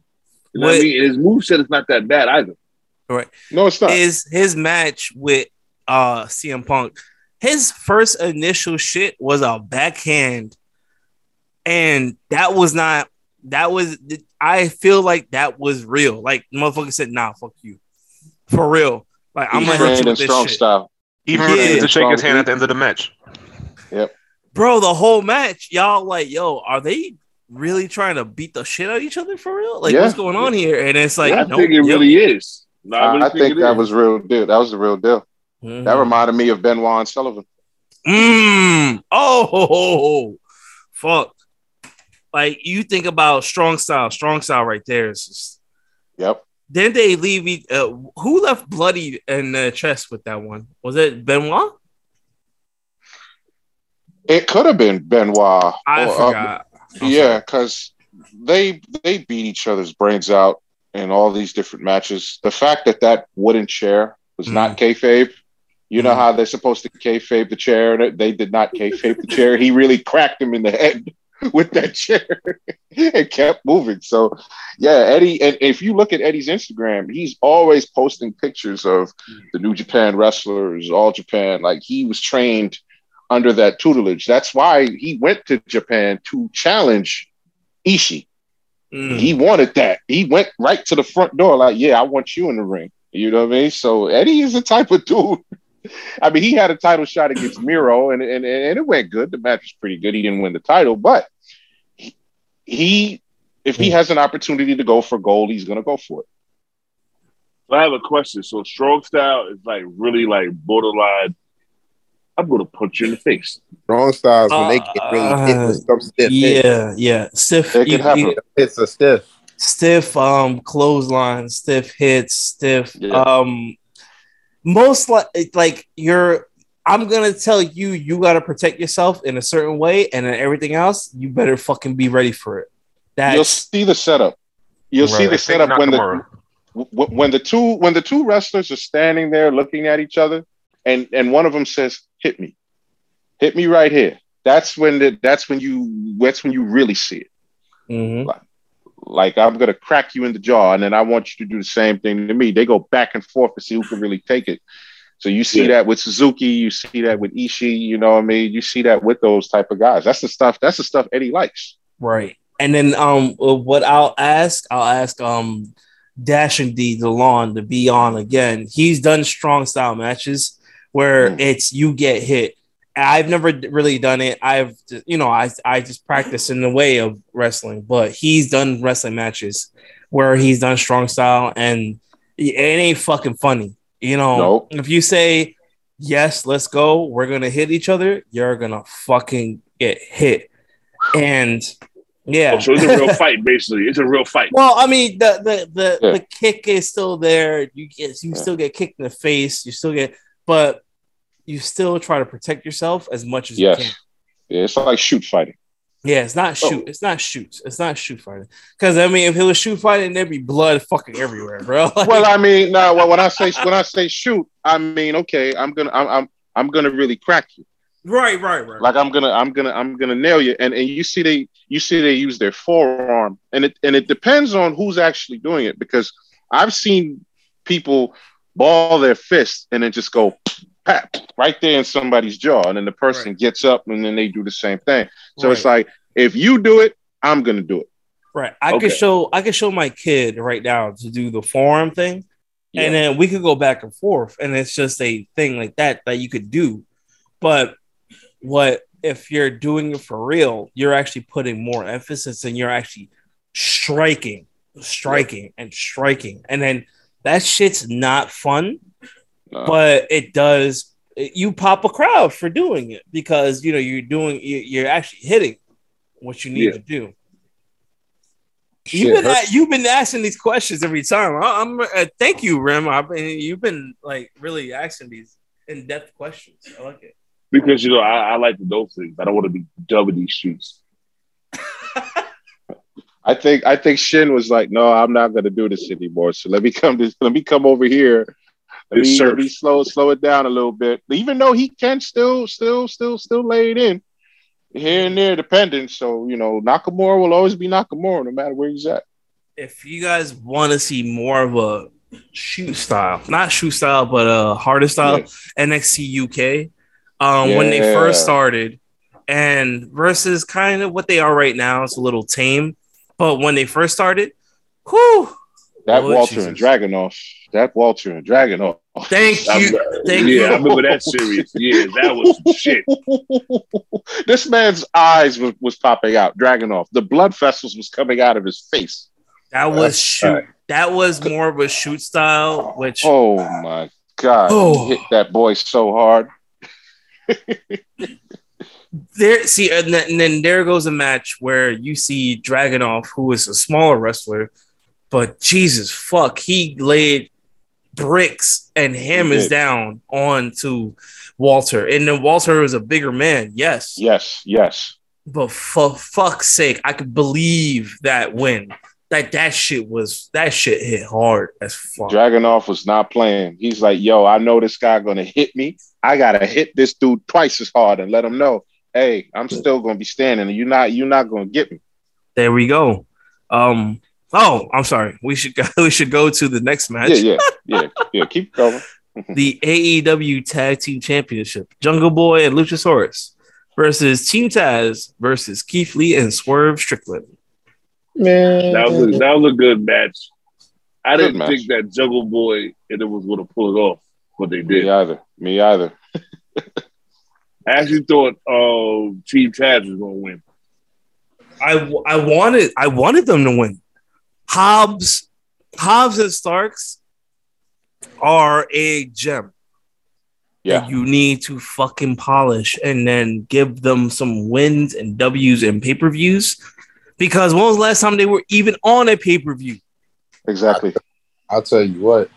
You know what, I mean? And his moveset is not that bad either. Right. No, it's not. is his match with uh CM Punk? His first initial shit was a backhand, and that was not. That was. I feel like that was real. Like motherfucker said, "Nah, fuck you," for real. Like I'm He gonna hit you with this strong shit. style. Even Yeah. to shake his hand at the end of the match. Yep. bro. The whole match, y'all like, yo, are they really trying to beat the shit out of each other for real? Like, Yeah. what's going on here? And it's like, I nope, think it yep. really is. No, I, I, really I think it that is. was real deal. That was the real deal. Mhm. That reminded me of Benoit and Sullivan. Mm. Oh, ho, ho, ho. fuck. Like you think about strong style, strong style right there. Is just, Yep. then they leave. Uh, who left bloody in the chest with that one? Was it Benoit? It could have been Benoit. I or, uh, forgot. Yeah, because they they beat each other's brains out in all these different matches. The fact that that wooden chair was not kayfabe. You know Mhm. how they're supposed to kayfabe the chair, and they did not kayfabe the chair. He really cracked him in the head (laughs) with that chair (laughs) and kept moving. So, yeah, Eddie. And if you look at Eddie's Instagram, he's always posting pictures of the New Japan wrestlers, All Japan. Like he was trained under that tutelage. That's why he went to Japan to challenge Ishii. Mm. He wanted that. He went right to the front door, like, yeah, I want you in the ring. You know what I mean? So Eddie is the type of dude. (laughs) I mean, he had a title shot against Miro, and and, and it went good. The match was pretty good. He didn't win the title, but he, he if he has an opportunity to go for gold, he's gonna go for it. So I have a question. So strong style is like really like borderline. I'm gonna punch you in the face. Strong styles when they get really hit with some stiff hit. Yeah, yeah. Stiff. It can happen. you- It's a stiff. stiff um clothesline, stiff hits, stiff Yeah. um most like like you're I'm gonna tell you, you gotta protect yourself in a certain way, and then everything else, you better fucking be ready for it. That's You'll see the setup. You'll see the setup when the w- when the two when the two wrestlers are standing there looking at each other, and and one of them says, "Hit me, hit me right here." That's when the that's when you that's when you really see it. Mhm. Like I'm gonna crack you in the jaw, and then I want you to do the same thing to me. They go back and forth to see who can really take it. So you see Yeah. that with Suzuki, you see that with Ishii, you know what I mean? You see that with those type of guys. That's the stuff. That's the stuff Eddie likes. Right. And then um uh, what I'll ask, I'll ask um Dash and D DeLon to be on again. He's done strong style matches where Mm. it's you get hit. I've never really done it. I've you know, I I just practice in the way of wrestling, but he's done wrestling matches where he's done strong style and it ain't fucking funny. You know, Nope. if you say yes, let's go, we're gonna hit each other, you're gonna fucking get hit. And yeah, Oh, so it's a real (laughs) fight, basically. It's a real fight. well, I mean, the the the, Yeah. the kick is still there. You get you Yeah. still get kicked in the face. You still get, but you still try to protect yourself as much as you Yes. can. Yeah, it's like shoot fighting. Yeah, it's not Oh. shoot. It's not shoots. It's not shoot fighting. Because I mean, if it was shoot fighting, there'd be blood fucking everywhere, bro. (laughs) Like, well, I mean, no. Well, when I say when I say shoot, I mean okay. I'm gonna I'm I'm, I'm gonna really crack you. right, right, right. Like I'm gonna I'm gonna I'm gonna nail you. And and you see they you see they use their forearm, and it and it depends on who's actually doing it because I've seen people ball their fist and then just go pap right there in somebody's jaw, and then the person Right. gets up and then they do the same thing. So it's like if you do it, I'm gonna do it. Right. I Okay. could show I could show my kid right now to do the forearm thing. Yeah. And then we could go back and forth. And it's just a thing like that that you could do. But what if you're doing it for real, you're actually putting more emphasis and you're actually striking, striking, and striking. And then that shit's not fun, No. but it does you pop a crowd for doing it because you know you're doing you- you're actually hitting what you need Yeah. to do. Shit, You've been her- a- you've been asking these questions every time. I, am uh, thank you, Rim. I've been you've been like really asking these in depth questions. I like it. Because you know, I, I like to know things. I don't want to be dumb in these streets. (laughs) I think I think Shin was like, no, I'm not gonna do this anymore. So let me come to let me come over here. Let Yes, me, sir. let me slow slow it down a little bit. Even though he can still still still still lay it in here and there, depending. So you know, Nakamura will always be Nakamura, no matter where he's at. If you guys want to see more of a shoot style, not shoot style, but a harder style, NXT UK, um, when they first started, and versus kind of what they are right now, it's a little tame. But when they first started, whew, That Lord Walter Jesus. and Dragunov. That Walter and Dragunov. Thank I'm- you, thank yeah, you. I remember that series. Yeah, that was some shit. (laughs) this man's eyes was, was popping out. Dragunov. The blood vessels was coming out of his face. That was That's shoot. right. That was more of a shoot style, which Oh my god! Oh. He hit that boy so hard. there. See, and then, and then there goes a match where you see Dragunov, who is a smaller wrestler, but Jesus fuck, he laid bricks and hammers down onto Walter, and then Walter was a bigger man, yes, Yes, yes. but for fuck's sake, I could believe that win. That that shit was that shit hit hard as fuck. Dragunov was not playing. He's like, yo, I know this guy gonna hit me. I gotta hit this dude twice as hard and let him know, hey, I'm still gonna be standing you're not you're not gonna get me. There we go. Um. Oh, I'm sorry. We should go, (laughs) we should go to the next match. Yeah, yeah, yeah, yeah. Keep going. (laughs) The AEW Tag Team Championship: Jungle Boy and Luchasaurus versus Team Taz versus Keith Lee and Swerve Strickland. Man, That was a, that was a good match. I Good didn't match. think that Jungle Boy and it was going to pull it off, but they did. Me either. Me either. (laughs) I actually thought um, Team Taz was going to win. I I wanted I wanted them to win. Hobbs, Hobbs and Starks are a gem. Yeah. that you need to fucking polish and then give them some wins and W's and pay per views. Because when was the last time they were even on a pay per view? Exactly. I'll tell you what.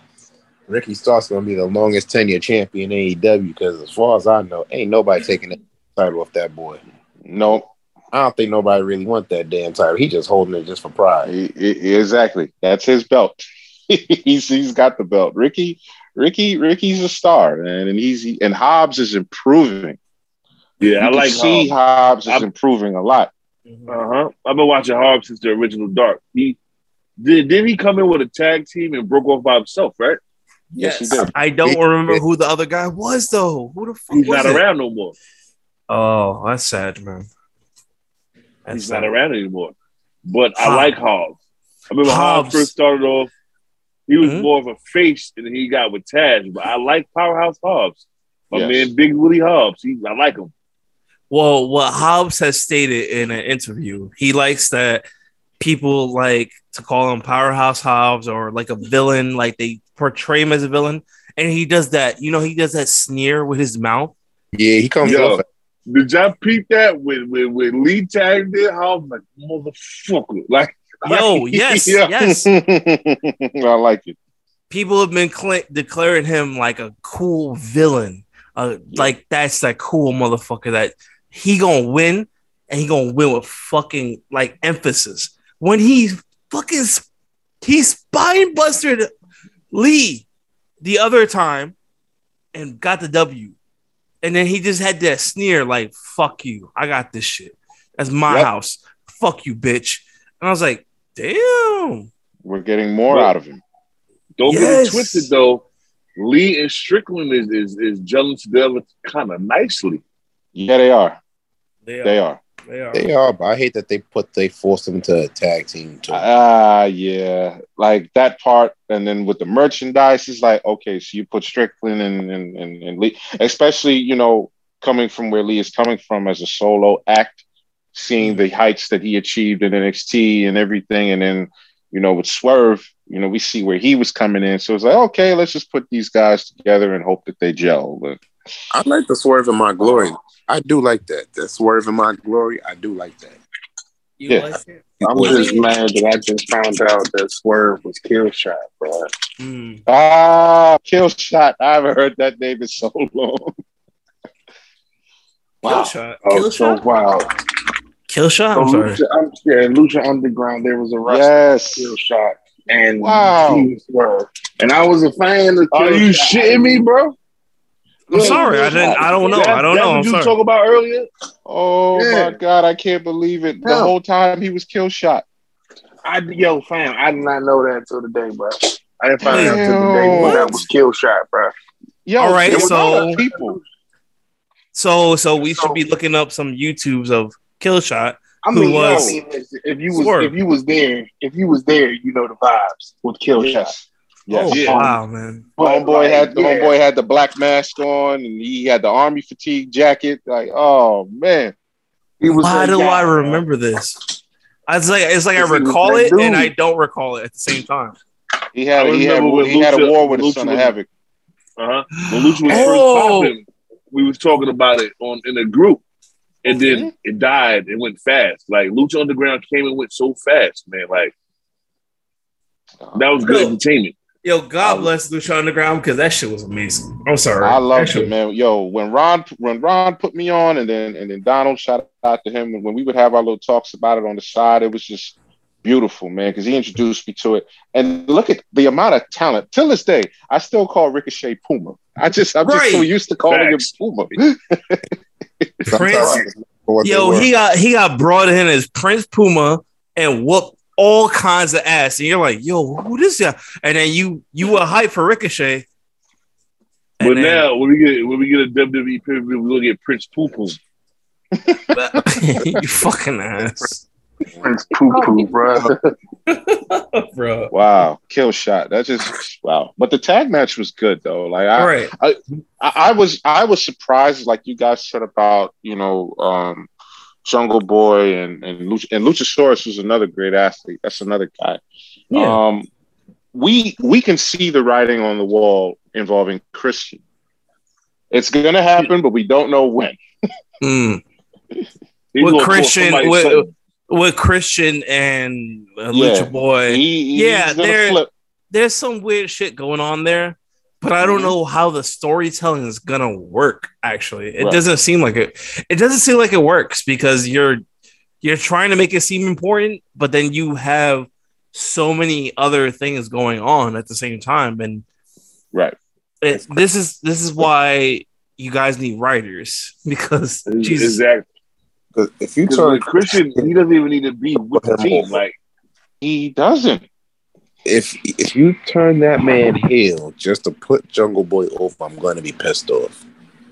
Ricky Stark's gonna be the longest tenure champion in AEW because, as far as I know, ain't nobody taking the title off that boy. No, I don't think nobody really want that damn title. He just holding it just for pride. he- he- exactly. That's his belt. (laughs) he's he's got the belt. Ricky, Ricky, Ricky's a star, man, and he's and Hobbs is improving. Yeah, You I can like see Hobbs. Hobbs is improving a lot. Uh huh. I've been watching Hobbs since the original Dark. He did. Did he come in with a tag team and broke off by himself? Right? Yes, he did. I don't remember who the other guy was though. Who the fuck He's was not it? around no more. Oh, that's sad, man. That's He's sad. not around anymore. But I like Hobbs. I remember Hobbs, Hobbs. first started off. He was Mhm. more of a face than he got with Taz. But I like Powerhouse Hobbs. My Yes. man, Big Willie Hobbs. He, I like him. Well, what Hobbs has stated in an interview, he likes that people like to call him Powerhouse Hobbs or like a villain, like they portray him as a villain. And he does that, you know, he does that sneer with his mouth. Yeah, he comes Yo, off. Did y'all peep that when when, when Lee tagged it? Hobbs like motherfucker. (laughs) Like Yo, yes, (laughs) yes. (laughs) I like it. People have been cl- declaring him like a cool villain. Uh, like that's that cool motherfucker that he gonna win and he gonna win with fucking like emphasis. When he fucking he spine busted Lee the other time and got the W. And then he just had that sneer like, fuck you. I got this shit. That's my Yep. house. Fuck you, bitch. And I was like, damn. We're getting more Bro. out of him. Don't get Yes. it twisted though. Lee and Strickland is is, is gelling together kind of nicely. Yeah, they are. They are. They are. They are. They are, but I hate that they put they forced them to a tag team too. Ah, yeah. Like that part, and then with the merchandise, it's like okay, so you put Strickland and and and, and Lee, especially you know coming from where Lee is coming from as a solo act, seeing the heights that he achieved in NXT and everything, and then you know with Swerve, you know we see where he was coming in, so it's like okay, let's just put these guys together and hope that they gel. But I like the swerve in my glory. I do like that. The swerve in my glory. I do like that. You Yeah. like it? I'm just mad that I just found out that Swerve was kill shot, bro. Mm. ah, kill shot. I haven't heard that name in so long. (laughs) Kill shot. Oh, Kill so shot. wow. Kill shot. I'm sorry. Lucha, I'm, yeah, Lucha Underground, there was a wrestler Yes. kill shot, and Wow. Swerve. And I was a fan of. Are you Shot. shitting me, bro? I'm sorry. I didn't. I don't know. That- I don't know. I'm you sorry. talk about earlier? Oh Yeah. my god, I can't believe it. The Yeah. whole time he was kill shot. I yo, fam, I did not know that until today, bro. I didn't find out until today Damn. when that was kill shot, bro. Yo, All right, so- a lot of people. So, so we should be looking up some YouTubes of kill shot. I Who mean, yo, was if you was Swerve. if you was there, if you was there, you know the vibes with kill shot. Yes. Yes. Oh Yeah. wow, man. But, Homeboy like, had the yeah. homeboy had the black mask on and he had the army fatigue jacket. Like, oh man. He was Why do guy, I bro. remember this? I was like, it's like I Because he was recall that it and. I don't recall it at the same time. He had he had remember when he had a war with the Lucha son of was- havoc. Uh-huh. When Lucha was Oh. first popping, we was talking about it on in a group. And then Mm-hmm. it died. It went fast. Like Lucha Underground came and went so fast, man. Like that was good entertainment. Yo, God um, bless Lucha Underground because that shit was amazing. I'm sorry. I That loved it, man. Yo, when Ron when Ron put me on, and then and then Donald shout out to him. When we would have our little talks about it on the side, it was just beautiful, man. Because he introduced me to it, and look at the amount of talent. Till this day, I still call Ricochet Puma. I just I'm just so used to calling Facts. him Puma. (laughs) Prince, For what they yo, he got he got brought in as Prince Puma and whooped all kinds of ass, and you're like, yo, who this guy? And then you you were hyped for Ricochet. But then- now when we get when we get a WWE pay per view, we're gonna get Prince Poo Poo. (laughs) you fucking ass, Prince Poo Poo, bro. bro. Wow, kill shot. That just wow. But the tag match was good though. Like I, All right, I, I was I was surprised, like you guys said about you know um, Jungle Boy and and, Luch- and Luchasaurus was another great athlete. That's another guy. Yeah. Um, we we can see the writing on the wall involving Christian. It's gonna happen, but we don't know when. (laughs) (laughs) Mm. With Christian, with, with Christian and uh, Yeah. Lucha Boy, He, Yeah, flip. there's some weird shit going on there. But I don't mm-hmm. know how the storytelling is gonna work. Actually, it Right. doesn't seem like it. It doesn't seem like it works because you're you're trying to make it seem important, but then you have so many other things going on at the same time, and Right. it, this is this is why you guys need writers (laughs) because Jesus, Exactly. If you turn with Christian, he doesn't even need to be with the team. Like He doesn't. If if you turn that man heel just to put Jungle Boy over, I'm going to be pissed off.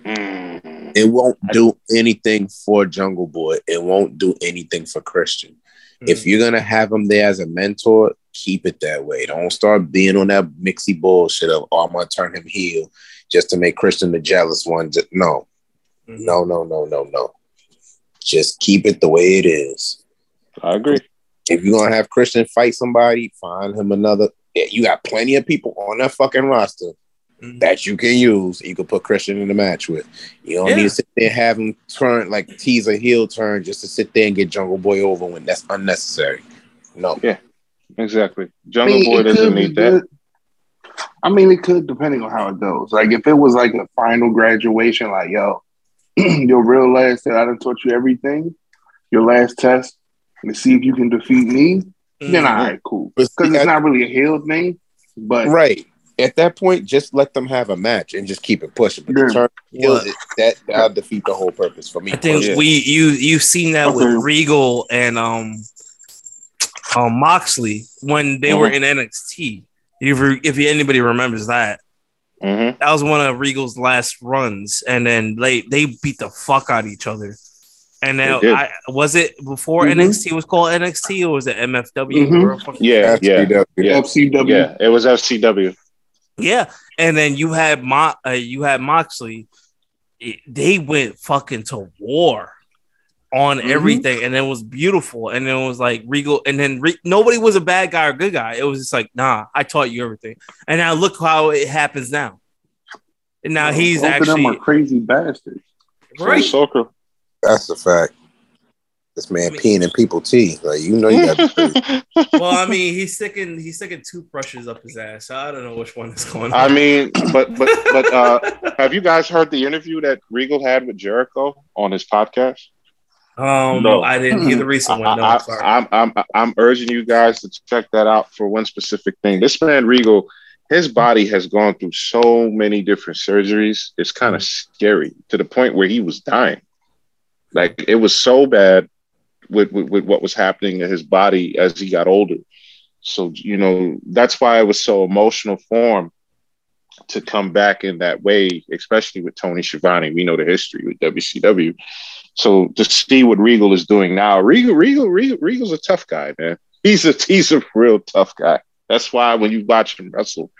Mm. It won't do anything for Jungle Boy. It won't do anything for Christian. If you're gonna have him there as a mentor, keep it that way. Don't start being on that mixy bullshit of oh, I'm gonna turn him heel just to make Christian the jealous one. No, no, no, no, no, no. Just keep it the way it is. I agree. If you're gonna have Christian fight somebody, find him another. Yeah, you got plenty of people on that fucking roster Mhm. that you can use. You can put Christian in the match with. You don't Yeah. need to sit there and have him turn like tease a heel turn just to sit there and get Jungle Boy over when that's unnecessary. No. Yeah, exactly. I Jungle mean, Boy doesn't could be need that. good. I mean, it could depending on how it goes. Like if it was like a final graduation, like yo, (clears throat) your real last test, I done taught you everything. Your last test to see if you can defeat me. Then Mhm. all right, cool. Because it's I- not really a heel thing, but Right. At that point, just let them have a match and just keep it pushing. But Yeah. the turn heel, it- that that'll defeat the whole purpose for me. I think Yeah. we you you've seen that Okay. with Regal and um um Moxley when they were in NXT. If if anybody remembers that, hmm that was one of Regal's last runs, and then they they beat the fuck out of each other. And now, I was it before Mhm. NXT was called NXT or was it MFW? Mhm. Or fucking- Yeah, yeah, yeah, FCW. yeah. It was FCW. Yeah, and then you had Mo- uh, you had Moxley. It- they went fucking to war on Mhm. everything, and it was beautiful. And it was like Regal, and then Re- nobody was a bad guy or good guy. It was just like, nah, I taught you everything. And now look how it happens now. And now he's Both of them actually are crazy bastards. Full right. circle. That's a fact. This man peeing in people tea. Like you know you got (laughs) Well, I mean, he's sticking he's sticking toothbrushes up his ass. So I don't know which one is going on. I mean, but but but uh, (laughs) have you guys heard the interview that Regal had with Jericho on his podcast? um, No. I didn't hear the recent one. No, I, sorry. am I'm I'm urging you guys to check that out for one specific thing. This man Regal, his body has gone through so many different surgeries. It's kind of scary to the point where he was dying. Like it was so bad with, with with what was happening in his body as he got older. So you know that's why it was so emotional for him to come back in that way, especially with Tony Schiavone. We know the history with WCW. So to see what Regal is doing now, Regal, Regal, Regal, Regal's a tough guy, man. He's a he's a real tough guy. That's why when you watch him wrestle,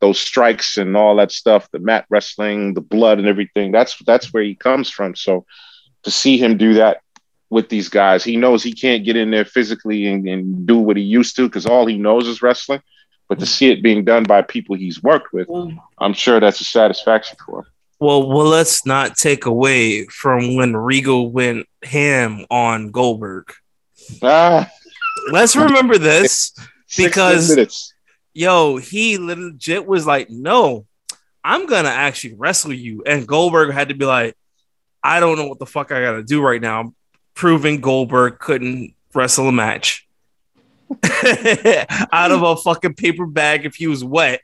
those strikes and all that stuff, the mat wrestling, the blood and everything, that's that's where he comes from. So to see him do that with these guys, he knows he can't get in there physically and, and do what he used to because all he knows is wrestling. But to see it being done by people he's worked with, I'm sure that's a satisfaction for him. Well, well, let's not take away from when Regal went ham on Goldberg. Ah, Let's remember this (laughs) Because- yo, he legit was like, "No, I'm gonna actually wrestle you," and Goldberg had to be like, "I don't know what the fuck I gotta do right now." Proving Goldberg couldn't wrestle a match (laughs) out of a fucking paper bag if he was wet.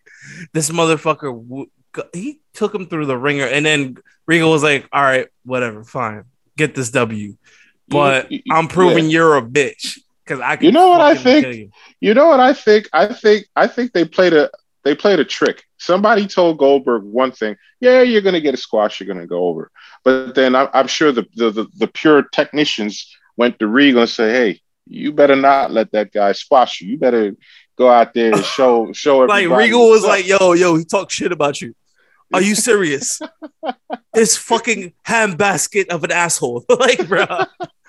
This motherfucker, w- he took him through the ringer, and then Regal was like, "All right, whatever, fine, get this W." But You- you- I'm proving yeah. you're a bitch because I. You know what I think? you. You know what I think? I think I think they played a they played a trick. Somebody told Goldberg one thing. Yeah, you're gonna get a squash. You're gonna go over. But then I'm, I'm sure the, the the the pure technicians went to Regal and say, "Hey, you better not let that guy squash you. You better go out there and show show it. (laughs) Like everybody." Regal was like, "Yo, yo, he talked shit about you. Are you serious? (laughs) this fucking ham basket of an asshole. (laughs) like, bro,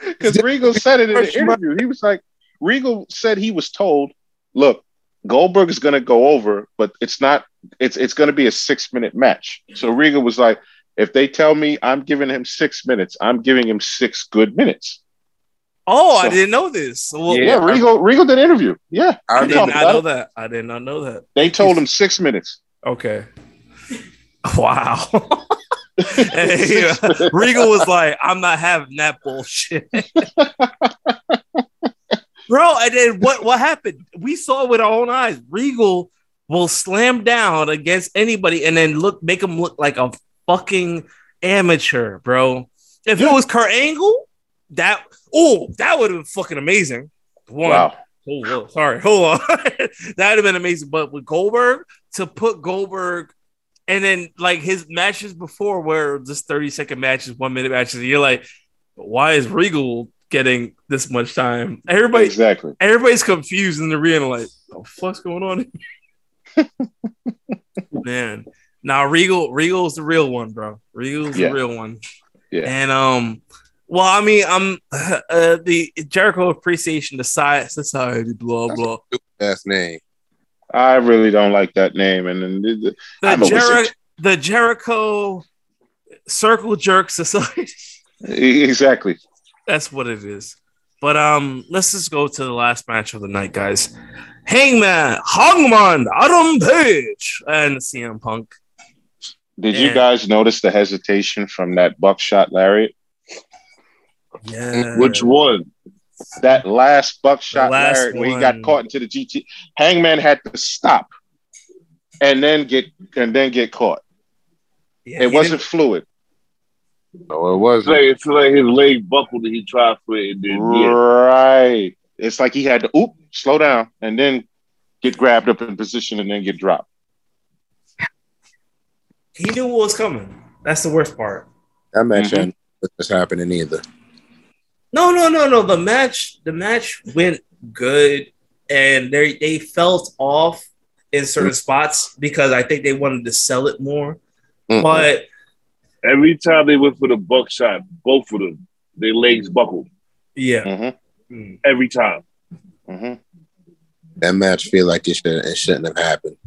because Regal said it in the interview. He was like, Regal said he was told, "Look, Goldberg is going to go over, but it's not. It's it's going to be a six minute match." So Regal was like, "If they tell me I'm giving him six minutes, I'm giving him six good minutes." oh, I didn't know this. Well, Yeah, Regal Regal did an interview. Yeah, I he did not know that. I did not know that. They told him six minutes. Okay. (laughs) Wow. And, yeah, uh, Regal was like, I'm not having that bullshit. (laughs) Bro, and then what, what happened? We saw it with our own eyes. Regal will slam down against anybody and then look make him look like a fucking amateur, bro. If it was Kurt Angle, that oh, that would have been fucking amazing. One. Wow. Oh, whoa, sorry, hold on. (laughs) that would have been amazing. But with Goldberg, to put Goldberg and then like his matches before where just 30 second matches, one minute matches, and you're like, why is Regal getting this much time? Everybody Exactly. everybody's confused in the arena, like, the fuck's going on? (laughs) Man. Now Regal, Regal's the real one, bro. Regal's Yeah. the real one. Yeah. And um, well, I mean, I'm (laughs) uh, the Jericho Appreciation Soci- Society, blah blah. Last name. I really don't like that name. And then the- the- The I'm a Jeri- wizard. the Jericho Circle Jerk Society. (laughs) Exactly. That's what it is. But um, let's just go to the last match of the night, guys. Hangman, Hangman, Adam Page, and CM Punk. Did Yeah. you guys notice the hesitation from that buckshot lariat? Yeah. Which one? That last buckshot The last lariat where he got caught into the GT. Hangman had to stop and then get and then get caught. Yeah, It wasn't fluid. No, it wasn't. like, it's like his leg buckled and he tried for it. And then, yeah. Right. It's like he had to oop, slow down, and then get grabbed up in position and then get dropped. He knew what was coming. That's the worst part. That match Mhm. ain't what's happening either. No, no, no, no. The match, the match went good, and they they felt off in certain spots because I think they wanted to sell it more. Mm-mm. But Every time they went for the buckshot, both of them, their legs buckled. yeah, Mm-hmm. Mm. Every time. Mm-hmm. that match feel like it should it shouldn't have happened.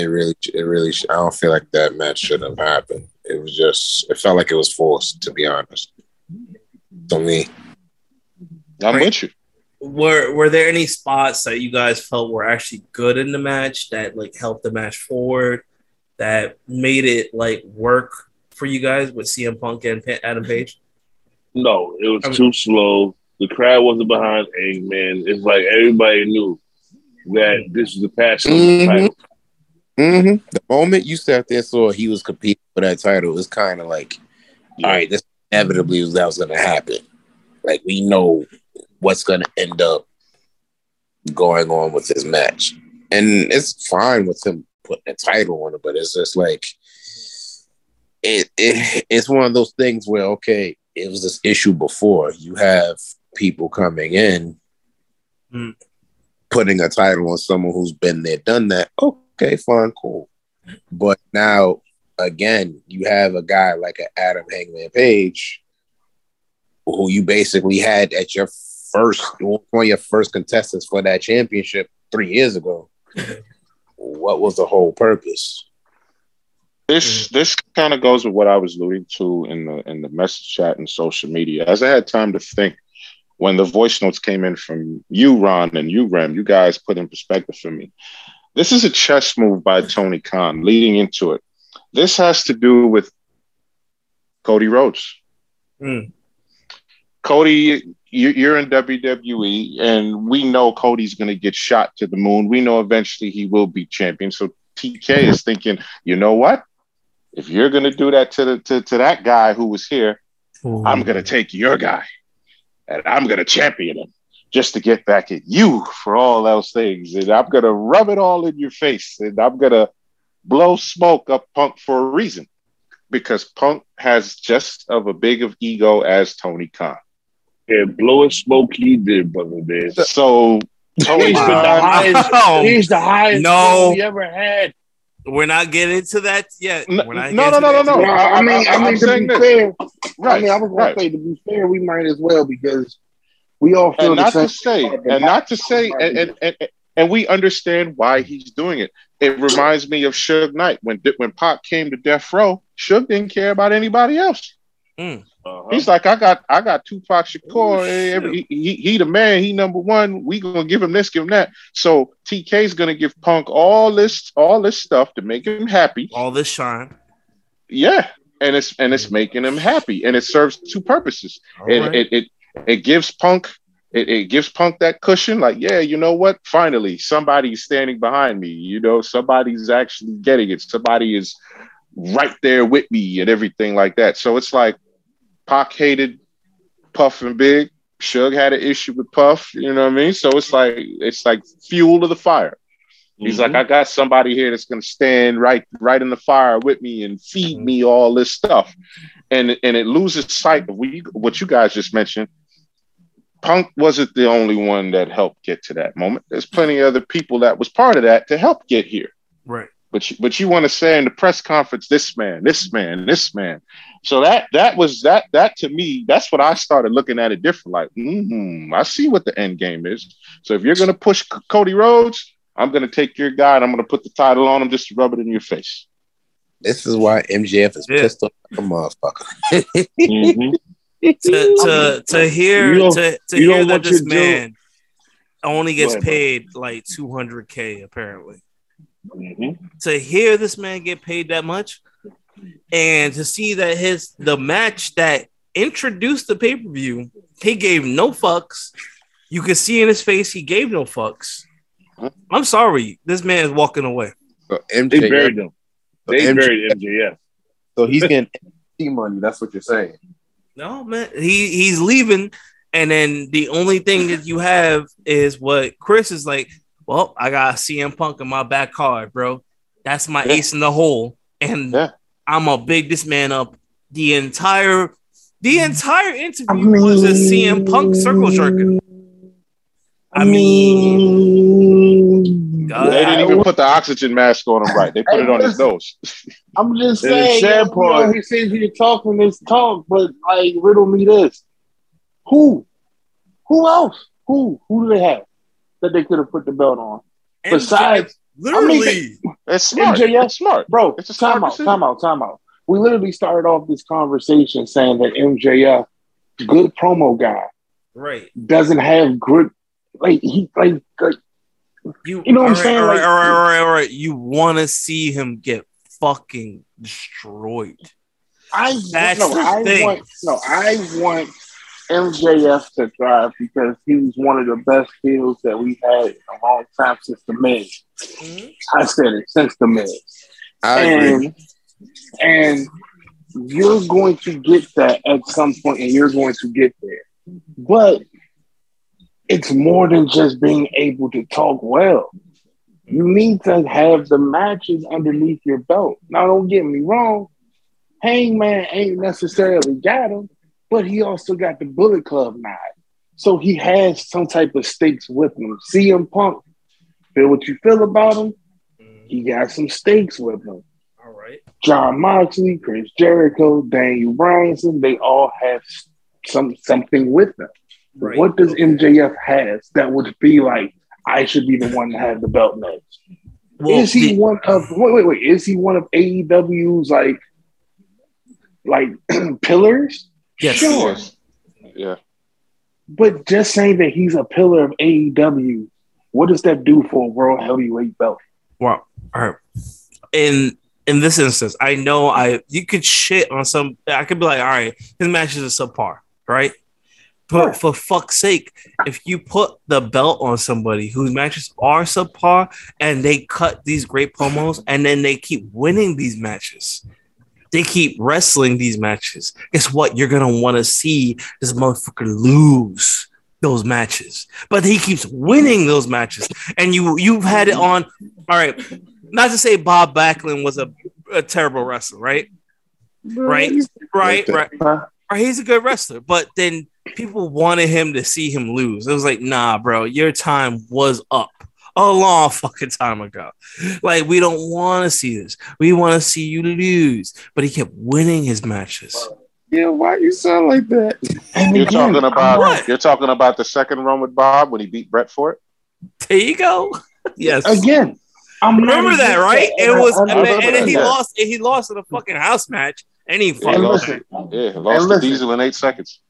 It really, it really. sh- I don't feel like that match should have happened. It was just. It felt like it was forced, to be honest. To me, I'm Right. with you. were were there any spots that you guys felt were actually good in the match that like helped the match forward, that made it like work for you guys with CM Punk and Pa- Adam Page? No, it was I mean- too slow. The crowd wasn't behind Eggman. It's like everybody knew that this is the passion of the Mhm. title. Hmm the moment you sat there saw he was competing for that title, it's kind of like, all right, this inevitably was that was going to happen. Like we know what's going to end up going on with this match, and it's fine with him putting a title on it, but it's just like it, it it's one of those things where okay, it was this issue before. You have people coming in, Mm. putting a title on someone who's been there, done that. Okay, fine, cool. But now again, you have a guy like an Adam Hangman Page, who you basically had at your first one of your first contestants for that championship three years ago. (laughs) what was the whole purpose? This this kind of goes with what I was alluding to in the in the message chat and social media. As I had time to think, when the voice notes came in from you, Ron, and you, Rem, you guys put in perspective for me. This is a chess move by Tony Khan leading into it. This has to do with Cody Rhodes. Mm. Cody, you- you're in WWE, and we know Cody's going to get shot to the moon. We know eventually he will be champion. So TK is thinking, you know what? If you're going to do that to the to, to that guy who was here, I'm going to take your guy, and I'm going to champion him just to get back at you for all those things, and I'm going to rub it all in your face, and I'm going to blow smoke up Punk for a reason, because Punk has just of a big of ego as Tony Khan. And blowing smoke he did, brother man. So Tony He's the highest. (laughs) He's the highest No. no. we ever had. we're not getting into that yet. No, no, no, no, no, no. I, I mean, I, mean, to be this. fair, I mean, I was gonna right. say to be fair, we might as well because we all feel and the not same. to say, and not to say, and, and, and, and we understand why he's doing it. It reminds me of Suge Knight when when Pac came to Death Row. Suge didn't care about anybody else. Mm. Uh-huh. He's like, I got, I got Tupac Shakur. Hey, every- he, he, he the man. He number one. We gonna give him this, give him that. So TK's gonna give Punk all this, all this stuff to make him happy. All this shine. Yeah, and it's and it's making him happy, and it serves two purposes. All It, right. it it it gives Punk. It, it gives Punk that cushion, like, yeah, you know what? Finally, somebody's standing behind me. You know, somebody's actually getting it. Somebody is right there with me and everything like that. So it's like Pac hated Puff and Big. Suge had an issue with Puff. You know what I mean? So it's like it's like fuel to the fire. He's like, mm-hmm. I got somebody here that's gonna stand right right in the fire with me and feed mm-hmm. me all this stuff. And and it loses sight of you, what you guys just mentioned. Punk wasn't the only one that helped get to that moment. There's plenty of other people that was part of that to help get here. Right. But you, but you want to say in the press conference, this man, this man, this man. So that that was that that to me, that's what I started looking at it different. Like, hmm, I see what the end game is. So if you're gonna push C- Cody Rhodes, I'm gonna take your guy and I'm gonna put the title on him just to rub it in your face. This is why MJF is Yeah. pissed off like a motherfucker. Mhm. (laughs) to (laughs) to to hear to, to hear that this your man only gets Go ahead, bro. paid like 200k apparently. Mhm. To hear this man get paid that much and to see that his the match that introduced the pay-per-view, he gave no fucks. You can see in his face he gave no fucks. I'm sorry, this man is walking away. So They buried him. so They MJF buried MJF. so he's getting (laughs) money. That's what you're saying. No, man, he he's leaving, and then the only thing that you have is what Chris is like. Well, I got CM Punk in my back card, bro. That's my Yeah. ace in the hole, and Yeah. I'm gonna big this man up. The entire the entire interview was a CM Punk circle jerking. I mean, put the oxygen mask on him right. They put it on his nose. (laughs) I'm just And the saying, sad you know, he says you're talking this talk, but like riddle me this. Who? Who else? Who? Who do they have that they could have put the belt on? MJF, Besides, literally, It's smart. MJF It's smart. bro, It's a time out, time out, time out. We literally started off this conversation saying that MJF, good promo guy, right? doesn't have good like he like, like You, You know what I'm all right, saying? All right, Like- all right, all right, all right. You want to see him get fucking destroyed. I That's no, the I thing. want no, I want MJF to thrive because he was one of the best heels that we had in a long time since the Miz. Mm-hmm. I said it since the Miz. I agree. and and you're going to get that at some point, and you're going to get there. But it's more than just being able to talk well. You need to have the matches underneath your belt. Now, don't get me wrong. Hangman ain't necessarily got him, but he also got the Bullet Club nod. So he has some type of stakes with him. CM Punk, feel what you feel about him. He mm. got some stakes with him. All right. John Moxley, Chris Jericho, Daniel Bryanson, they all have some something with them. Right. What does MJF has that would be like, I should be the one to have the belt next? Well, is he the- one of wait, wait, wait, is he one of AEW's like like (clears throat) pillars? Yes. Sure. Yeah. But just saying that he's a pillar of AEW, what does that do for a world heavyweight belt? Well, all right. In in this instance, I know I you could shit on some. I could be like, all right, his matches are subpar, right? But Right. for fuck's sake, if you put the belt on somebody whose matches are subpar and they cut these great promos and then they keep winning these matches, they keep wrestling these matches. Guess what? You're gonna want to see this motherfucker lose those matches, but he keeps winning those matches, and you you've had it on. All right, not to say Bob Backlund was a, a terrible wrestler, right? Right, right, right. Huh? Or he's a good wrestler, but then people wanted him to see him lose. It was like, nah, bro, your time was up a long (laughs) fucking time ago. Like, we don't want to see this. We want to see you lose. But he kept winning his matches. Yeah, why you sound like that? And You're again, talking about What? you're talking about the second run with Bob when he beat Bret for it. There you go. (laughs) Yes. again, I'm Remember that, right? It was, I- I and then, and then he that. lost. And he lost in a fucking house match Any Yeah, fucking lost, thing. yeah, lost the diesel in eight seconds.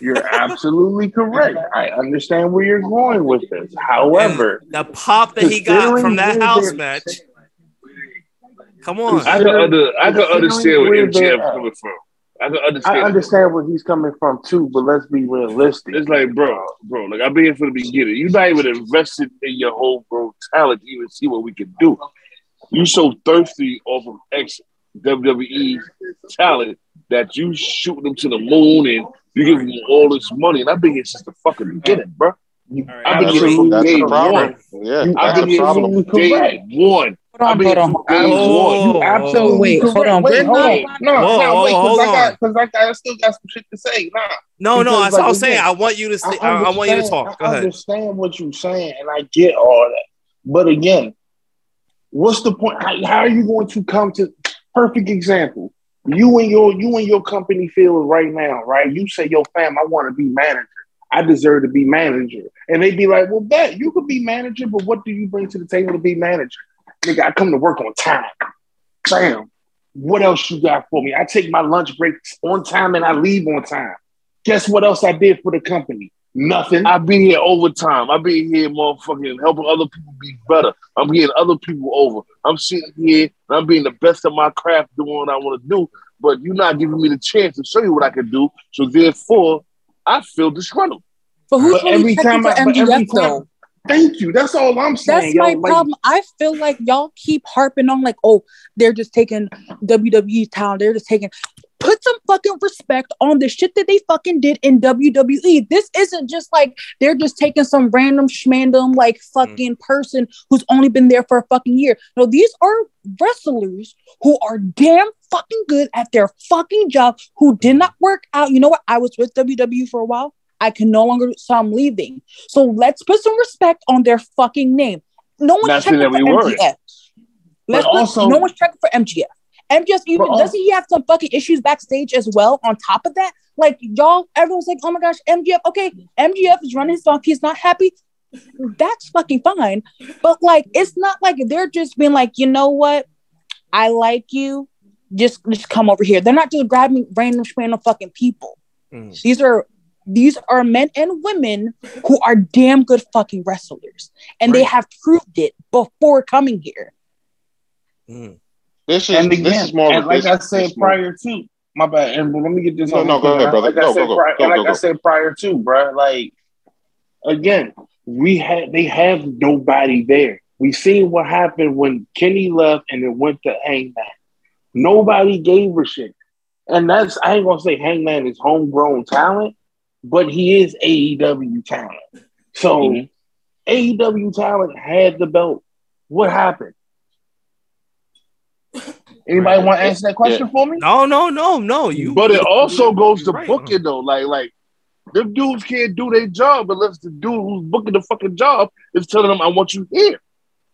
You're absolutely correct. I understand where you're going with this. However, the pop that he got from that house match. Come on. I can under, I can understand where Considering MJF coming from. I can understand. I understand. understand where he's coming from too, but let's be realistic. It's like, bro, bro, like I've been here for the beginning. You're not even invested in your homegrown talent to even see what we can do. You're so thirsty off of ex WWE talent that you shoot them to the moon and you give them all this money. And I've been here since the fucking beginning, bro. I've been here from That's day the one. Yeah, You I've been the here problem. from day one. Hold on, I've been hold on. from day one. You absolutely wait, hold on. Wait, hold on. No, Whoa, no, whoa, wait, hold because I got on. because I, got, I still got some shit to say. Nah, No, no, Because, that's what like, I'm saying. I want you to say, I, I want you to talk. Go I ahead. understand what you're saying, and I get all that. But again, what's the point? How, how are you going to come to perfect example? You and your you and your company feel right now, right? You say, "Yo, fam, I want to be manager. I deserve to be manager." And they'd be like, "Well, bet you could be manager, but what do you bring to the table to be manager?" Nigga, I come to work on time. Bam. What else you got for me? I take my lunch breaks on time and I leave on time. Guess what else I did for the company? Nothing. I've been here overtime. I've been here motherfucking helping other people be better. I'm getting other people over. I'm sitting here and I'm being the best of my craft doing what I want to do, but you're not giving me the chance to show you what I can do. So therefore, I feel disgruntled. But who's But really every time for I- but every MJF time- though? Thank you. That's all I'm saying. That's yo. my Like, problem. I feel like y'all keep harping on like, oh, they're just taking WWE talent. They're just taking. Put some fucking respect on the shit that they fucking did in WWE. This isn't just like they're just taking some random schmandom like mm. fucking person who's only been there for a fucking year. No, these are wrestlers who are damn fucking good at their fucking job who did not work out. You know what? I was with WWE for a while. I can no longer, so I'm leaving. So let's put some respect on their fucking name. No one's Not checking for that we weren't. MJF. Let's But put- also- no one's checking for MJF. MJF even But al- doesn't he have some fucking issues backstage as well? On top of that, like y'all, everyone's like, "Oh my gosh, MJF." Okay, MJF is running his mouth. He's not happy. That's fucking fine. But like, it's not like they're just being like, you know what? I like you. Just just come over here. They're not just grabbing random random fucking people. Mm. These are these are men and women who are damn good fucking wrestlers, and they have proved it before coming here. Mm. This is and this again, is more and like I said this prior to my bad, and let me get this. No, on no, go ahead, brother. Like I Go, said, go, go. prior, Go, like go, I said prior to, bro. Like again, we had they have nobody there. We seen what happened when Kenny left and it went to Hangman. Nobody gave a shit, and that's I ain't gonna say Hangman is homegrown talent, but he is AEW talent. So Mhm. AEW talent had the belt. What happened? Anybody Right. want to answer that question for me? No, no, no, no. You, But it also goes to right. booking though. Like, like them dudes can't do their job unless the dude who's booking the fucking job is telling them, "I want you here."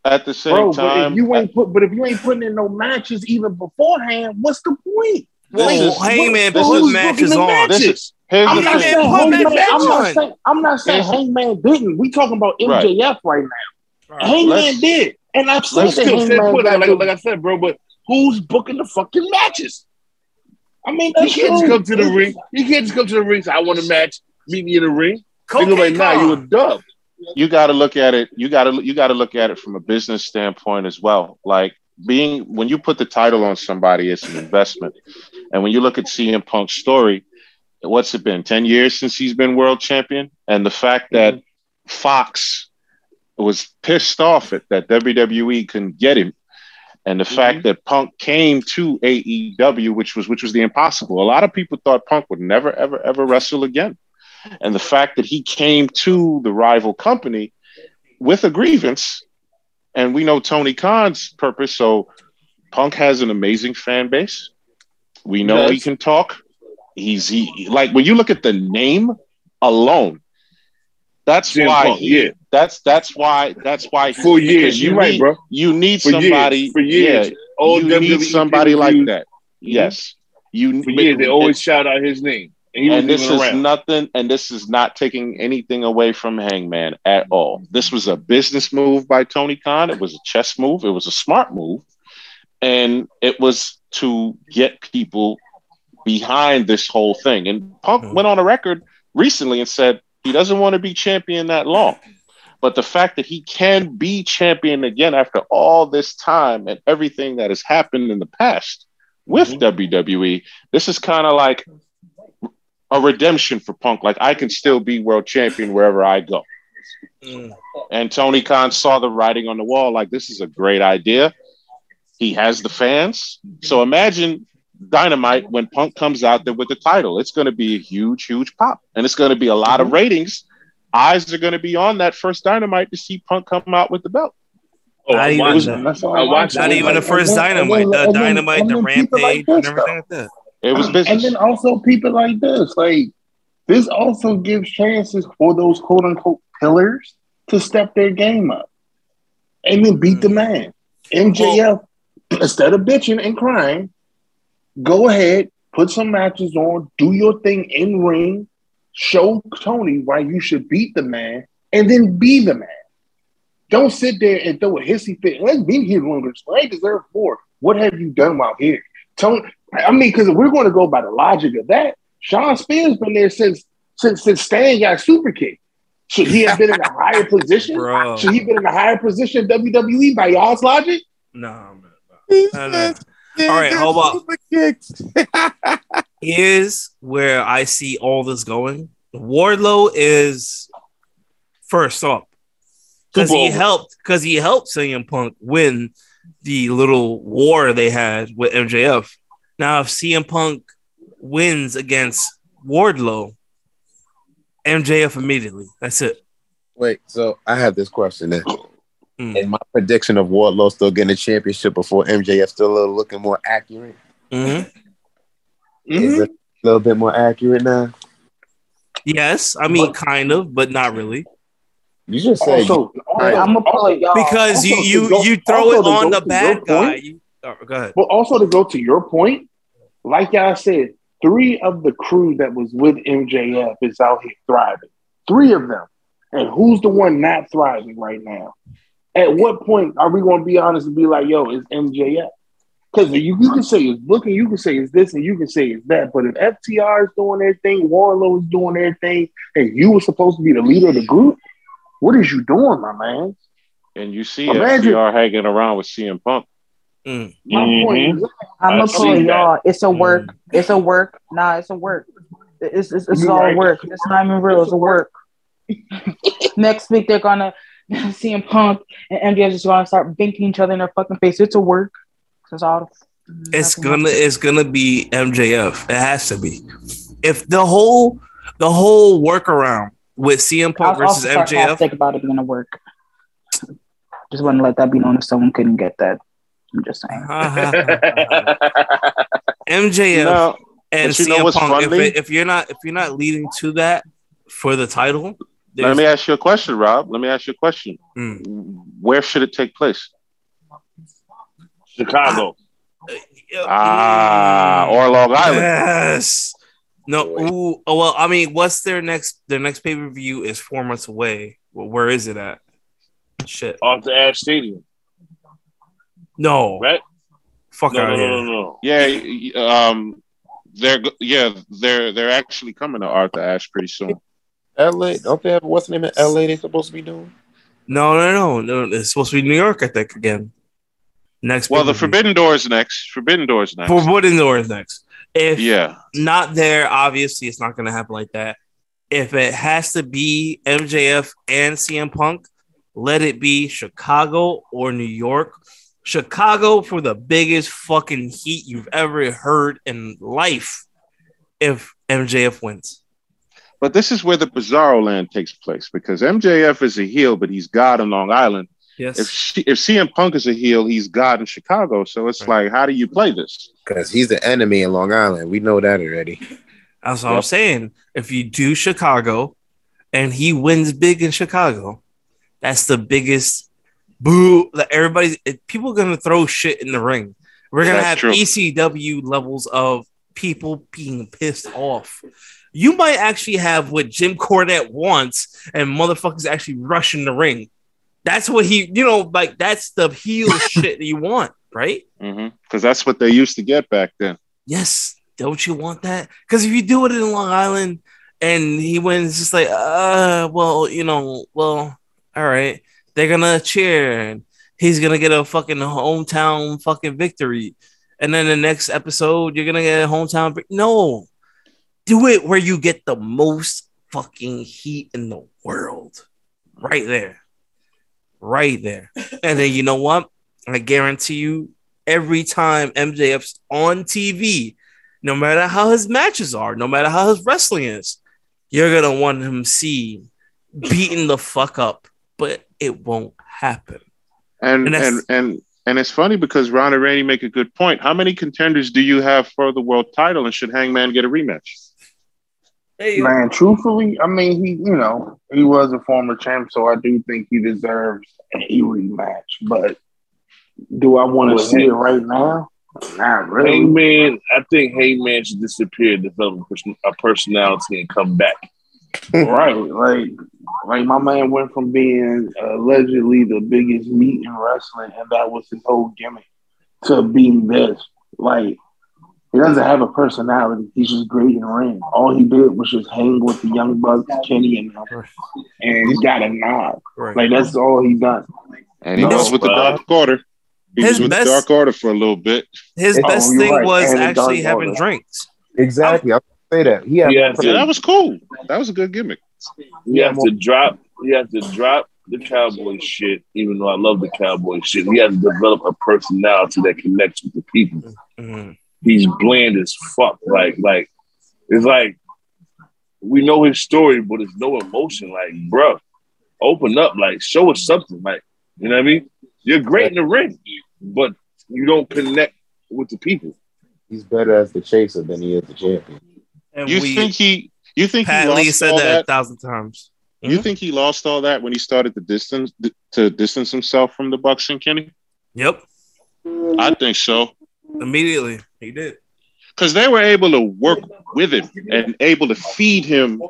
At the same Bro, but time, if you ain't put, but if you ain't putting in no matches even beforehand, what's the point? Whoa, This is- Hangman this put is- Who's matches booking the this matches? is here's I'm not Hangman saying put Hangman. matches I'm not on. saying. I'm not saying Here's- Hangman didn't. We talking about Right. MJF right now. Hangman Let's- did, and I'm seen Let's still stay Hangman put. Like, got like, the- like I said, bro. But who's booking the fucking matches? I mean, You that's can't just come to the ring. You can't just come to the ring. Say, "I want a match. Meet me in the ring." They go Cocaine like, "Nah, you a Con. dub." you got to look at it. You got to you got to look at it from a business standpoint as well. Like being when you put the title on somebody, it's an investment. And when you look at CM Punk's story, what's it been? Ten years since he's been world champion, and the fact mm-hmm. that Fox was pissed off at that WWE couldn't get him, and the mm-hmm. fact that Punk came to AEW, which was which was the impossible. A lot of people thought Punk would never ever ever wrestle again, and the fact that he came to the rival company with a grievance, and we know Tony Khan's purpose. So Punk has an amazing fan base. We know Yes. he can talk. He's he like when you look at the name alone. That's CM why Punk, he, yeah. That's that's why that's why he- For years, you you're right, need- bro. You need For years, somebody for years. Yeah, All you need WWE somebody like pay-per-views, that. Mm-hmm. Yes, you For years, they always shout out his name, and and this is around. nothing and this is not taking anything away from hangman at all this was a business move by tony khan it was a chess move it was a smart move and it was to get people behind this whole thing. And Punk hmm. went on a record recently and said he doesn't want to be champion that long. But the fact that he can be champion again after all this time and everything that has happened in the past with mm-hmm. WWE, this is kind of like a redemption for Punk. Like I can still be world champion wherever I go. Mm. And Tony Khan saw the writing on the wall, like this is a great idea. He has the fans. So mm-hmm. imagine Dynamite when Punk comes out there with the title. It's going to be a huge, huge pop, and it's going to be a lot of mm-hmm. ratings. Eyes are going to be on that first Dynamite to see Punk come out with the belt. Oh, Not I even watched that. it. That's all I I watched Not even the first then- dynamite, and the then- and then- dynamite, and the then people like rampage, and this, everything like that. It was And then also people like this, like this also gives chances for those quote unquote pillars to step their game up and then beat the mm-hmm. man. MJF, (clears throat) instead of bitching and crying, go ahead, put some matches on, do your thing in ring, show Tony why you should beat the man, and then be the man. Don't sit there and throw a hissy fit. Let's be here longer. I deserve more. What have you done while here? Tony, I mean, because we're going to go by the logic of that, Shawn Spears been there since since since Stan got super kicked. Should he have been in a higher (laughs) position? Bro. Should he have been in a higher position in WWE by y'all's logic? Nah, man. No, no. All right, how about (laughs) here's where I see all this going. Wardlow is first up because he helped because he helped CM Punk win the little war they had with MJF. Now, if CM Punk wins against Wardlow, MJF immediately. That's it. Wait, so I have this question then. Mm. Is my prediction of Wardlow still getting a championship before MJF still a little looking more accurate? Mhm. Is it a little bit more accurate now? Yes, I mean kind of, but not really. You just say Also, Right. I'm gonna pull it, y'all. Because you also to you go- you throw it on the to bad guy. point- You, oh, go ahead. But also to go to your point, like y'all said, three of the crew that was with MJF is out here thriving. Three of them. And who's the one not thriving right now? At what point are we going to be honest and be like, yo, it's MJF? Because you, you can say it's booking, you can say it's this, and you can say it's that. But if FTR is doing their thing, Wardlow is doing their thing, and you were supposed to be the leader of the group, what is you doing, my man? And you see Imagine- FTR hanging around with CM Punk. Mm. My Mhm. point is, I'm I gonna see pull it, that. y'all. It's a work. It's a work. Nah, it's a work. It's it's, it's all right. work. It's not even real. It's a work. (laughs) Next week they're gonna (laughs) CM Punk and MJF just gonna start binking each other in their fucking face. It's a work. It's all. It's gonna it's gonna be MJF. It has to be. If the whole the whole workaround with CM I Punk was versus also MJF, Think about it being a work. Just want to let that be known if someone couldn't get that. I'm just saying. (laughs) MJF No, and but you know CM what's Punk. If, it, if you're not if you're not leading to that for the title, let me ask you a question, Rob. Let me ask you a question. Mm. Where should it take place? Chicago. Ah, or Long Island. Yes. No. Ooh, oh, well, I mean, what's their next? Their next pay per view is four months away. Well, where is it at? Shit. Arthur Ashe Stadium, No. right? Fuck No, out no, of no, here. no, no. Yeah, um, they're yeah they're they're actually coming to Arthur Ashe pretty soon. LA. Don't they have what's the name of LA They're supposed to be doing? No, no, no, no. It's supposed to be New York, I think. Again. Next. Well, the. Forbidden Door is next. Forbidden Door is next. Forbidden Door is next. If Yeah, not there, obviously it's not going to happen like that. If it has to be MJF and CM Punk, let it be Chicago or New York. Chicago for the biggest fucking heat you've ever heard in life. If MJF wins, but this is where the Bizarro Land takes place because MJF is a heel, but he's God on Long Island. Yes, If she, if CM Punk is a heel, he's God in Chicago. So it's like, how do you play this? Because he's the enemy in Long Island. We know that already. that's what I'm saying. If you do Chicago, and he wins big in Chicago, that's the biggest boo. That everybody, people are gonna throw shit in the ring. We're gonna That's have true. ECW levels of people being pissed off. You might actually have what Jim Cornette wants, and motherfuckers actually rushing the ring. That's what he, you know, like that's the heel (laughs) shit that you want, right? Because that's what they used to get back then. Yes, don't you want that? Because if you do it in Long Island and he wins, just like, uh, well, you know, well, all right, they're gonna cheer and he's gonna get a fucking hometown fucking victory. And then the next episode, you're gonna get a hometown. No, do it where you get the most fucking heat in the world, right there, right there. And then you know what? I guarantee you, every time MJF's on TV, no matter how his matches are, no matter how his wrestling is, you're gonna want him seen beating the fuck up, but it won't happen. And And and and and, it's funny because Ron and Randy make a good point. How many contenders do you have for the world title, and should Hangman get a rematch? Man, truthfully, I mean, he, you know, he was a former champ, so I do think he deserves a rematch. But do I want to see it right now? Not really. Hangman, I think Hangman should disappear, develop a personality, and come back. (laughs) right, like, like my man went from being allegedly the biggest meat in wrestling, and that was his whole gimmick, to being this. Like, he doesn't have a personality. He's just great in the ring. All he did was just hang with the young bucks, Kenny and them, and he got a nod. Like that's all he done. And he No, was with the Dark Order. He his was with best- the Dark Order for a little bit. His Oh, best thing right. was And actually having Order. drinks. Exactly. I was gonna say that. He had Yeah, Yeah, that was cool. That was a good gimmick. You have to drop. You have to drop the cowboy shit. Even though I love the cowboy shit, he has to develop a personality that connects with the people. Mhm. He's bland as fuck. Like, like it's like we know his story, but it's no emotion. Like, bruh, open up. Like, show us something. Like, you know what I mean? You're great in the ring, but you don't connect with the people. He's better as the chaser than he is the champion. And You think he? You think Pat he lost Lee said all that, that? a thousand times. You mm-hmm. think he lost all that when he started to distance to distance himself from the Bucks and Kenny? Yep, I think so. immediately he did. because they were able to work with him and able to feed him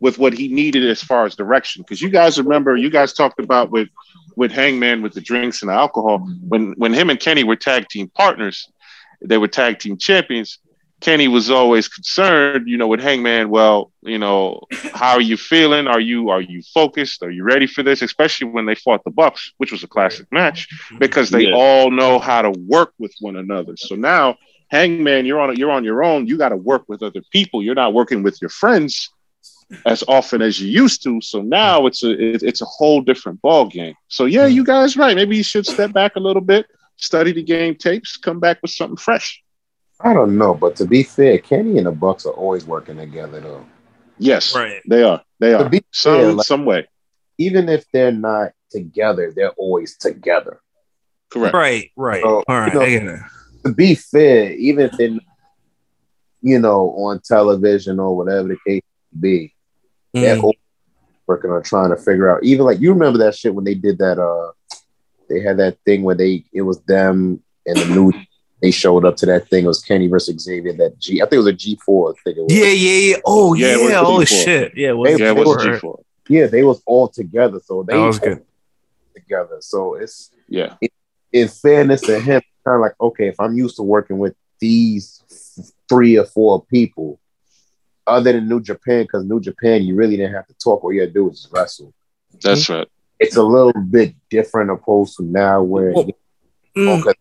with what he needed as far as direction. Because you guys remember, you guys talked about with with Hangman with the drinks and the alcohol when when him and Kenny were tag team partners, they were tag team champions. Kenny was always concerned, you know, with Hangman. Well, you know, how are you feeling? Are you are you focused? Are you ready for this? Especially when they fought the Bucks, which was a classic match, because they Yeah. all know how to work with one another. So now Hangman, you're on you're on your own. You got to work with other people. You're not working with your friends as often as you used to. So now it's a it- it's a whole different ball game. So yeah, you guys right. Maybe you should step back a little bit, study the game tapes, come back with something fresh. I don't know, but to be fair, Kenny and the Bucks are always working together though. Yes, Right. they are. They To are. be Some fair, like- some way. Even if they're not together, they're always together. Correct. Right, right. So, All right, you know, I get it. To be fair, even if they're you know, on television or whatever the case may be, they're Mm. working on trying to figure out. Even like you remember that shit when they did that uh they had that thing where they it was them and the new they showed up to that thing. It was Kenny versus Xavier. That G, I think it was a G four. I think it was. Yeah, yeah, yeah. Oh, Yeah, yeah. it was oh, G4. shit. Yeah, it They- was, Yeah, it was were- a G4. Yeah, they was all together. So they That was good. together. So it's Yeah. in fairness to him, kind of like, okay, if I'm used to working with these three or four people, other than New Japan, because New Japan, you really didn't have to talk. All you had to do was wrestle. That's right. It's a little bit different opposed to now where Well, Mm. okay,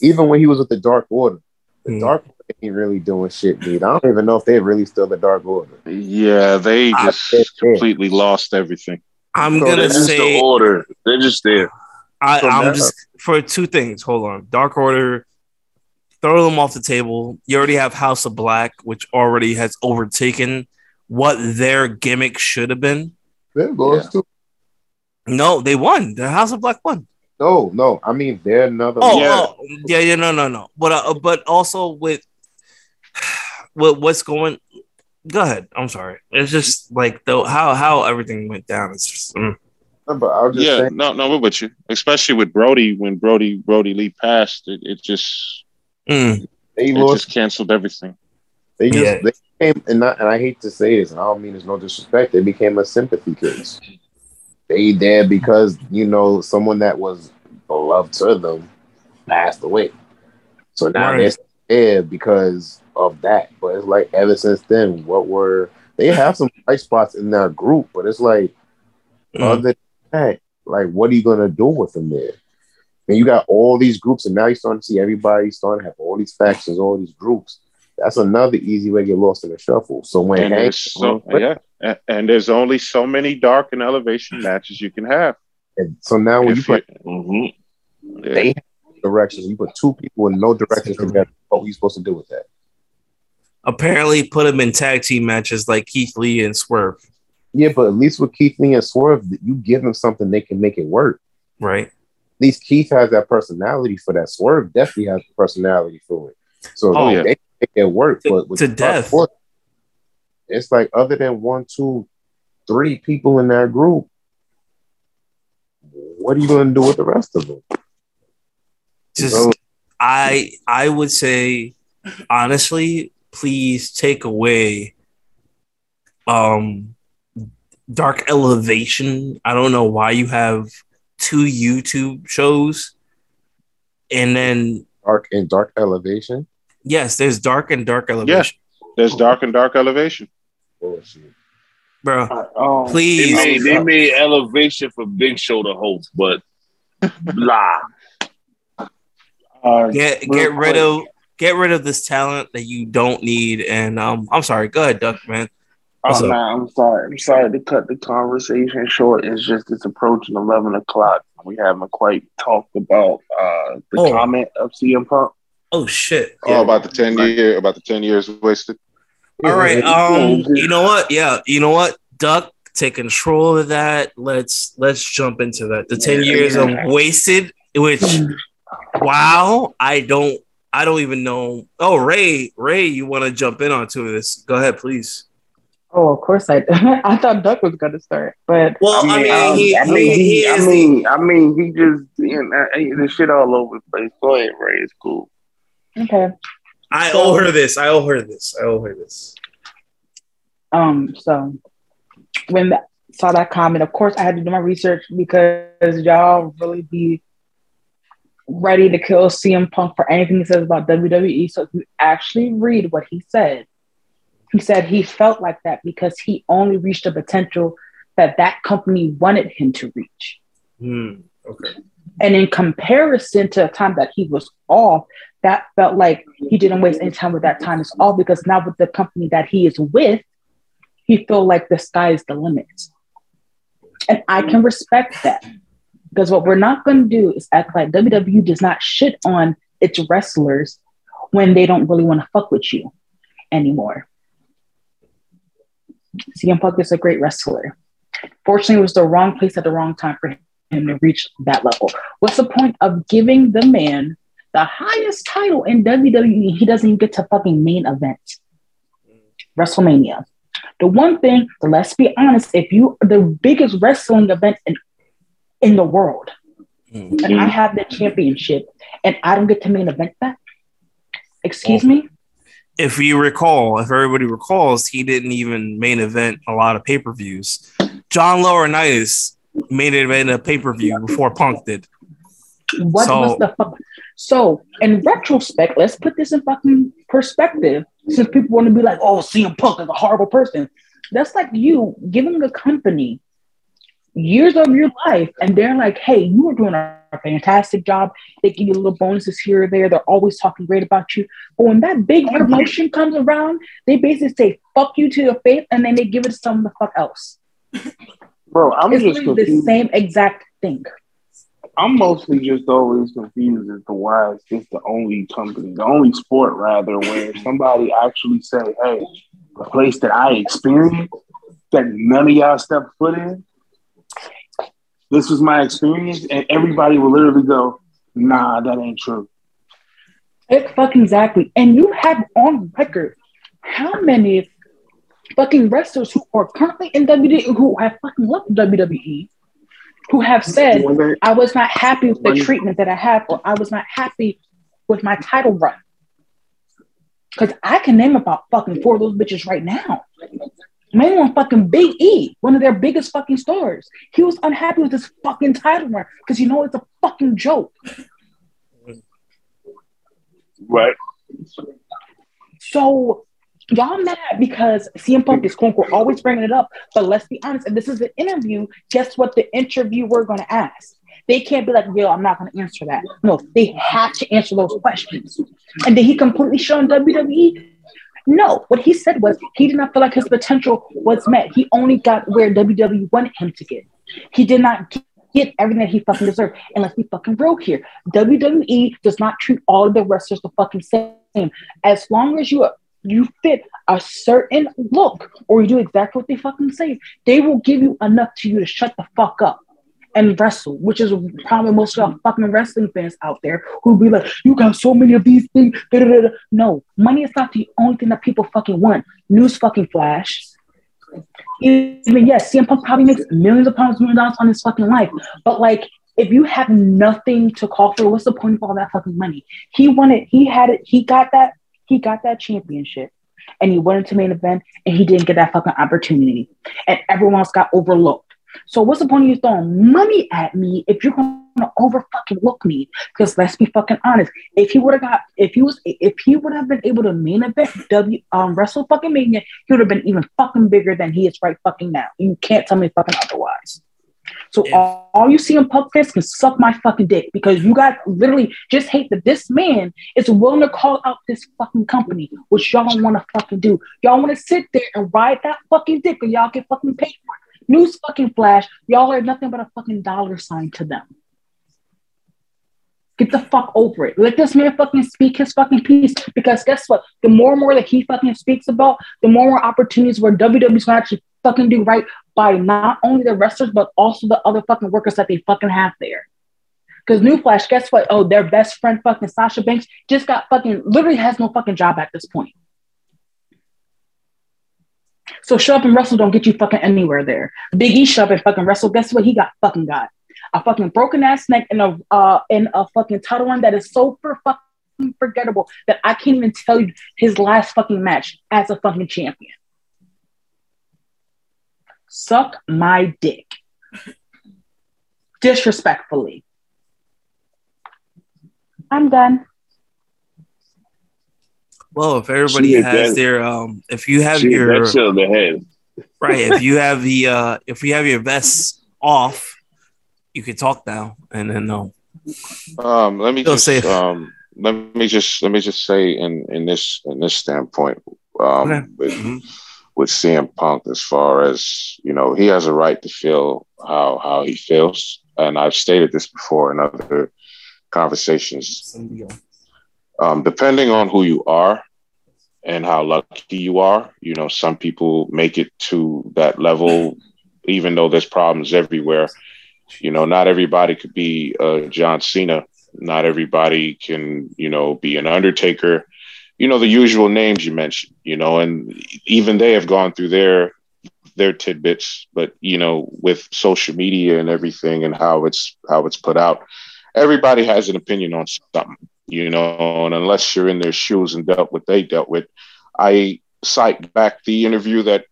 even when he was with the Dark Order, the Mm. Dark Order ain't really doing shit, dude. I don't even know if they're really still the Dark Order. Yeah, they just completely lost everything. I'm So gonna They're just say the order. They're just there. I, So I'm now- just for two things. Hold on, Dark Order. Throw them off the table. You already have House of Black, which already has overtaken what their gimmick should have been. They're lost too. No, they won. The House of Black won. No, no. I mean, they're another. Oh, Yeah. oh, yeah, yeah, no, no, no. But uh, but also with (sighs) with what's going. Go ahead. I'm sorry. It's just like though how how everything went down. It's just mm. But I was just Yeah, saying, no, no, we're with you. Especially with Brody, when Brody Brody Lee passed, it, it just Mm. they it lost just canceled everything. They just Yeah. they became and, not, and I hate to say this, and I don't mean there's no disrespect. They became a sympathy case. They there because you know someone that was beloved to them passed away. So now Right. they're there because of that. But it's like ever since then, what were they have some bright spots in their group, but it's like Mm. other than that, like what are you gonna do with them there? And you got all these groups, and now you're starting to see everybody starting to have all these factions, all these groups. That's another easy way to get lost in the shuffle. So when And Hank, there's so, yeah, and, and there's only so many dark and elevation matches you can have. and so now when you If you- put Mm-hmm. Yeah. they have directions, you put two people in no directions together. What are you supposed to do with that? Apparently, put them in tag team matches like Keith Lee and Swerve. Yeah, but at least with Keith Lee and Swerve, you give them something they can make it work. Right. At least Keith has that personality for that. Swerve definitely has the personality for it. So Oh, they yeah. can make it work. To- but with to death. Swerve, it's like other than one, two, three people in that group, what are you going to do with the rest of them? Just So- I I would say honestly, please take away um Dark Elevation. I don't know why you have two YouTube shows and then Dark and Dark Elevation. yes, there's Dark and Dark Elevation. There's dark and dark elevation. Bullshit. Bro, Um, They please made, they made elevation for Big Show to host, but (laughs) blah. uh, get get rid of get rid of this talent that you don't need and um I'm sorry, go ahead, Duck man. What's Oh, up? man, I'm sorry. I'm sorry to cut the conversation short. It's just it's approaching eleven o'clock. We haven't quite talked about uh, the Oh. comment of CM Punk. Oh shit. Oh, about the ten year, about the ten years wasted. All right. Um, you know what? Yeah, you know what? Duck, take control of that. Let's let's jump into that. The 10 Yeah, years yeah. of wasted, which wow, I don't I don't even know. Oh, Ray, Ray, you want to jump in onto this? Go ahead, please. Oh, of course I. (laughs) I thought Duck was gonna start, but Well, I mean, um, he, I mean, he he, I is mean, I mean, he just you know, the shit all over the place. Go ahead, Ray. It's cool. okay. I owe her this. I owe her this. I owe her this. Um, so when that, saw that comment, of course I had to do my research because y'all really be ready to kill CM Punk for anything he says about WWE. So if you actually read what he said, he said he felt like that because he only reached the potential that that company wanted him to reach. Hmm. Okay. And in comparison to the time that he was off, that felt like he didn't waste any time with that time. It's all because now with the company that he is with, he feel like the sky is the limit. And I can respect that. Because what we're not going to do is act like WWE does not shit on its wrestlers when they don't really want to fuck with you anymore. CM Punk is a great wrestler. Fortunately, it was the wrong place at the wrong time for him to reach that level. What's the point of giving the man the highest title in WWE? He doesn't even get to fucking main event, WrestleMania. The one thing, let's be honest, if you the biggest wrestling event in in the world, Hmm. and I have the championship, and I don't get to main event that, excuse me, If you recall, if everybody recalls, he didn't even main event a lot of pay per views. John Laurinaitis made it in a pay per view before Punk did. What So- was the fuck? So, in retrospect, let's put this in fucking perspective. Since people want to be like, "Oh, CM Punk is a horrible person," that's like you giving a company years of your life, and they're like, "Hey, you were doing a fantastic job." They give you little bonuses here or there. They're always talking great about you. But when that big promotion comes around, they basically say "fuck you" to your face, and then they give it to someone the fuck else. Bro, I'm it's just literally the same exact thing. I'm mostly just always confused as to why it's just the only company, the only sport rather, where somebody actually say, "Hey, the place that I experienced that none of y'all stepped foot in, this was my experience," and everybody will literally go, "Nah, that ain't true." It fucking exactly. And you have on record how many fucking wrestlers who are currently in WWE who have fucking left WWE who have said, I was not happy with the treatment that I had, or I was not happy with my title run. Because I can name about fucking four of those bitches right now. Main one fucking Big E, one of their biggest fucking stars. He was unhappy with his fucking title run because you know it's a fucking joke. Right. So y'all mad because CM Punk is quote unquote always bringing it up. But let's be honest, if this is an interview, guess what the interviewer going to ask? They can't be like, yo, I'm not going to answer that. No, they have to answer those questions. And then he completely show in WWE? No, what he said was he did not feel like his potential was met. He only got where WWE wanted him to get. He did not get everything that he fucking deserved. And let's be fucking real here. WWE does not treat all of the wrestlers the fucking same. As long as you you fit a certain look or you do exactly what they fucking say, they will give you enough to you to shut the fuck up and wrestle, which is probably most of our fucking wrestling fans out there who be like, you got so many of these things. Da-da-da-da. No, money is not the only thing that people fucking want. News fucking flash. Even yes, CM Punk probably makes millions of pounds, million dollars on his fucking life. But like, if you have nothing to call for, what's the point of all that fucking money? He wanted, he had it, he got that, he got that championship and he went into main event and he didn't get that fucking opportunity. And everyone else got overlooked. So what's the point of you throwing money at me if you're gonna over fucking look me? Because let's be fucking honest. If he would have got if he was if he would have been able to main event W um wrestle fucking mania, he would have been even fucking bigger than he is right fucking now. You can't tell me fucking otherwise. So Yeah. all, all you see in Punk Fist can suck my fucking dick because you got literally just hate that this man is willing to call out this fucking company, which y'all don't want to fucking do. Y'all want to sit there and ride that fucking dick and y'all get fucking paid for it. News fucking flash, y'all are nothing but a fucking dollar sign to them. Get the fuck over it. Let this man fucking speak his fucking piece. Because guess what? The more and more that he fucking speaks about, the more and more opportunities where WWE's gonna actually fucking do right by not only the wrestlers, but also the other fucking workers that they fucking have there. Because Newflash, guess what? Oh, their best friend fucking Sasha Banks just got fucking literally has no fucking job at this point. So show up and wrestle don't get you fucking anywhere there. Big E show up and fucking wrestle. Guess what? He got fucking got a fucking broken ass neck and a uh and a fucking title run that is so for fucking forgettable that I can't even tell you his last fucking match as a fucking champion. Suck my dick. Disrespectfully. I'm done. Well, if everybody She has their um, if you have Shit, your that the head. right, if you (laughs) have the uh, if you have your vests off, you can talk now, and then no. Um, let me Feel just safe. um, let me just let me just say in in this in this standpoint um, Okay. with Mhm. with CM Punk as far as you know he has a right to feel how how he feels, and I've stated this before in other conversations. Um, depending on who you are and how lucky you are, you know, some people make it to that level, even though there's problems everywhere. You know, not everybody could be uh, John Cena. Not everybody can, you know, be an Undertaker. You know, the usual names you mentioned. You know, and even they have gone through their their tidbits. But you know, with social media and everything and how it's how it's put out, everybody has an opinion on something. You know, and unless you're in their shoes and dealt what they dealt with, I cite back the interview that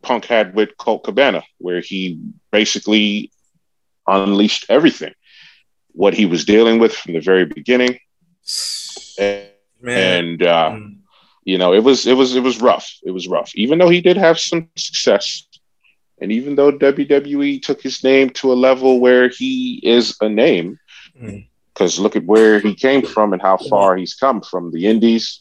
Punk had with Colt Cabana, where he basically unleashed everything, what he was dealing with from the very beginning, and, and uh, Mm. you know, it was it was it was rough. It was rough, even though he did have some success, and even though WWE took his name to a level where he is a name, Mm. Because look at where he came from and how far he's come from the Indies,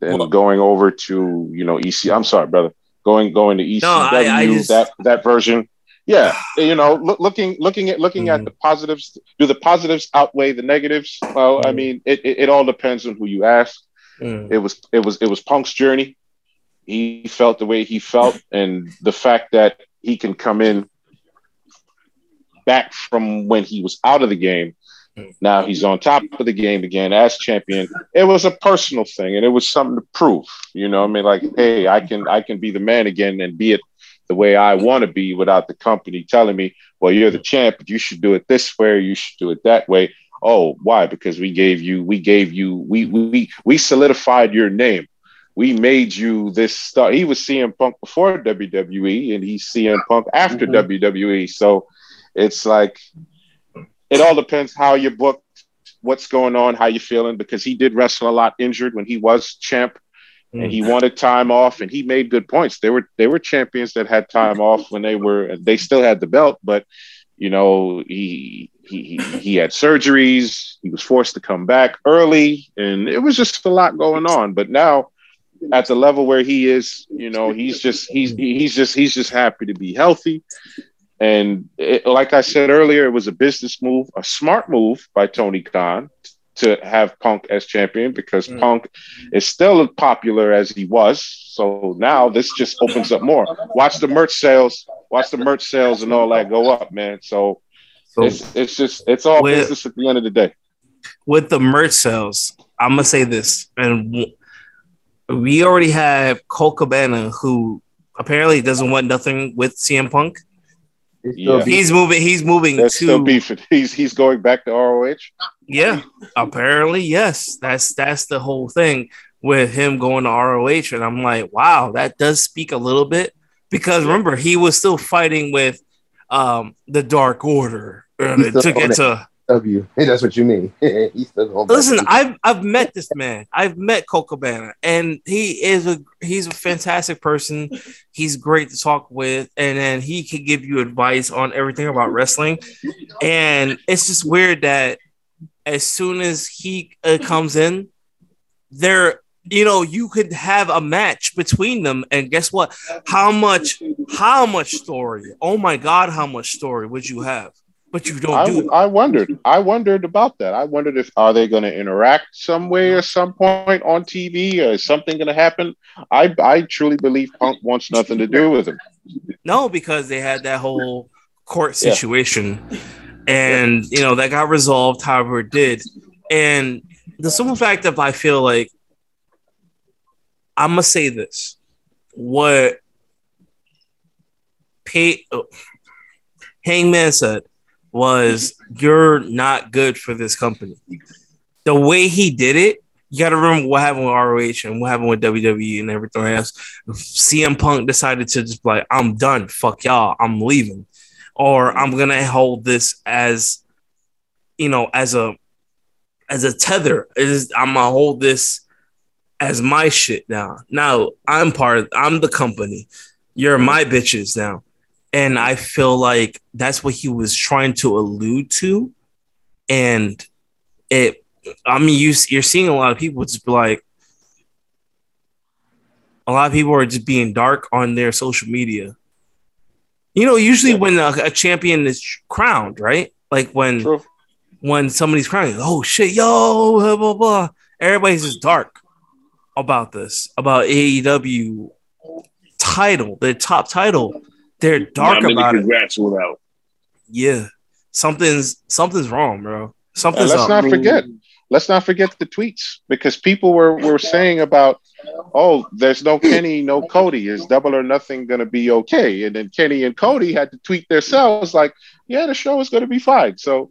then Well- going over to you know EC. I'm sorry, brother, going going to ECW I- I just- that that version. Yeah, (sighs) you know, look, looking looking at looking Mm. at the positives. Do the positives outweigh the negatives? Well, I Mm. mean, it, it, it all depends on who you ask. Mm. It was it was it was Punk's journey. He felt the way he felt, and the fact that he can come in back from when he was out of the game. Now he's on top of the game again as champion. It was a personal thing, and it was something to prove. You know, what I mean, like, hey, I can I can be the man again and be it the way I want to be without the company telling me, well, you're the champ, but you should do it this way, you should do it that way. Oh, why? Because we gave you, we gave you, we we we solidified your name. We made you this star. He was CM Punk before WWE, and he's CM Punk after mm-hmm. WWE. So it's like it all depends how you book, what's going on, how you're feeling. Because he did wrestle a lot injured when he was champ, and he mm. wanted time off, and he made good points. They were they were champions that had time off when they were they still had the belt, but you know he he he had surgeries. He was forced to come back early, and it was just a lot going on. But now, at the level where he is, you know, he's just he's he's just he's just happy to be healthy. And it, like I said earlier, it was a business move, a smart move by Tony Khan to have Punk as champion because Mm. Punk is still as popular as he was. So now this just opens up more. Watch the merch sales, watch the merch sales and all that go up, man. So, So- it's it's just it's all With- business at the end of the day. with the merch sales, I'm gonna say this, and we already have Colt Cabana, who apparently doesn't want nothing with CM Punk. Yeah. He's moving. He's moving There's to still beef. He's he's going back to ROH. Yeah, apparently, yes. That's that's the whole thing with him going to ROH, and I'm like, wow, that does speak a little bit because remember he was still fighting with um the Dark Order uh, He's still to it. to. W. Hey, (laughs) that's what you mean. He's still going Listen, I've I've met this man. I've met Colt Cabana, and he is a he's a fantastic person. He's great to talk with, and then he can give you advice on everything about wrestling. And it's just weird that as soon as he uh, comes in, there you know you could have a match between them, and guess what? How much how much story? Oh my god, how much story would you have? But you don't do I, I wondered. I wondered about that. I wondered if are they going to interact some way or some point on TV? Or uh, is something going to happen? I I truly believe Punk wants nothing to do with him. No, because they had that whole court Yeah. situation, and you know that got resolved however it did. And the simple fact of I feel like I'm gonna say this: what pay, oh, Hangman said was, "You're not good for this company." The way he did it, you got to remember what happened with ROH and what happened with WWE and everything else. CM Punk decided to just like, I'm done. Fuck y'all. I'm leaving. Or I'm gonna hold this as you know, as a as a tether. Is I'm gonna hold this as my shit now. Now I'm part of I'm the company. You're my bitches now. And I feel like that's what he was trying to allude to. And it I mean you you're seeing a lot of people just be like a lot of people are just being dark on their social media. You know, usually when a, a champion is crowned, right? Like when when somebody's crowned, oh shit, yo, blah blah blah. Everybody's just dark about this, about AEW title, the top title. They're dark Not many about it. congrats without. Yeah, something's something's wrong, bro. And Something's let's up. not forget. Let's not forget the tweets because people were were saying about, oh, there's no Kenny, no Cody. Is Double or Nothing going to be okay? And then Kenny and Cody had to tweet themselves like, yeah, the show is going to be fine. So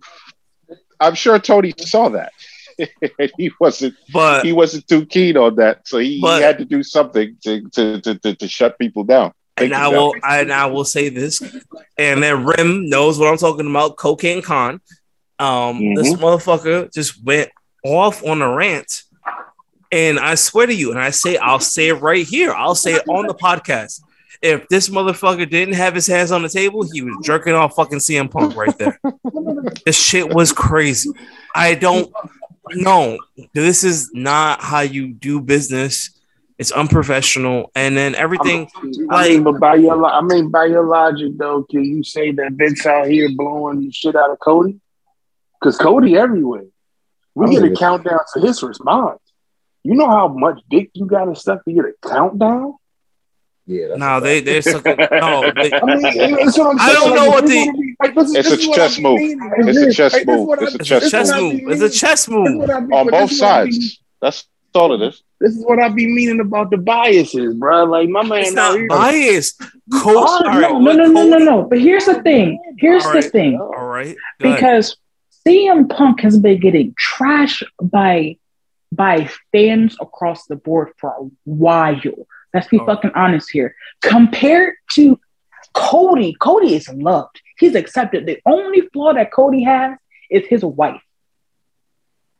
I'm sure Tony saw that. (laughs) He wasn't But he wasn't too keen on that, so he, But- he had to do something to to, to, to, to shut people down. And I it down. will and I will say this, and then Rim knows what I'm talking about. Cocaine Con, um, this motherfucker just went off on a rant, and I swear to you, and I say I'll say it right here. I'll say it on the podcast. If this motherfucker didn't have his hands on the table, he was jerking off fucking CM Punk right there. (laughs) this shit was crazy. I don't know. This is not how you do business. It's unprofessional, and then everything. I mean, but by your, I mean, by your logic, though, can you say that Vince out here blowing the shit out of Cody? Because Cody everywhere. We I get a countdown to his response. You know how much dick you got to suck to get a countdown? Yeah, that's No, they they're sucking. No, they, I mean, I'm I saying. don't Like, know if what the- like, this It's this a chess move. It's a chess Like, this is move. It's a chess is chess what I move. It's a chess move. what I be- on both is what I be- sides. That's all it is. This This is what I be meaning about the biases, bro. Like my man, It's not biased. Coach, Oh, all right, no, no, no, no, no, no. But here's the thing. Here's All the thing. All right, go ahead. Because CM Punk has been getting trashed by by fans across the board for a while. Let's be Oh. fucking honest here. Compared to Cody, Cody is loved. He's accepted. The only flaw that Cody has is his wife.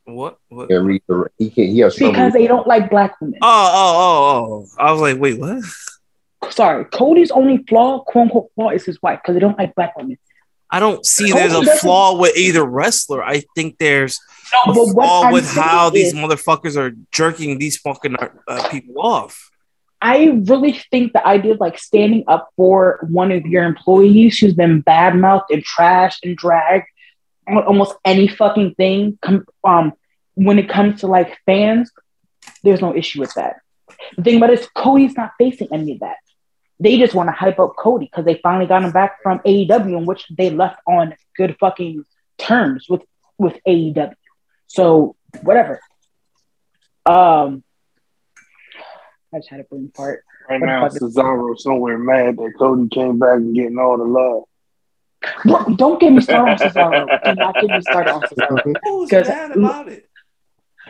What? what? Can't read the, he can't. He has. Because they don't like black women. Oh, oh, oh, oh. I was like, wait, what? Sorry, Cody's only flaw, quote unquote flaw, is his wife because they don't like black women. I don't see Cody there's a flaw with either wrestler. I think there's No, a but flaw I'm with saying how these motherfuckers are jerking these fucking uh, people off. I really think the idea of like standing up for one of your employees who's been badmouthed and trashed and dragged on almost any fucking thing, um, when it comes to like fans, there's no issue with that. The thing about it is Cody's not facing any of that. They just want to hype up Cody because they finally got him back from AEW, in which they left on good fucking terms with with AEW. So whatever. Um, I just had a brain part. Right What now, Cesaro somewhere mad that Cody came back and getting all the love. Bro, don't get me started on Cesaro. Do not get me started on (laughs) Cesaro. Who's 'Cause- mad about it?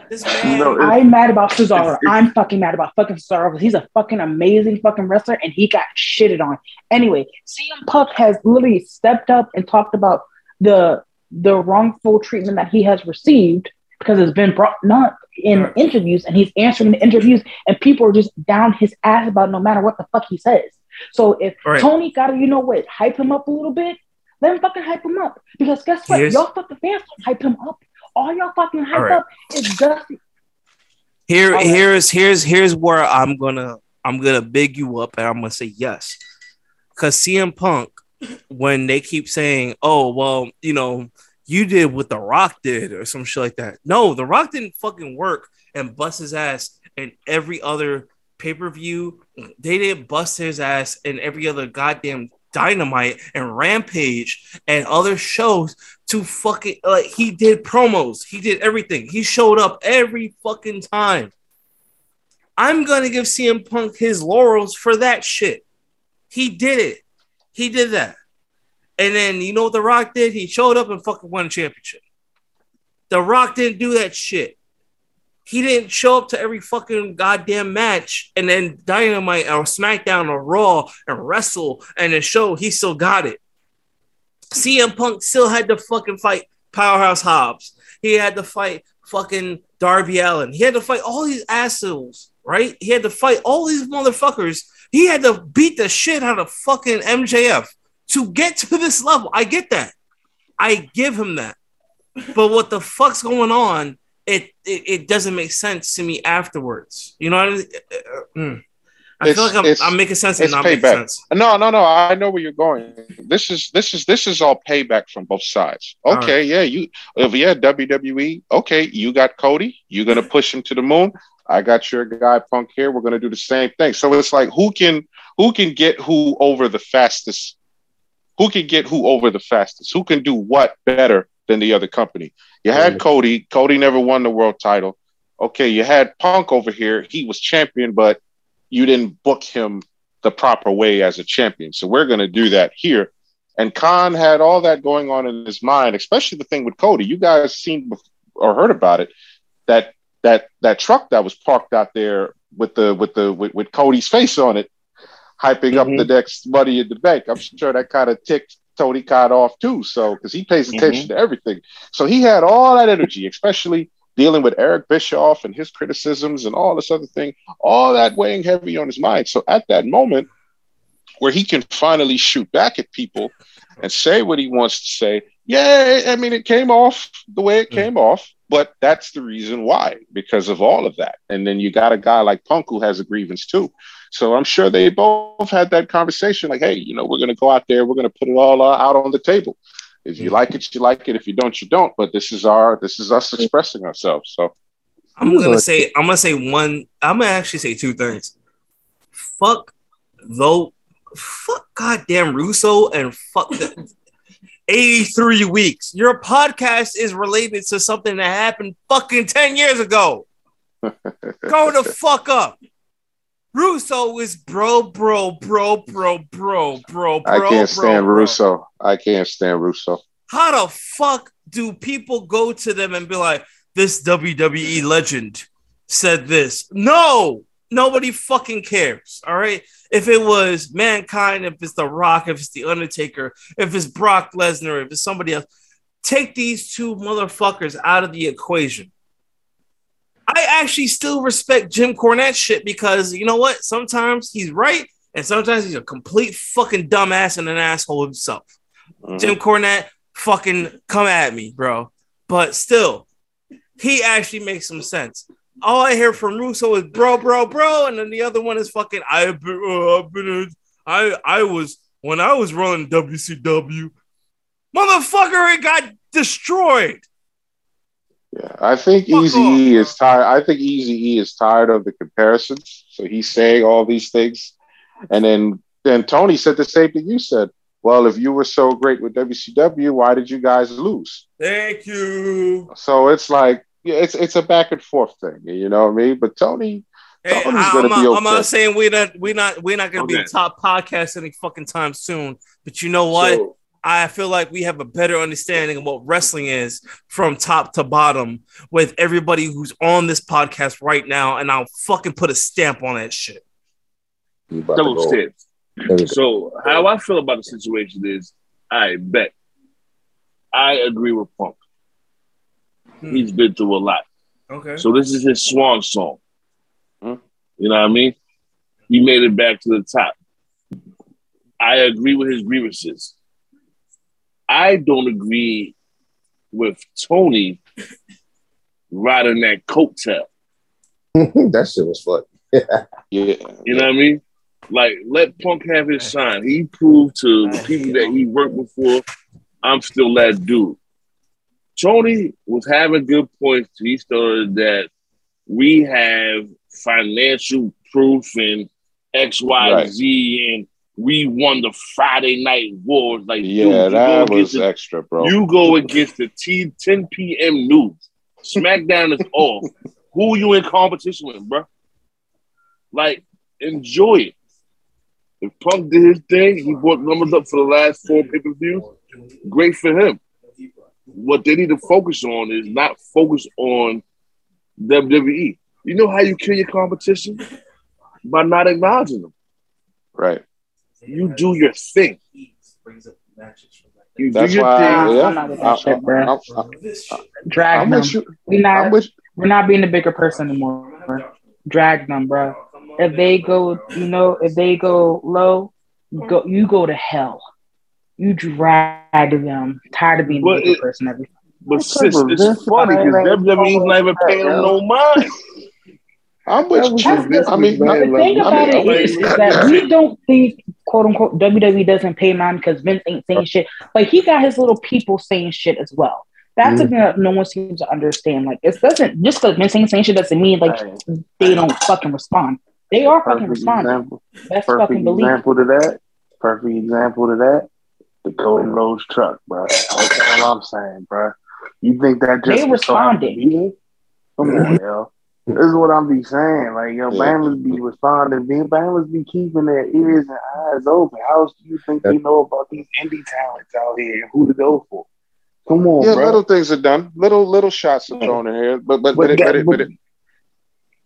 This man. No, I'm mad about Cesaro. (laughs) I'm fucking mad about fucking Cesaro because he's a fucking amazing fucking wrestler and he got shitted on. Anyway, CM Punk has literally stepped up and talked about the the wrongful treatment that he has received because it's been brought not in Right. interviews and he's answering the interviews and people are just down his ass about it no matter what the fuck he says. So if Right. Tony gotta, you know what, hype him up a little bit, let him fucking hype him up. Because guess what? Here's- y'all fucking fans don't hype him up. All y'all fucking hype right. up is Dusty. Here, right. here's here's here's where I'm gonna I'm gonna big you up and I'm gonna say yes, because CM Punk, when they keep saying, "Oh, well, you know, you did what The Rock did" or some shit like that. No, The Rock didn't fucking work and bust his ass in every other pay per view. They didn't bust his ass in every other goddamn Dynamite and Rampage and other shows to fucking like he did promos, he did everything. He showed up every fucking time. I'm gonna give CM Punk his laurels for that shit. He did it. He did that. And then you know what The Rock did? He showed up and fucking won a championship. The Rock didn't do that shit. He didn't show up to every fucking goddamn match and then Dynamite or SmackDown or Raw and wrestle and then show he still got it. CM Punk still had to fucking fight Powerhouse Hobbs. He had to fight fucking Darby Allin. He had to fight all these assholes, right? He had to fight all these motherfuckers. He had to beat the shit out of fucking MJF to get to this level. I get that. I give him that. But what the fuck's going on? It it, it doesn't make sense to me afterwards. You know what I mean? Uh, mm. I feel It's- like I'm, I'm making sense and not making payback. sense. No, no, no. I know where you're going. This is this is this is all payback from both sides. Okay, yeah, you if yeah, WWE, okay, you got Cody, you're gonna push him to the moon. I got your guy Punk here. We're gonna do the same thing. So it's like who can who can get who over the fastest? Who can get who over the fastest? Who can do what better than the other company? You had. Cody. Cody never won the world title. Okay, you had Punk over here. He was champion, but you didn't book him the proper way as a champion. So we're going to do that here. And Khan had all that going on in his mind, especially the thing with Cody. You guys seen or heard about it that that that truck that was parked out there with the with the with, with Cody's face on it, hyping up the mm-hmm. next money in the bank. I'm sure that kind of ticked Tony Khan off too. So because he pays mm-hmm. attention to everything, so he had all that energy, especially dealing with Eric Bischoff and his criticisms and all this other thing, all that weighing heavy on his mind. So at that moment where he can finally shoot back at people and say what he wants to say, yeah, I mean, it came off the way it mm. came off, but that's the reason why, because of all of that. And then you got a guy like Punk who has a grievance too. So I'm sure they both had that conversation like, hey, you know, we're going to go out there, we're going to put it all uh, out on the table. If you like it, you like it. If you don't, you don't. But this is our, this is us expressing ourselves. So I'm gonna say I'm gonna say one. I'm gonna actually say two things. Fuck though. Fuck goddamn Russo and fuck the (laughs) 83 weeks. Your podcast is related to something that happened fucking 10 years ago. (laughs) Go the fuck up. Russo is bro, bro, bro, bro, bro, bro, bro. I can't stand bro, bro. Russo. I can't stand Russo. How the fuck do people go to them and be like, this WWE legend said this? No, nobody fucking cares. All right. If it was Mankind, if it's The Rock, if it's The Undertaker, if it's Brock Lesnar, if it's somebody else, take these two motherfuckers out of the equation. I actually still respect Jim Cornette shit because you know what? Sometimes he's right, and sometimes he's a complete fucking dumbass and an asshole himself. Mhm. Jim Cornette, fucking come at me, bro. But still, he actually makes some sense. All I hear from Russo is bro, bro, bro, and then the other one is fucking I've been, uh, I've been, I, I was when I was running WCW, motherfucker, it got destroyed. Yeah, I think Easy E is tired. I think Easy E is tired of the comparisons, so he's saying all these things, and then then Tony said the same thing you said. Well, if you were so great with WCW, why did you guys lose? Thank you. So it's like yeah, it's it's a back and forth thing, you know what I mean? But Tony, Hey, Tony's I, gonna am be not, I'm not saying we're not we're not we're not gonna be Okay. the top podcast any fucking time soon. But you know what? So, I feel like we have a better understanding of what wrestling is from top to bottom with everybody who's on this podcast right now, and I'll fucking put a stamp on that shit. You about to double go. steps. There we go. So how I feel about the situation is, I bet I agree with Punk. Hmm. He's been through a lot. Okay. So this is his swan song. Hmm. You know what I mean? He made it back to the top. I agree with his grievances. I don't agree with Tony riding that coattail. (laughs) that shit was fun. (laughs) yeah, You know what I mean? Like, let Punk have his shine. He proved to the people that he worked before, I'm still that dude. Tony was having good points. He started that we have financial proof and X, Y, Right. Z, and we won the Friday night wars. Like, yeah, you go that was against the- extra, bro. you go against the T 10 p.m. news. SmackDown is (laughs) off. Who you in competition with, bro? Like, enjoy it. If Punk did his thing, he brought numbers up for the last four pay per views. Great for him. What they need to focus on is not focus on WWE. You know how you kill your competition? By not acknowledging them. right. You do your thing. You That's do your why. thing. yeah, I'm not with that I- shit, bro. I- I- Drag I'm them. with you. We're not, with we're not being the bigger person anymore. Drag them, bro. If they go, you know, if they go low, go. You go to hell. You drag them. Tired of being the bigger it- person every. But sis, it's funny because WWE's not even paying them no mind. I'm with you. I mean, the I, thing I about mean, it is, is (laughs) that we don't think, quote unquote, WWE doesn't pay mine because Vince ain't saying shit. But he got his little people saying shit as well. That's the Mm. thing that no one seems to understand. Like, it doesn't just because Vince ain't saying shit doesn't mean like they don't fucking respond. They are fucking Perfect responding. example. That's Perfect fucking belief. example to that. Perfect example to that. The Golden Rose truck, bro. That's all I'm saying, bro. You think that just They was so happy responded. to be there? Come on, yo. This is what I'm be saying. Like, yo, Yeah. Bama's be responding. Be- Bama's be keeping their ears and eyes open. How else do you think they know about these indie talents out here and who to go for? Come on, yeah, bro. little things are done. Little little shots are thrown in here, but but but But it, but it, but it,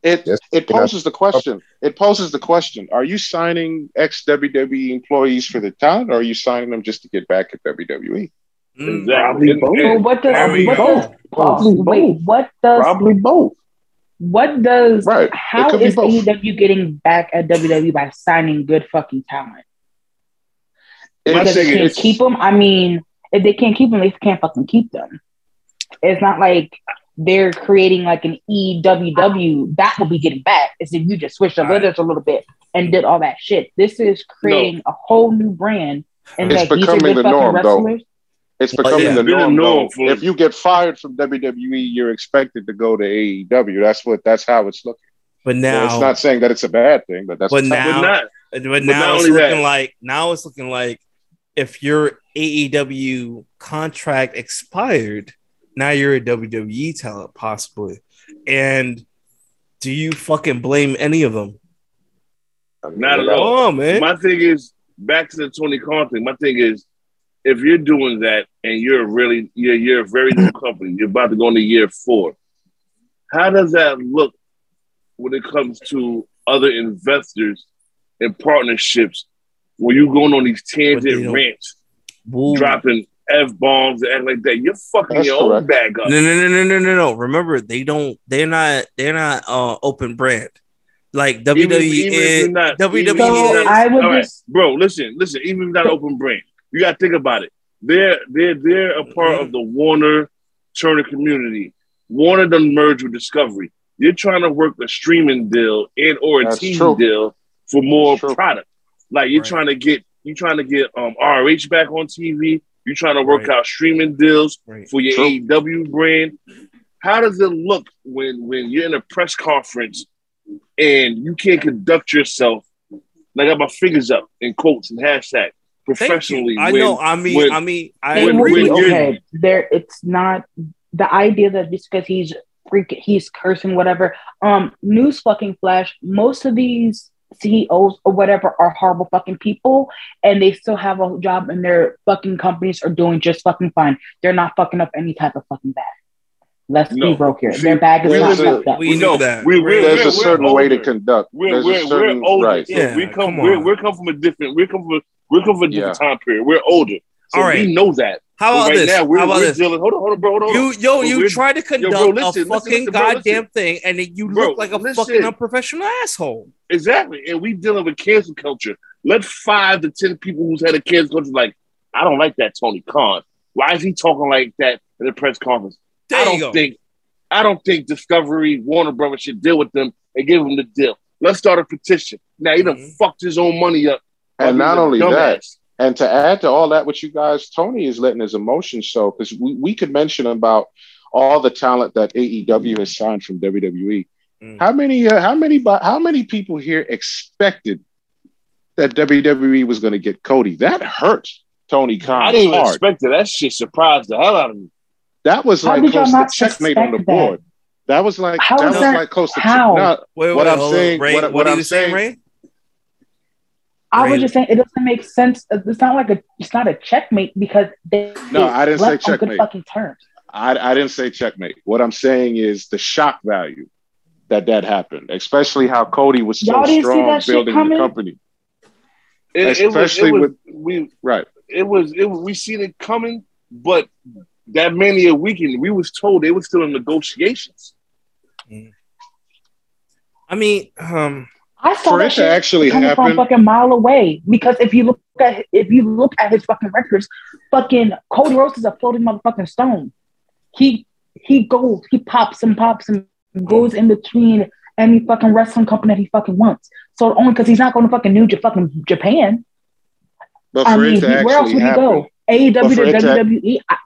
it, Yes, it poses the question. It poses the question: Are you signing ex WWE employees for the talent, or are you signing them just to get back at WWE? Mm. Exactly. And- both. So what does Very what does Probably wait? What does Probably both. What does Right. How is. AEW getting back at WWE by signing good fucking talent? Because they can't keep them. I mean, if they can't keep them, they can't fucking keep them. It's not like they're creating like an EWW that will be getting back. It's if you just switched the letters a little bit and did all that shit. This is creating a whole new brand, and It's like becoming good the norm, though. Wrestlers. It's Well, becoming yeah. the It's norm. norm for- If you get fired from WWE, you're expected to go to AEW. That's what. That's how it's looking. But Now, now, it's not saying that it's a bad thing, but that's But now- happening. But not. but but now not it's looking that- like now it's looking like if your AEW contract expired, now you're a WWE talent possibly. And do you fucking blame any of them? Not at all. on, man. My thing is back to the Tony Khan thing. My thing is, if you're doing that and you're really you're you're a very new company, you're about to go into year four. How does that look when it comes to other investors and partnerships? When you're going on these tangent don't- rants, Woo. dropping f bombs and act like that. You're fucking That's your own correct. bag up. No, no, no, no, no, no, no. Remember, they don't. They're not. They're not uh open brand. Like WWE Even- even if is you're not- WWE So not- I would all right, just bro. Listen, listen. Even if not open brain, you got to think about it. They're they're they're a part of the Warner Turner community. Warner done merged with Discovery. You're trying to work a streaming deal and or a That's TV true. deal for more product. Like you're Right. trying to get you're trying to get um RH back on TV. You're trying to work Right. out streaming deals Right. for your True. AEW brand. How does it look when when you're in a press conference and you can't conduct yourself? And I got my fingers up in quotes and hashtag Thank you. Professionally. I when- know. I mean. when- I mean. I it when- would agree. be when okay. There, it's not the idea that just because he's freaking, he's cursing, whatever. Um, news fucking flash. Most of these CEOs or whatever are horrible fucking people, and they still have a job, and their fucking companies are doing just fucking fine. They're not fucking up any type of fucking bag. Let's No. be broke here. See, Their bag is not live in- fucked up. We We know know that. we- we're- There's we're- a certain way to conduct. We're There's we're, a certain we're older. right. Yeah, we come come we're, we're come from a different we're come from we're come from a different time period. We're older. So All right. we know that. How about right this? now we're, How about we're this? dealing hold on, hold on, bro, hold on. You, yo, But you we're- try to Yo, conduct bro, a fucking listen, bro, listen. goddamn thing, and then you Bro, look like a listen. fucking unprofessional asshole. Exactly. And we dealing with cancel culture. Let five to ten people who's had a cancel culture like, I don't like that Tony Khan. Why is he talking like that in the press conference? There I don't go. think I don't think Discovery, Warner Brothers should deal with them and give them the deal. Let's start a petition. Now he done Mhm. fucked his own money up. And not only that, Dumbass. and to add to all that, what you guys, Tony is letting his emotions show because we, we could mention about all the talent that AEW has signed from WWE. Mm. How many, uh, how many, bu- how many people here expected that WWE was going to get Cody? That hurt Tony Khan I didn't even hard. expect it. That shit surprised the hell out of me. That was How like close to checkmate on the that? board. That was like How that is was that- like close to how? No, Wait, wait, what wait, I'm saying, Ray, what, what, what are I'm you saying, saying, Ray? I Ray- was just saying it doesn't make sense. It's not like a it's not a checkmate because they No, I didn't say left on good checkmate. fucking terms. I, I didn't say checkmate. What I'm saying is the shock value that that happened, especially how Cody was so Y'all see strong that building the company. It, it was, Especially it was, with- we Right. it was it was, we seen it coming, but that many a weekend we was told they were still in negotiations. I mean, um, I saw For that it to actually coming from a happen, fucking mile away. Because if you look at if you look at his fucking records, fucking Cody Rhodes is a floating motherfucking stone. He he goes, he pops and pops and goes in between any fucking wrestling company that he fucking wants. So only because he's not going to fucking New J- fucking Japan. but I mean, it to he- where else would he go? AEW to it to- WWE. I,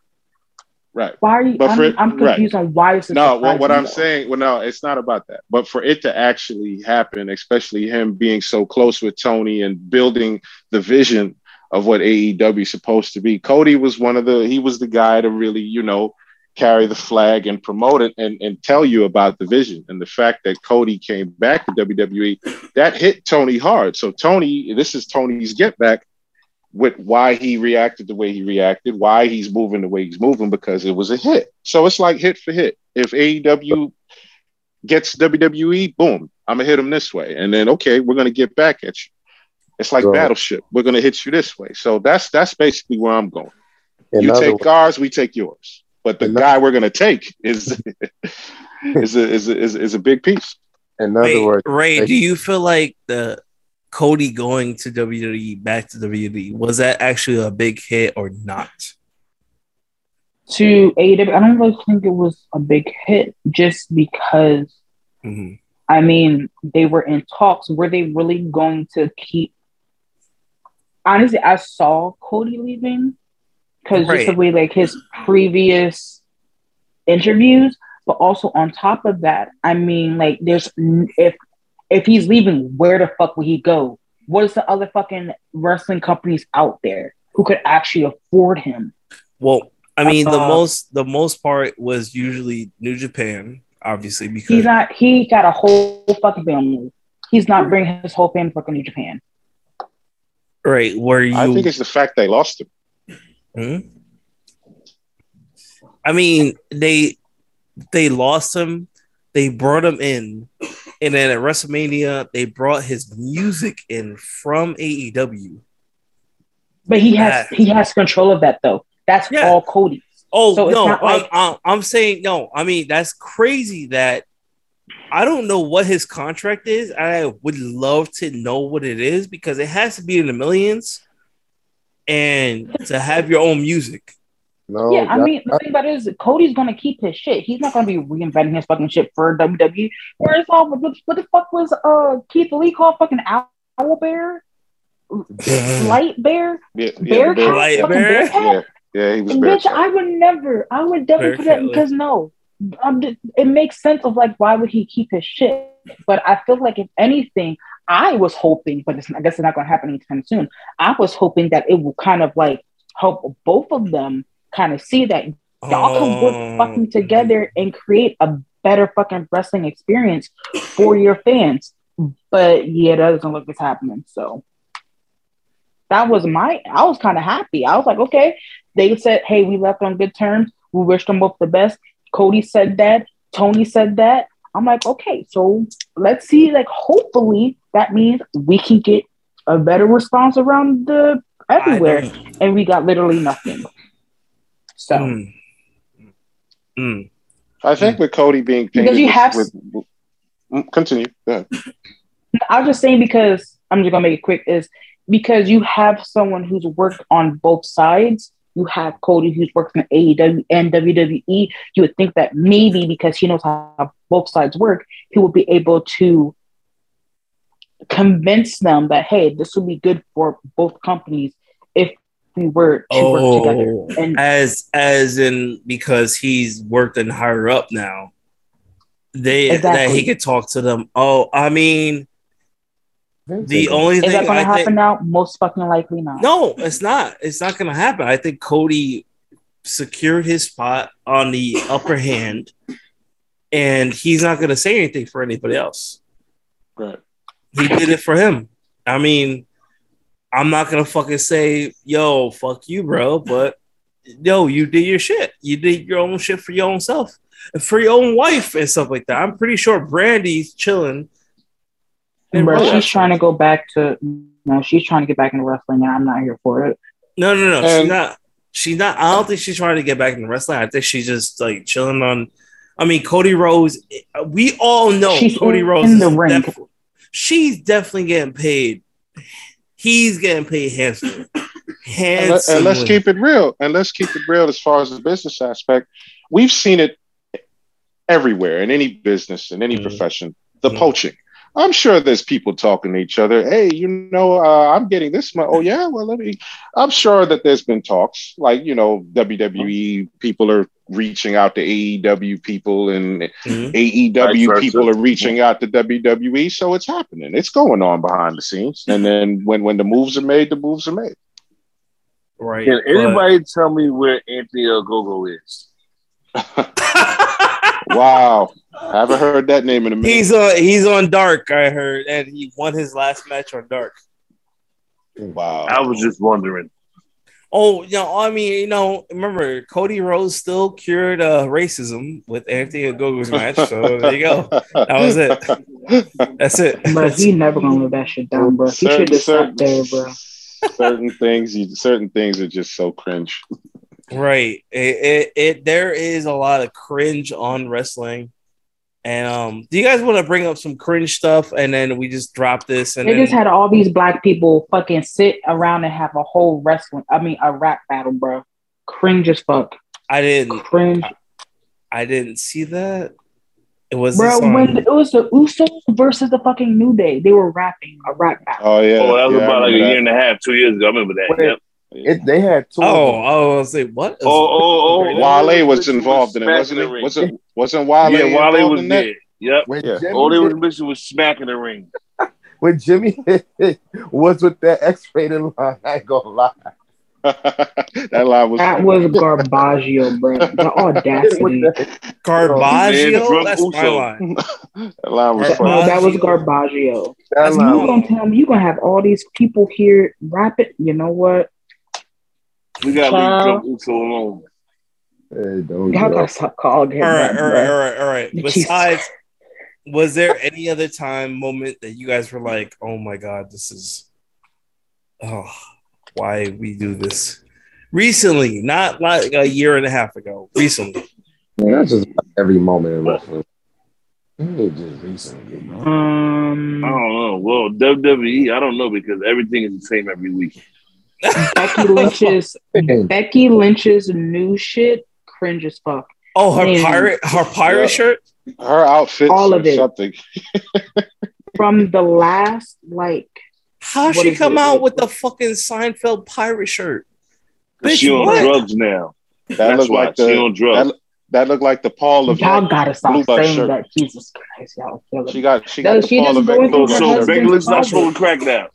right? why are you? But I'm, it- I'm right. confused on why it's No, surprise what, I'm me. saying, well, no, it's not about that. But for it to actually happen, especially him being so close with Tony and building the vision of what AEW is supposed to be, Cody was one of the, he was the guy to really, you know, carry the flag and promote it and, and tell you about the vision. And the fact that Cody came back to WWE, that hit Tony hard. So Tony, this is Tony's get back with why he reacted the way he reacted, why he's moving the way he's moving, because it was a hit. So it's like hit for hit. If AEW gets WWE, boom, I'm gonna hit them this way, and then okay, we're gonna get back at you. It's like So- Battleship. We're gonna hit you this way. So that's that's basically where I'm going. In you other take ours, we take yours. But the In guy we're gonna take is (laughs) is a, is a, is, a, is a big piece. In other Wait, words, Ray, do you feel like the Cody going to WWE back to WWE was that actually a big hit or not? to AEW, I don't really think it was a big hit just because hmm I mean they were in talks. Were they really going to keep? Honestly, I saw Cody leaving because just the way like his previous interviews, but also on top of that, I mean like there's if if he's leaving, where the fuck would he go? What is the other fucking wrestling companies out there who could actually afford him? Well, I mean, the Uh, most the most part was usually New Japan, obviously, because He's not. He got a whole fucking family. He's not bringing his whole family fucking New Japan. right where you. I think it's the fact they lost him. Hmm? I mean, they they lost him. They brought him in, and then at WrestleMania, they brought his music in from AEW. But he has That- he has control of that though. That's Yeah. all Cody. Oh So no, I'm, like- I'm I'm saying no. I mean that's crazy that I don't know what his contract is. I would love to know what it is because it has to be in the millions, and to have your own music. No, yeah, I y'all- mean, the thing about it is Cody's gonna keep his shit. He's not gonna be reinventing his fucking shit for WWE. Whereas all what, what the fuck was uh Keith Lee called fucking owl bear, light bear, Yeah, yeah, bear the bear- cat, Light fucking bear? bear cat. yeah, yeah, he was Bitch, bear I would never. I would definitely put Bear it cat, because no, um, th- it makes sense of like why would he keep his shit? But I feel like if anything, I was hoping, but it's, I guess it's not going to happen anytime soon. I was hoping that it will kind of like help both of them kind of see that y'all can work Oh. fucking together and create a better fucking wrestling experience for your fans. But yeah, that doesn't look like it's happening. So that was my I was kind of happy. I was like, okay. They said, hey, we left on good terms. We wish them both the best. Cody said that. Tony said that. I'm like, okay, so let's see. Like, hopefully that means we can get a better response around the everywhere. And we got literally nothing. So Mm. Mm. I think with Cody being Because painted you with- with, with, continue. I was just saying because I'm just gonna make it quick is because you have- someone who's worked on both sides. You have Cody who's worked in AEW and WWE. You would think that maybe because he knows how both sides work, he would be able to convince them that hey, this would be good for both companies Mm, continue. Go ahead. Oh, And as as in because he's worked in higher up now. They that he could talk to them. Oh, I mean, the only is thing that gonna I happen think, now? Most fucking likely not. no, it's not. It's not gonna happen. I think Cody secured his spot on the upper hand, and he's not gonna say anything for anybody else. Right. He did it for him. I mean, I'm not gonna fucking say, yo, fuck you, bro, but yo, you did your shit. You did your own shit for your own self, and for your own wife and stuff like that. I'm pretty sure Brandi's chilling. in Bro, wrestling. she's trying to go back to no, she's trying to get back into wrestling, and I'm not here for it. No, no, no. she's um, not. She's not. I don't think she's trying to get back in wrestling. I think she's just like chilling on. I mean, Cody Rhodes. We all know She's Cody in Rose. the is ring. def- she's definitely getting paid. He's getting paid handsomely. And, Handsomely. and let's keep it real. And let's keep it real as far as the business aspect. We've seen it everywhere in any business, in any Mhm. profession. The Mhm. poaching. I'm sure there's people talking to each other. Hey, you know, uh, I'm getting this much. Oh yeah, well let me. I'm sure that there's been talks, like you know, WWE people are reaching out to AEW people, and Mhm. AEW Vice versa. people are reaching out to WWE. So it's happening. It's going on behind the scenes. And then when when the moves are made, the moves are made. right. Can but- anybody tell me where Anthony Ogogo is? (laughs) (laughs) Wow, I haven't heard that name in a minute. he's on. He's on Dark. I heard, and he won his last match on Dark. wow. I was just wondering. Oh, you know, I mean, you know, remember Cody Rhodes still cured uh, racism with Anthony Ogogo's match. So there you go. That was it. That's it. But he never gonna let that shit down, bro. He should have certain- sat there, bro. certain things, you, certain things are just so cringe. Right. It, it, it there is a lot of cringe on wrestling. And um, do you guys want to bring up some cringe stuff and then we just drop this and They then just had all these black people fucking sit around and have a whole wrestling, I mean, a rap battle, bro. Cringe as fuck. I didn't Cringe, I didn't see that. It was bro. When it was the Usos versus the fucking New Day, they were rapping a rap battle. Oh yeah, oh, that was yeah, about like a remember year and a half, two years ago. I remember that. Wait. Yep. It, they had two. oh, of them. oh, I was say what? Oh, oh, oh, oh that. Wale was Smith involved in it, smacking wasn't the he? ring. Wasn't wasn't Wale? yeah, Wale involved was in that? there. Yep. When Yeah. Jimmy, All they was hit- missing was smacking the ring. (laughs) when Jimmy (laughs) was with that X-rated line, I ain't gonna lie. that line was. That was Garbaggio, bro. The audacity. That- Garbaggio? Drunk That's my line. that line was That- funny. that was Garbaggio. that That's line You my- gonna tell me you gonna have all these people here rap it? You know what? We got to Child. leave Drunk Uso alone. Hey, don't Y'all gotta stop calling him All right, that, all bro. right, all right, all right. Jesus. Besides, was there any other time moment that you guys were like, "Oh my god, this is, oh, why we do this"? recently, not like a year and a half ago. Recently, Man, that's just every moment in wrestling. It just recently. man. Um, I don't know. Well, WWE, I don't know because everything is the same every week. Becky (laughs) Lynch's Becky Lynch's new shit cringe as fuck. oh, her Man. pirate, her pirate Yeah. shirt. Her outfits All or of it. something. (laughs) From the last like How she come it? out with the fucking Seinfeld pirate shirt? Bitch, she on what? drugs now. That That's looked why like she the on drugs. that, that looked like the Paul Levesque. y'all gotta stop Blue saying shirt. that. Jesus Christ, y'all She got she No, got the she Paul just Levesque So, through Blue so Bus husband's shirt. Becky Lynch not closet. smoking crack now.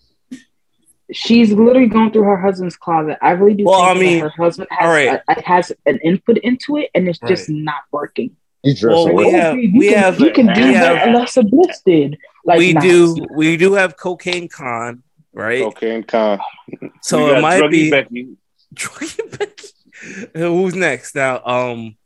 She's literally going through her husband's closet. I really do Well, think I mean, that her husband has, all right. a- has an input into it, and it's just not working. Well, we away. have you we can, have you can do we what have Alexa Bliss did. Like we nah. do we do have cocaine con right. Cocaine con. So it might be Becky. Druggy (laughs) Becky. Who's next now? Um,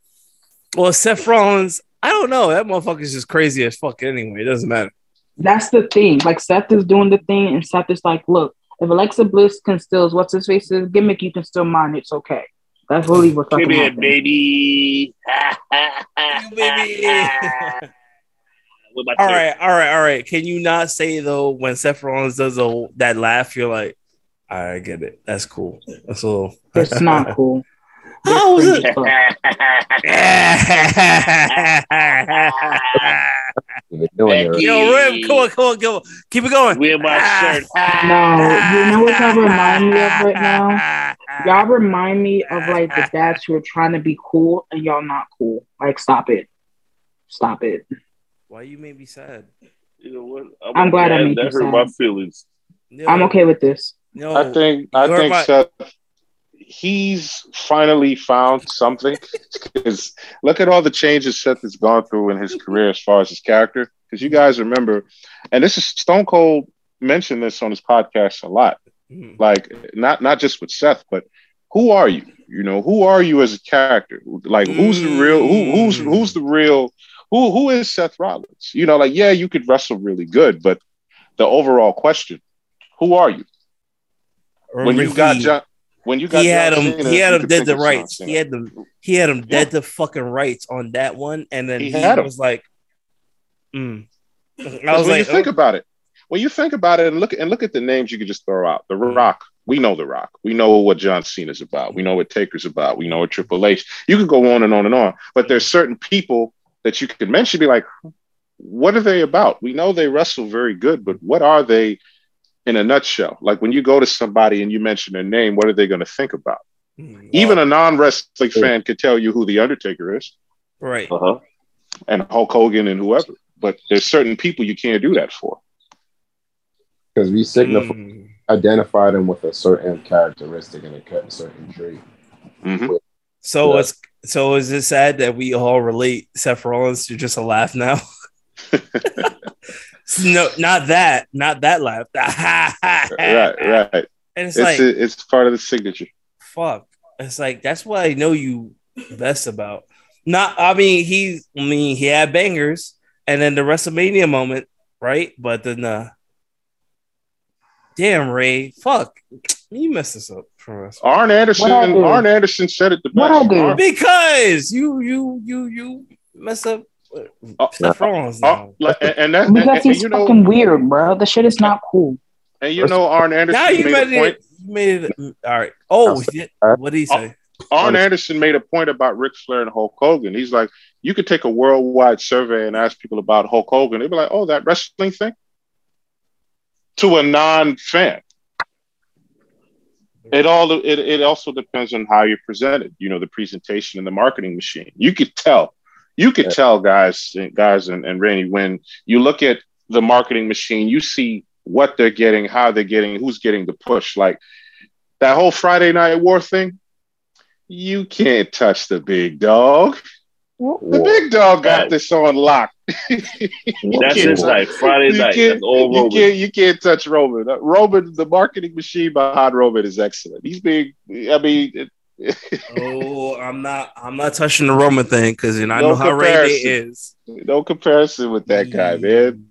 well, Seth Rollins. I don't know. That motherfucker's just crazy as fuck. Anyway, it doesn't matter. That's the thing. Like Seth is doing the thing, and Seth is like, "Look, if Alexa Bliss can still what's his face's gimmick, you can still mine. It's okay." That's really what Come fucking here, happened. baby. baby. (laughs) With my All turkey. right, all right, all right. Can you not say though when Seth Rollins does a, that laugh, you're like, I get it. That's cool. That's a little. It's not (laughs) cool. How was it? (laughs) You're doing your- Yo, Rim, come on, come on, come on. Keep it going. Wear my ah. shirt. No, you know what y'all remind me of right now? Y'all remind me of like the dads who are trying to be cool and y'all not cool. Like, stop it. Stop it. Why you made me sad? You know what? I'm glad I that, made that you hurt sad. my feelings. I'm okay with this. No, I think I think my- Seth he's finally found something (laughs) because look at all the changes Seth has gone through in his career as far as his character. Because you guys remember, and this is Stone Cold mentioned this on his podcast a lot. Mhm. Like not not just with Seth, but who are you? You know, who are you as a character? Like who's the real who who's who's the real who who is Seth Rollins? You know, like yeah, you could wrestle really good, but the overall question, who are you? when Remember you got John, when you got he had him. Cena, He had him dead to rights. He had them. He had him dead to fucking rights on that one, and then He he, was like, mm. I was when like, you think oh, about it, when you think about it, and look and look at the names you could just throw out. The Rock, we know the Rock. We know what John Cena's about. We know what Taker's about. We know what Triple H. You could go on and on and on. But there's certain people that you could mention. Be like, what are they about? We know they wrestle very good, but what are they in a nutshell? Like when you go to somebody and you mention their name, what are they going to think about? mm, Even a non-wrestling fan could tell you who the Undertaker is. right. Uh-huh. and Hulk Hogan and whoever. But there's certain people you can't do that for. because we signify Mm. identify them with a certain characteristic and a certain trait. Mhm. So Yeah. it's so is it sad that we all relate Seth Rollins to just a laugh now? (laughs) (laughs) (laughs) no, not that, not that laugh. (laughs) Right, right. And it's, It's like, it's part of the signature. fuck. It's like that's what I know you best about. Not, I mean, he, I mean, he had bangers, and then the WrestleMania moment, right? But then, uh, damn, Ray, fuck, you messed this up for us. Arn Anderson, What I do? Arn Anderson said it the What best. I do? Arn- Because you, you, you, you mess up Oh, Seth Rollins. oh, like, and, and that, and, Because and he's you know, fucking weird, bro. The shit is not cool. and you know, Arn Anderson Now you made made a point. it. You made it. All right. Oh, shit. what did he uh, say? Arn Anderson made a point about Ric Flair and Hulk Hogan. He's like, you could take a worldwide survey and ask people about Hulk Hogan. They'd be like, oh, that wrestling thing? To a non-fan. It all it, it also depends on how you're presented, you know, the presentation and the marketing machine. You could tell, you could tell guys, guys and, and Randy, when you look at the marketing machine, you see what they're getting, how they're getting, who's getting the push. Like that whole Friday night war thing, you can't touch the big dog. The big dog got Right. this on lock. (laughs) That's can't his night, Friday you night. can't- That's all you Roman. can't, you can't touch Roman. Uh, Roman, the marketing machine behind Roman is excellent. He's being, I mean, it- Oh, I'm not. I'm not touching the Roman thing because you know I No know how Ray Day is. no comparison with that guy, man.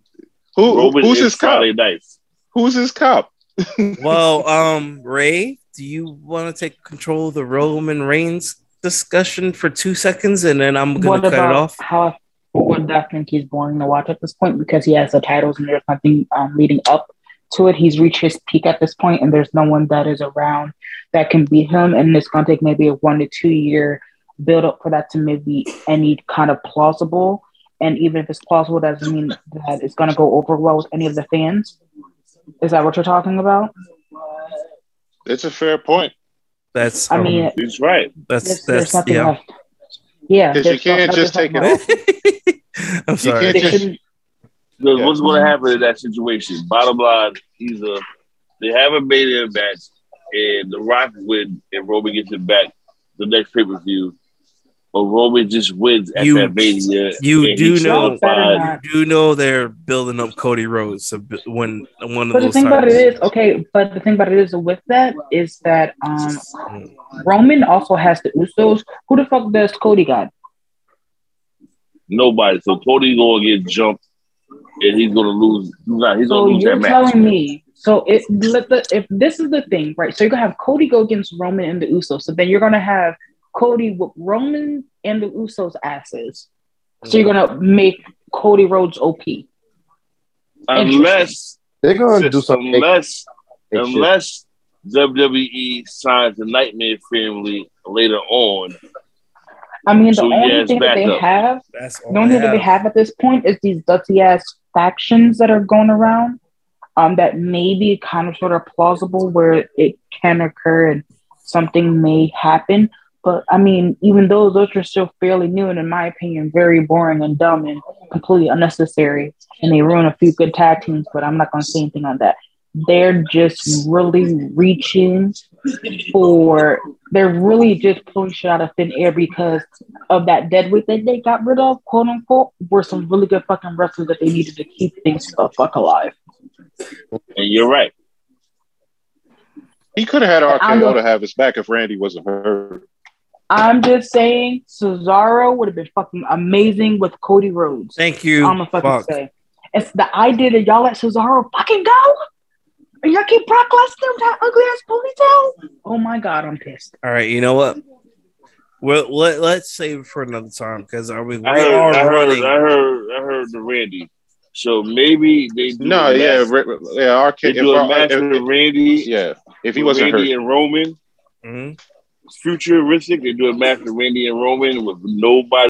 Who, Roman who's is his cop? Friday nights. Who's his cop? (laughs) Well, um, Ray, do you want to take control of the Roman Reigns discussion for two seconds, and then I'm gonna What cut it off? how what I think he's boring to watch at this point because he has the titles and there's nothing um, leading up to it. He's reached his peak at this point, and there's no one that is around that can beat him. And it's going to take maybe a one to two year build up for that to maybe any kind of plausible. And even if it's plausible, doesn't mean that it's going to go over well with any of the fans. Is that what you're talking about? It's a fair point. That's I mean, um, It's right. that's there's, there's that's nothing yeah. left. Yeah, Because (laughs) you can't just take it off. I'm sorry. can't just- Yeah. what's going to happen in that situation? Bottom line, he's a they haven't a mania match, and The Rock win, and Roman gets it back the next pay per view. Or Roman just wins at You- that mania. you do know- You do know they're building up Cody Rhodes so when one of But the those thing about it titles. is, okay, but the thing about it is with that is that um. Roman also has the Usos. Who the fuck does Cody got? Nobody. So Cody going to get jumped, and he's going to lose. Nah, he's So going to lose you're that match. telling me so if let the, if this is the thing, right? So you're gonna have Cody go against Roman and the Usos. So then you're gonna have Cody with Roman and the Usos asses. So you're gonna make Cody Rhodes OP. unless They're gonna do something. unless They should. unless WWE signs the Nightmare Family later on. I mean, the So, yeah, only it's thing that they backup. have The only thing that they have at this point is these gutsy ass factions that are going around. Um, that may be kind of sort of plausible where it can occur and something may happen. But I mean, even though those are still fairly new and in my opinion very boring and dumb and completely unnecessary, and they ruin a few good tag teams, but I'm not gonna say anything on that. They're just really reaching for they're really just pulling shit out of thin air because of that dead weight that they got rid of, quote unquote, were some really good fucking wrestlers that they needed to keep things the fuck alive. And you're right. He could have had I'm RKO go- to have his back if Randy wasn't hurt. I'm just saying Cesaro would have been fucking amazing with Cody Rhodes. Thank you. I'm gonna fucking Fuck. say. It's the idea that y'all let Cesaro fucking go. And y'all keep Brock Lesnar with that ugly ass ponytail. Oh my god, I'm pissed. All right, you know what? Well, let, let's save it for another time because are we, we I heard, are I heard. I heard, I heard the Randy. So maybe they do No, yeah, match, Ra- yeah, RK. they If, do a match if- with Randy. yeah, if he wasn't Randy hurt, and Roman, Mhm. futuristic. They do a match with Randy and Roman with nobody